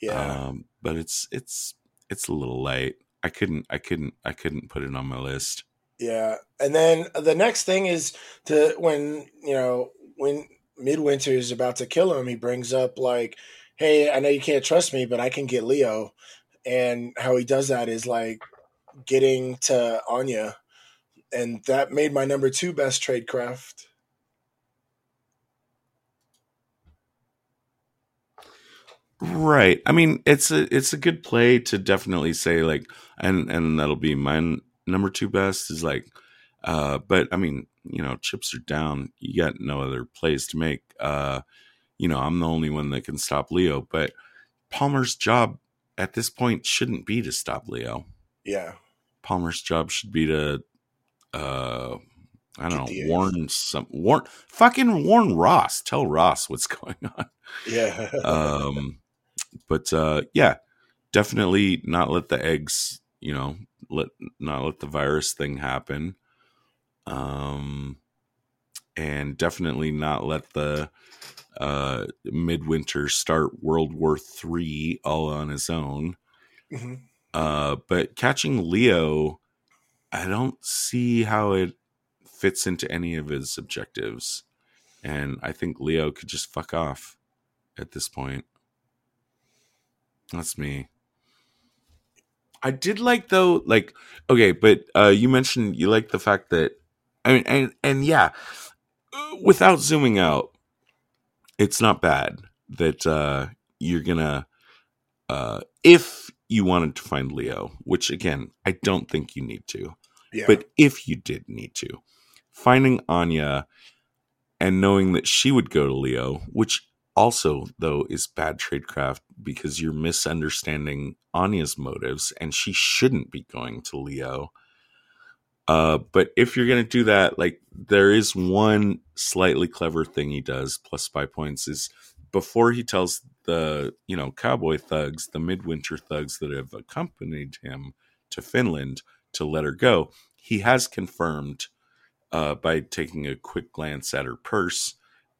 Speaker 4: Yeah.
Speaker 5: Um, but it's it's it's a little late. I couldn't I couldn't I couldn't put it on my list.
Speaker 4: Yeah, and then the next thing is to when you know when Midwinter is about to kill him, he brings up like, "Hey, I know you can't trust me, but I can get Leo," and how he does that is like getting to Anya, and that made my number two best trade craft.
Speaker 5: Right. I mean, it's a it's a good play to definitely say like, and and that'll be mine number two best is like, uh, but I mean, you know, chips are down. You got no other plays to make. Uh, you know, I'm the only one that can stop Leo, but Palmer's job at this point shouldn't be to stop Leo.
Speaker 4: Yeah.
Speaker 5: Palmer's job should be to, uh, I don't know, warn some, warn, fucking warn Ross. Tell Ross what's going on.
Speaker 4: Yeah.
Speaker 5: um but uh yeah definitely not let the eggs you know let not let the virus thing happen um and definitely not let the uh midwinter start world war three all on his own
Speaker 4: Mhm.
Speaker 5: Uh but catching leo i don't see how it fits into any of his objectives and i think leo could just fuck off at this point. That's me. I did like though, like okay, but uh you mentioned you like the fact that I mean and and yeah, without zooming out, it's not bad that uh you're gonna uh if you wanted to find Leo, which again, I don't think you need to.
Speaker 4: yeah.
Speaker 5: But if you did need to, finding Anya and knowing that she would go to Leo, which also though is bad tradecraft because you're misunderstanding Anya's motives and she shouldn't be going to Leo. Uh, but if you're gonna do that, like there is one slightly clever thing he does, plus five points, is before he tells the you know cowboy thugs, the midwinter thugs that have accompanied him to Finland to let her go, he has confirmed uh, by taking a quick glance at her purse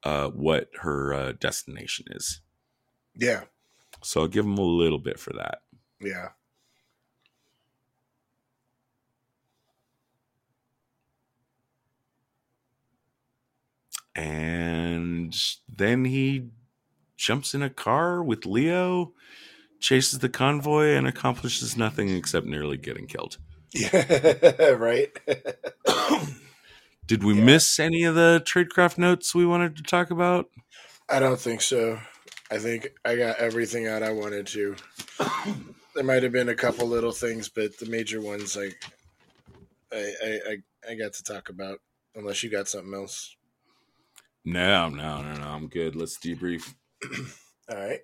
Speaker 5: uh, what her uh, destination is.
Speaker 4: yeah.
Speaker 5: So I'll give him a little bit for that.
Speaker 4: Yeah.
Speaker 5: And then he jumps in a car with Leo, chases the convoy, and accomplishes nothing except nearly getting killed.
Speaker 4: Yeah. right.
Speaker 5: Did we
Speaker 4: Yeah.
Speaker 5: miss any of the tradecraft notes we wanted to talk about?
Speaker 4: I don't think so. I think I got everything out I wanted to. There might have been a couple little things, but the major ones like I I, I, I got to talk about. Unless you got something else.
Speaker 5: No, no, no, no. I'm good. Let's debrief.
Speaker 4: All right.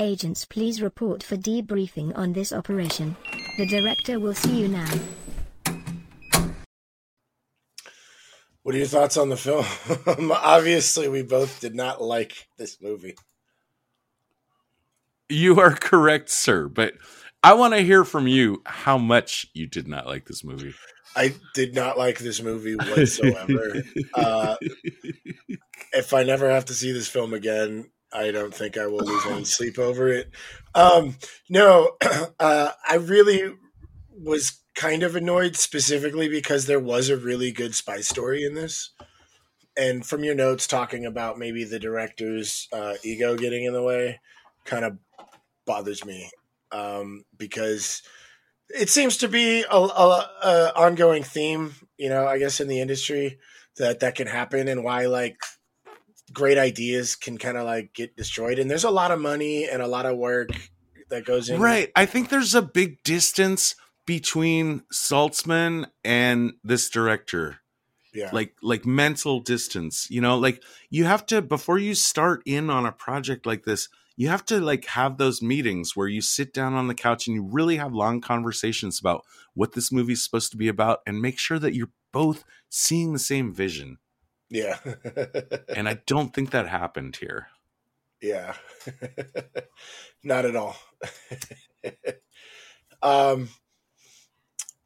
Speaker 1: Agents please report for debriefing on this operation. The director will see you now.
Speaker 4: What are your thoughts on the film? Obviously, we both did not like this movie.
Speaker 5: You are correct, sir. But I want to hear from you how much you did not like this movie.
Speaker 4: I did not like this movie whatsoever. uh, if I never have to see this film again, I don't think I will lose any sleep over it. Um, no, uh, I really was kind of annoyed specifically because there was a really good spy story in this. And from your notes talking about maybe the director's uh, ego getting in the way kind of bothers me um, because it seems to be a, a, a ongoing theme, you know, I guess in the industry that that can happen and why like great ideas can kind of like get destroyed. And there's a lot of money and a lot of work that goes in.
Speaker 5: Right. I think there's a big distance between Saltzman and this director.
Speaker 4: Yeah.
Speaker 5: Like like mental distance. You know, like you have to before you start in on a project like this, you have to like have those meetings where you sit down on the couch and you really have long conversations about what this movie's supposed to be about and make sure that you're both seeing the same vision.
Speaker 4: yeah.
Speaker 5: And I don't think that happened here.
Speaker 4: yeah. Not at all. um,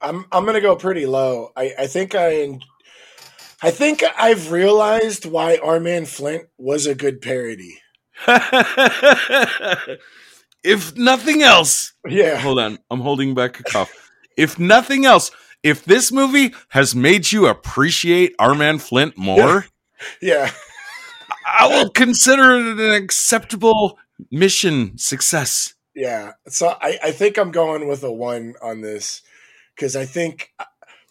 Speaker 4: I'm I'm gonna go pretty low. I I think I I think I've realized why Our Man Flint was a good parody.
Speaker 5: if nothing else,
Speaker 4: Yeah.
Speaker 5: hold on, I'm holding back a cough. If nothing else, if this movie has made you appreciate our man Flint more,
Speaker 4: Yeah.
Speaker 5: I will consider it an acceptable mission success.
Speaker 4: Yeah. So I, I think I'm going with a one on this because I think uh,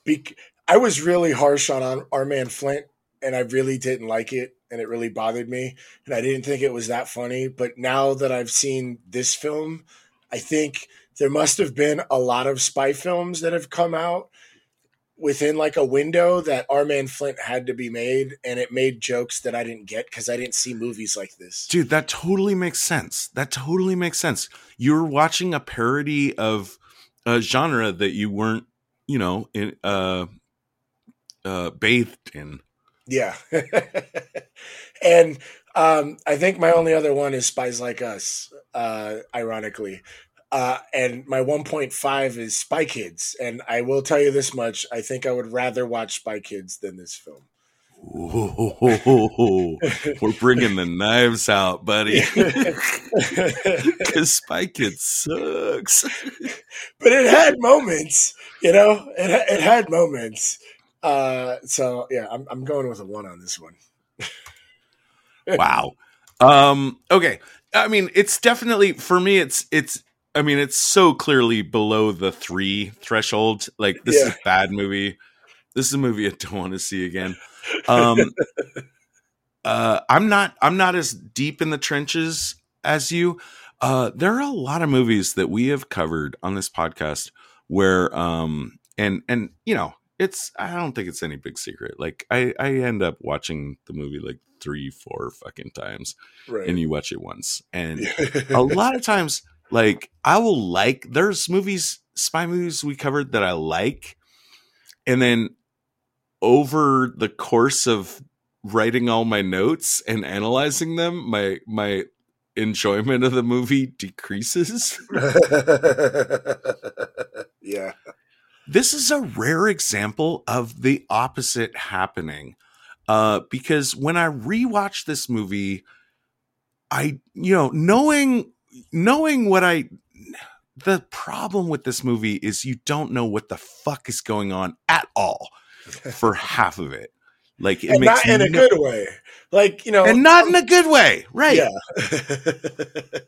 Speaker 4: bec- I was really harsh on our man Flint and I really didn't like it and it really bothered me and I didn't think it was that funny. But now that I've seen this film, I think there must have been a lot of spy films that have come out within like a window that Our Man Flint had to be made, and it made jokes that I didn't get because I didn't see movies like this.
Speaker 5: Dude, that totally makes sense. That totally makes sense. You're watching a parody of a genre that you weren't, you know, in uh uh bathed in.
Speaker 4: Yeah. and um, I think my only other one is Spies Like Us, uh, ironically. Uh, and my 1.5 is Spy Kids. And I will tell you this much I think I would rather watch Spy Kids than this film.
Speaker 5: Ooh, we're bringing the knives out, buddy. Because Spy Kids sucks.
Speaker 4: but it had moments, you know, it, it had moments. Uh, so yeah, I'm, I'm going with a one on this one.
Speaker 5: wow. Um, okay. I mean, it's definitely for me. It's it's. I mean, it's so clearly below the three threshold. Like this
Speaker 4: Yeah.
Speaker 5: is a bad movie. This is a movie I don't want to see again. Um, uh, I'm not. I'm not as deep in the trenches as you. Uh, there are a lot of movies that we have covered on this podcast where, um, and and you know, it's. I don't think it's any big secret. Like I, I end up watching the movie like three, four fucking times,
Speaker 4: Right.
Speaker 5: and you watch it once, and a lot of times like i will like there's movies spy movies we covered that i like and then over the course of writing all my notes and analyzing them my my enjoyment of the movie decreases
Speaker 4: yeah.
Speaker 5: This is a rare example of the opposite happening uh because when i rewatch this movie i you know knowing knowing what i the problem with this movie is you don't know what the fuck is going on at all for half of it like it
Speaker 4: and
Speaker 5: makes
Speaker 4: not in a good way. Like, you know,
Speaker 5: and not in a good way right
Speaker 4: yeah.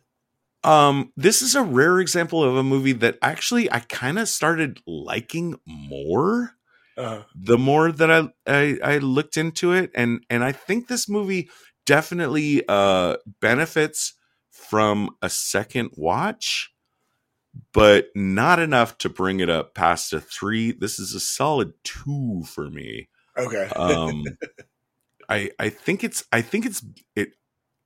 Speaker 5: um this is a rare example of a movie that actually i kind of started liking more
Speaker 4: uh,
Speaker 5: the more that I, I I looked into it, and and I think this movie definitely uh benefits from a second watch, but not enough to bring it up past a three. This is a solid two for me.
Speaker 4: okay.
Speaker 5: Um, I I think it's I think it's it.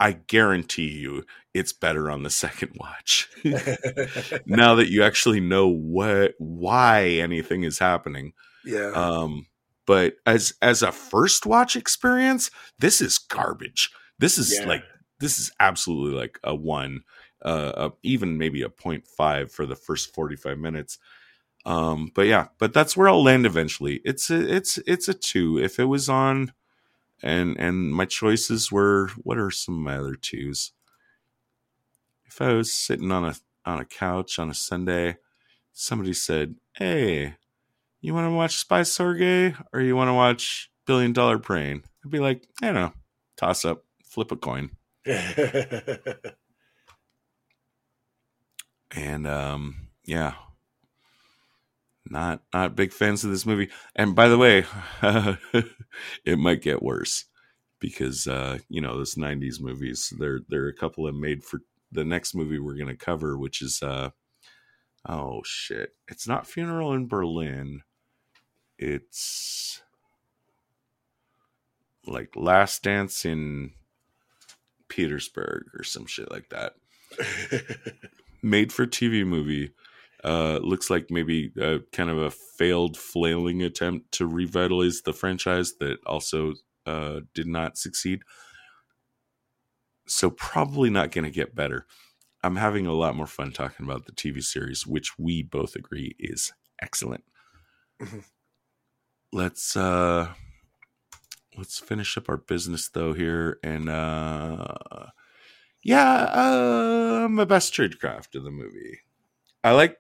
Speaker 5: I guarantee you, it's better on the second watch. now that you actually know what why anything is happening
Speaker 4: yeah.
Speaker 5: um but as as a first watch experience this is garbage this is
Speaker 4: Yeah.
Speaker 5: like this is absolutely like a one uh, uh even maybe a 0.5 for the first 45 minutes um but yeah but that's where i'll land eventually it's a it's it's a two if it was on and and my choices were what are some of my other twos if i was sitting on a on a couch on a sunday somebody said hey you want to watch Spy Sorge or you want to watch Billion Dollar Brain? I'd be like, I don't know, toss up, flip a coin. And um, yeah, not not big fans of this movie. And by the way, it might get worse because uh, you know those '90s movies. There there are a couple of made for the next movie we're gonna cover, which is uh, oh shit, it's not Funeral in Berlin it's like Last Dance in Petersburg or some shit like that. Made for TV movie. Uh, looks like maybe uh, kind of a failed flailing attempt to revitalize the franchise that also uh, did not succeed. So probably not going to get better. I'm having a lot more fun talking about the TV series, which we both agree is excellent.
Speaker 4: Mhm.
Speaker 5: Let's uh let's finish up our business though here and uh yeah, uh my best tradecraft of the movie. I like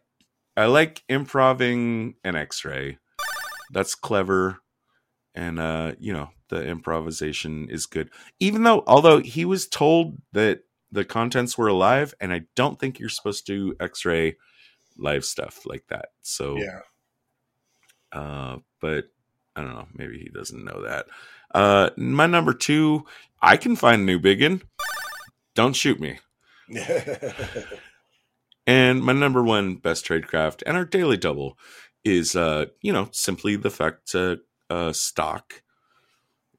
Speaker 5: I like improving an x-ray. That's clever. And uh, you know, the improvisation is good. Even though although he was told that the contents were alive, and I don't think you're supposed to x-ray live stuff like that. So
Speaker 4: yeah.
Speaker 5: uh, but I don't know. Maybe he doesn't know that. Uh, my number two, I can find a Newbigin. Don't shoot me. And my number one best tradecraft and our daily double is, uh, you know, simply the fact that uh, Stok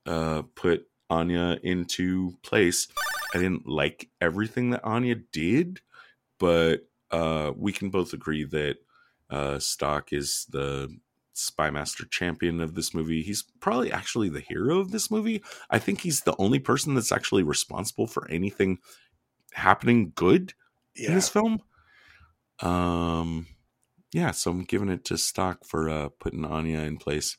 Speaker 5: uh, put Anya into place. I didn't like everything that Anya did, but uh, we can both agree that uh, Stok is the spy master champion of this movie. He's probably actually the hero of this movie. I think he's the only person that's actually responsible for anything happening good in this film. Um, yeah, so I'm giving it to Stok for uh, putting Anya in place.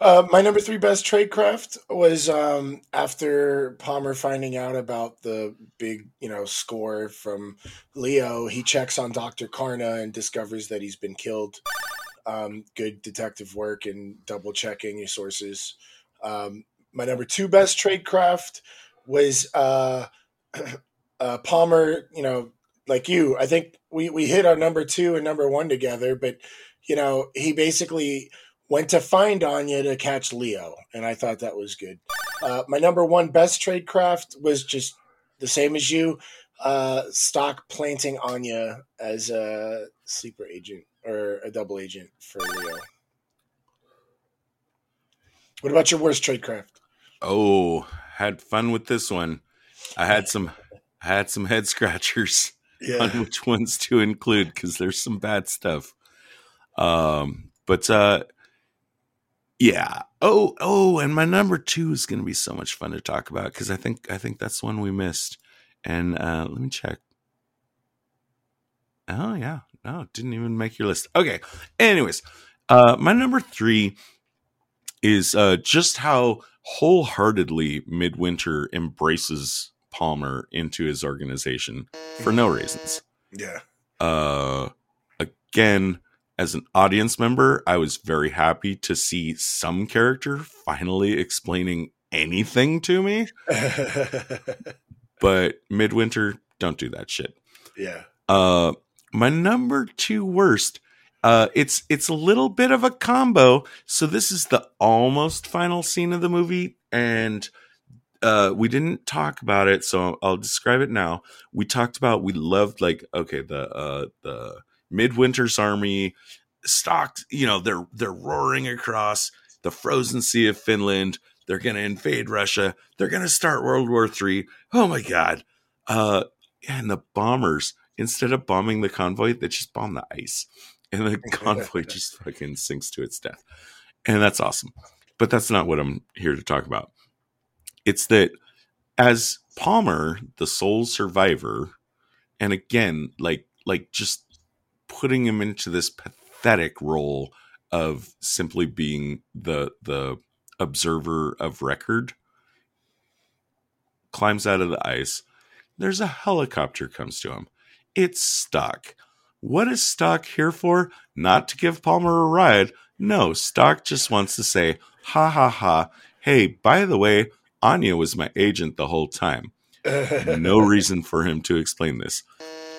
Speaker 4: Uh, my number three best tradecraft was um, after Palmer finding out about the big, you know, score from Leo. He checks on Doctor Kaarna and discovers that he's been killed. Um, good detective work and double checking your sources. Um, my number two best tradecraft was uh, uh, Palmer. You know, like you, I think we we hit our number two and number one together, but you know, he basically went to find Anya to catch Leo, and I thought that was good. Uh, my number one best trade craft was just the same as you. Uh, Stok planting Anya as a sleeper agent or a double agent for Leo. What about your worst trade craft?
Speaker 5: Oh, had fun with this one. I had some I had some head scratchers on which ones to include because there's some bad stuff. Um, but uh, yeah. Oh, oh, and my number two is going to be so much fun to talk about because I think I think that's one we missed. And uh, let me check. Oh yeah, no, didn't even make your list. Okay. Anyways, uh, my number three is uh, just how wholeheartedly Midwinter embraces Palmer into his organization for no reasons.
Speaker 4: Yeah.
Speaker 5: Uh, again, as an audience member, I was very happy to see some character finally explaining anything to me. But Midwinter, don't do that shit.
Speaker 4: yeah.
Speaker 5: Uh, my number two worst. Uh, it's it's a little bit of a combo. So this is the almost final scene of the movie, and uh, we didn't talk about it, so I'll describe it now. We talked about we loved like okay the uh, the Midwinter's army stocked. You know they're they're roaring across the frozen sea of Finland. They're gonna invade Russia. They're gonna start World War Three. Oh my god! Uh, and the bombers instead of bombing the convoy, they just bomb the ice, and the convoy just fucking sinks to its death, and that's awesome. But that's not what I'm here to talk about. It's that as Palmer, the sole survivor, and again, like like just putting him into this pathetic role of simply being the the observer of record climbs out of the ice. There's a helicopter comes to him. It's Stok. What is Stok here for? Not to give palmer a ride. No Stok just wants to say ha ha ha. Hey by the way anya was my agent the whole time no reason for him to explain this.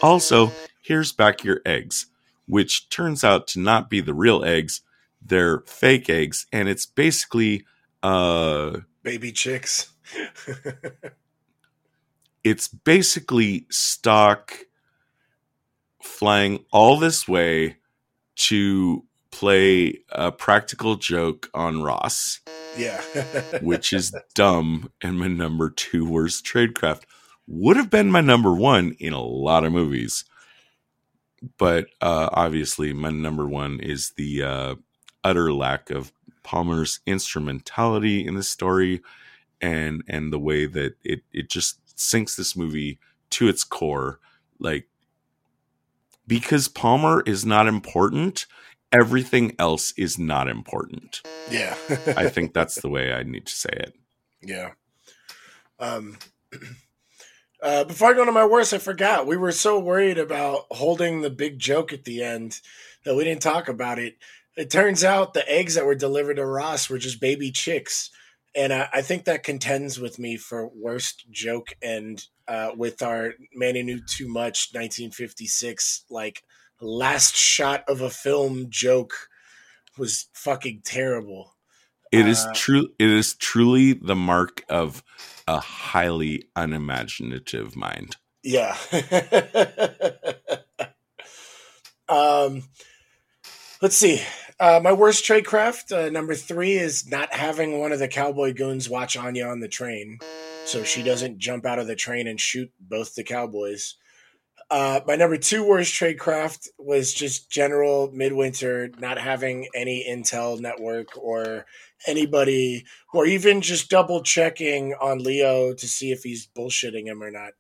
Speaker 5: Also, here's back your eggs, which turns out to not be the real eggs. They're fake eggs, and it's basically uh
Speaker 4: Baby chicks.
Speaker 5: it's basically Stok flying all this way to play a practical joke on Ross.
Speaker 4: Yeah.
Speaker 5: which is dumb and my number two worst tradecraft. Would have been my number one in a lot of movies. But uh, obviously, my number one is the uh, utter lack of Palmer's instrumentality in the story and and the way that it, it just sinks this movie to its core. Like, because Palmer is not important, everything else is not important.
Speaker 4: yeah.
Speaker 5: I think that's the way I need to say it.
Speaker 4: Yeah. Um, uh, before I go to my worst, I forgot. We were so worried about holding the big joke at the end that we didn't talk about it. It turns out the eggs that were delivered to Ross were just baby chicks. And I, I think that contends with me for worst joke and uh, with our Man Who Knew Too Much 1956, like last shot of a film joke was fucking terrible.
Speaker 5: It is
Speaker 4: Uh,
Speaker 5: true. It is truly the mark of a highly unimaginative mind.
Speaker 4: Yeah. um, let's see. Uh, my worst tradecraft, uh, number three, is not having one of the cowboy goons watch Anya on the train, so she doesn't jump out of the train and shoot both the cowboys. Uh, my number two worst trade craft was just general midwinter not having any intel network or anybody, or even just double checking on Leo to see if he's bullshitting him or not.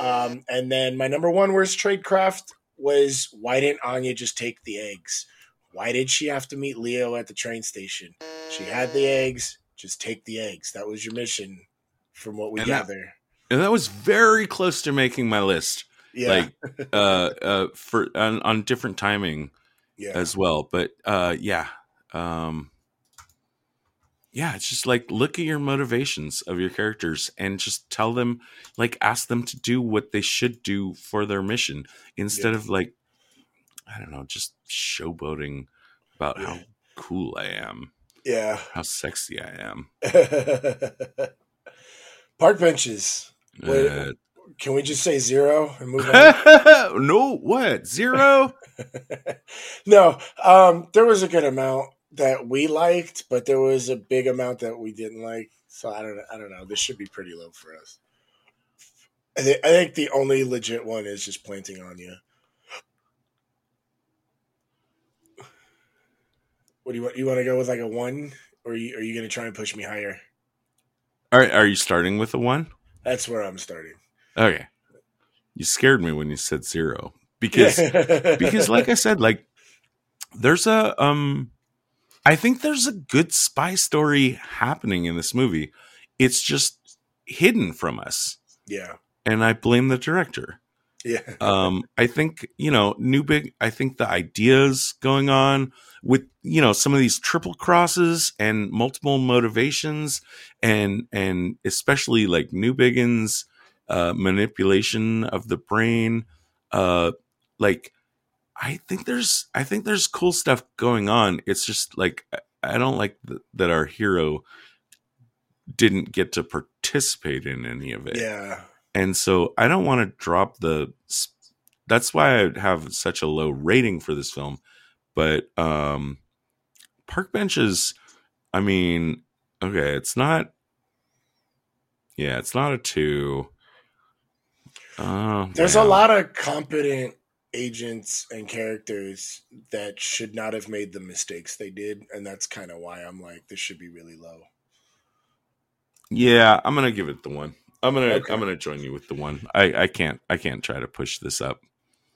Speaker 4: Um, and then my number one worst trade craft was why didn't Anya just take the eggs? Why did she have to meet Leo at the train station? She had the eggs, just take the eggs. That was your mission, from what we
Speaker 5: And that-
Speaker 4: gather.
Speaker 5: And that was very close to making my list.
Speaker 4: Yeah,
Speaker 5: Like uh uh for on, on different timing
Speaker 4: yeah,
Speaker 5: as well. But uh yeah. Um yeah, it's just like look at your motivations of your characters and just tell them like ask them to do what they should do for their mission instead
Speaker 4: Yeah.
Speaker 5: of like I don't know, just showboating about how cool I am,
Speaker 4: yeah.
Speaker 5: how sexy I am.
Speaker 4: Park benches.
Speaker 5: Uh,
Speaker 4: Can we just say zero and move on?
Speaker 5: no, what? Zero?
Speaker 4: no, um, there was a good amount that we liked, but there was a big amount that we didn't like. So I don't, I don't know. This should be pretty low for us. I, thi- I think the only legit one is just planting on you. What do you want? You want to go with like a one, or are you, are you going to try and push me higher?
Speaker 5: All right, are you starting with a one?
Speaker 4: That's where I'm starting.
Speaker 5: Okay. You scared me when you said zero. Because because like I said, like there's a um I think there's a good spy story happening in this movie. It's just hidden from us.
Speaker 4: yeah,
Speaker 5: And I blame the director.
Speaker 4: yeah,
Speaker 5: um i think you know new big i think the ideas going on with you know some of these triple crosses and multiple motivations and and especially like Newbigin's uh manipulation of the brain uh like i think there's i think there's cool stuff going on it's just like i don't like th- that our hero didn't get to participate in any of it
Speaker 4: yeah,
Speaker 5: and so I don't want to drop the. That's why I have such a low rating for this film. But um, Park Benches, I mean, okay, it's not. Yeah, it's not a two. Oh,
Speaker 4: There's a lot of competent agents and characters that should not have made the mistakes they did, and that's kind of why I'm like, this should be really low.
Speaker 5: Yeah, I'm gonna give it the one. I'm gonna
Speaker 4: Okay.
Speaker 5: I'm gonna join you with the one. I I can't I can't try to push this up.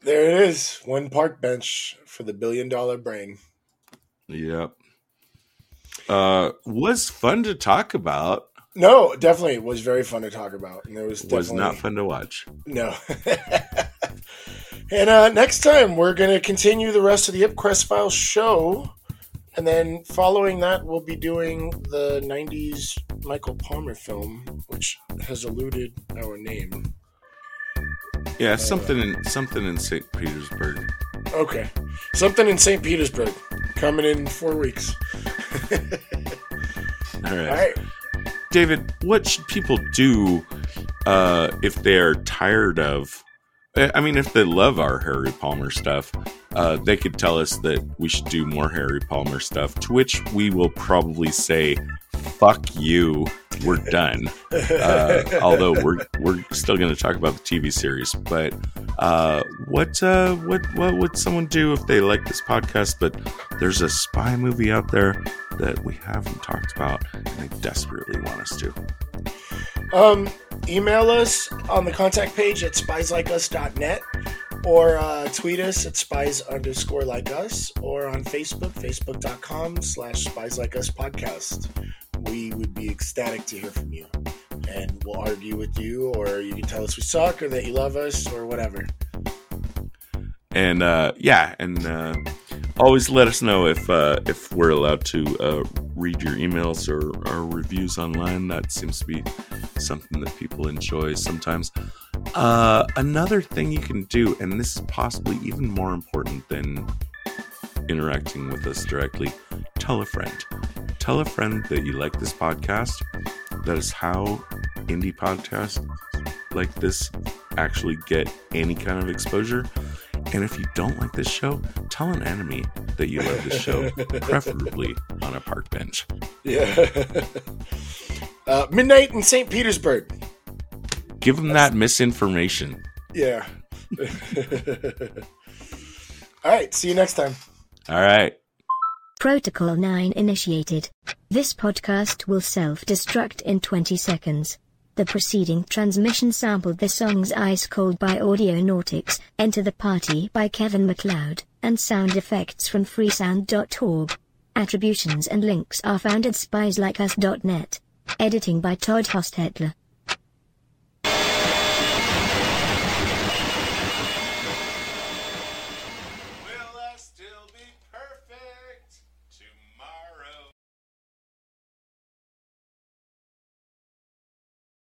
Speaker 4: There it is, one park bench for the billion dollar brain.
Speaker 5: Yep. Uh, was fun to talk about.
Speaker 4: No, definitely it was very fun to talk about, and there was
Speaker 5: Was not fun to watch.
Speaker 4: No. and uh, next time we're going to continue the rest of the Ipcress Files show. And then following that, we'll be doing the 90s Michael Palmer film, which has eluded our name.
Speaker 5: Yeah, something in something in St. Petersburg.
Speaker 4: Okay. Something in St. Petersburg coming in four weeks.
Speaker 5: All right.
Speaker 4: All right.
Speaker 5: David, what should people do uh, if they're tired of? I mean, if they love our Harry Palmer stuff, uh, they could tell us that we should do more Harry Palmer stuff. To which we will probably say, "Fuck you, we're done." Uh, although we're we're still going to talk about the TV series, but uh, what uh, what what would someone do if they like this podcast? But there's a spy movie out there that we haven't talked about, and they desperately want us to.
Speaker 4: Um, email us on the contact page at spieslikeus.net or uh, tweet us at spies underscore like us or on Facebook, facebook.com slash spies like us podcast. We would be ecstatic to hear from you and we'll argue with you or you can tell us we suck or that you love us or whatever.
Speaker 5: And uh, yeah, and uh, always let us know if uh, if we're allowed to uh, read your emails or, or reviews online. That seems to be something that people enjoy sometimes. Uh, another thing you can do, and this is possibly even more important than interacting with us directly, tell a friend. Tell a friend that you like this podcast. That is how indie podcasts like this actually get any kind of exposure. And if you don't like this show, tell an enemy that you love this show, preferably on a park bench.
Speaker 4: Yeah. uh, midnight in St. Petersburg.
Speaker 5: Give them that misinformation.
Speaker 4: Yeah. All right. See you next time.
Speaker 5: All right.
Speaker 1: Protocol 9 initiated. This podcast will self-destruct in 20 seconds. The preceding transmission sampled the songs Ice Cold by Audio Audionautics, Enter the Party by Kevin MacLeod, and sound effects from freesound.org. Attributions and links are found at spieslikeus.net. Editing by Todd Hostetler.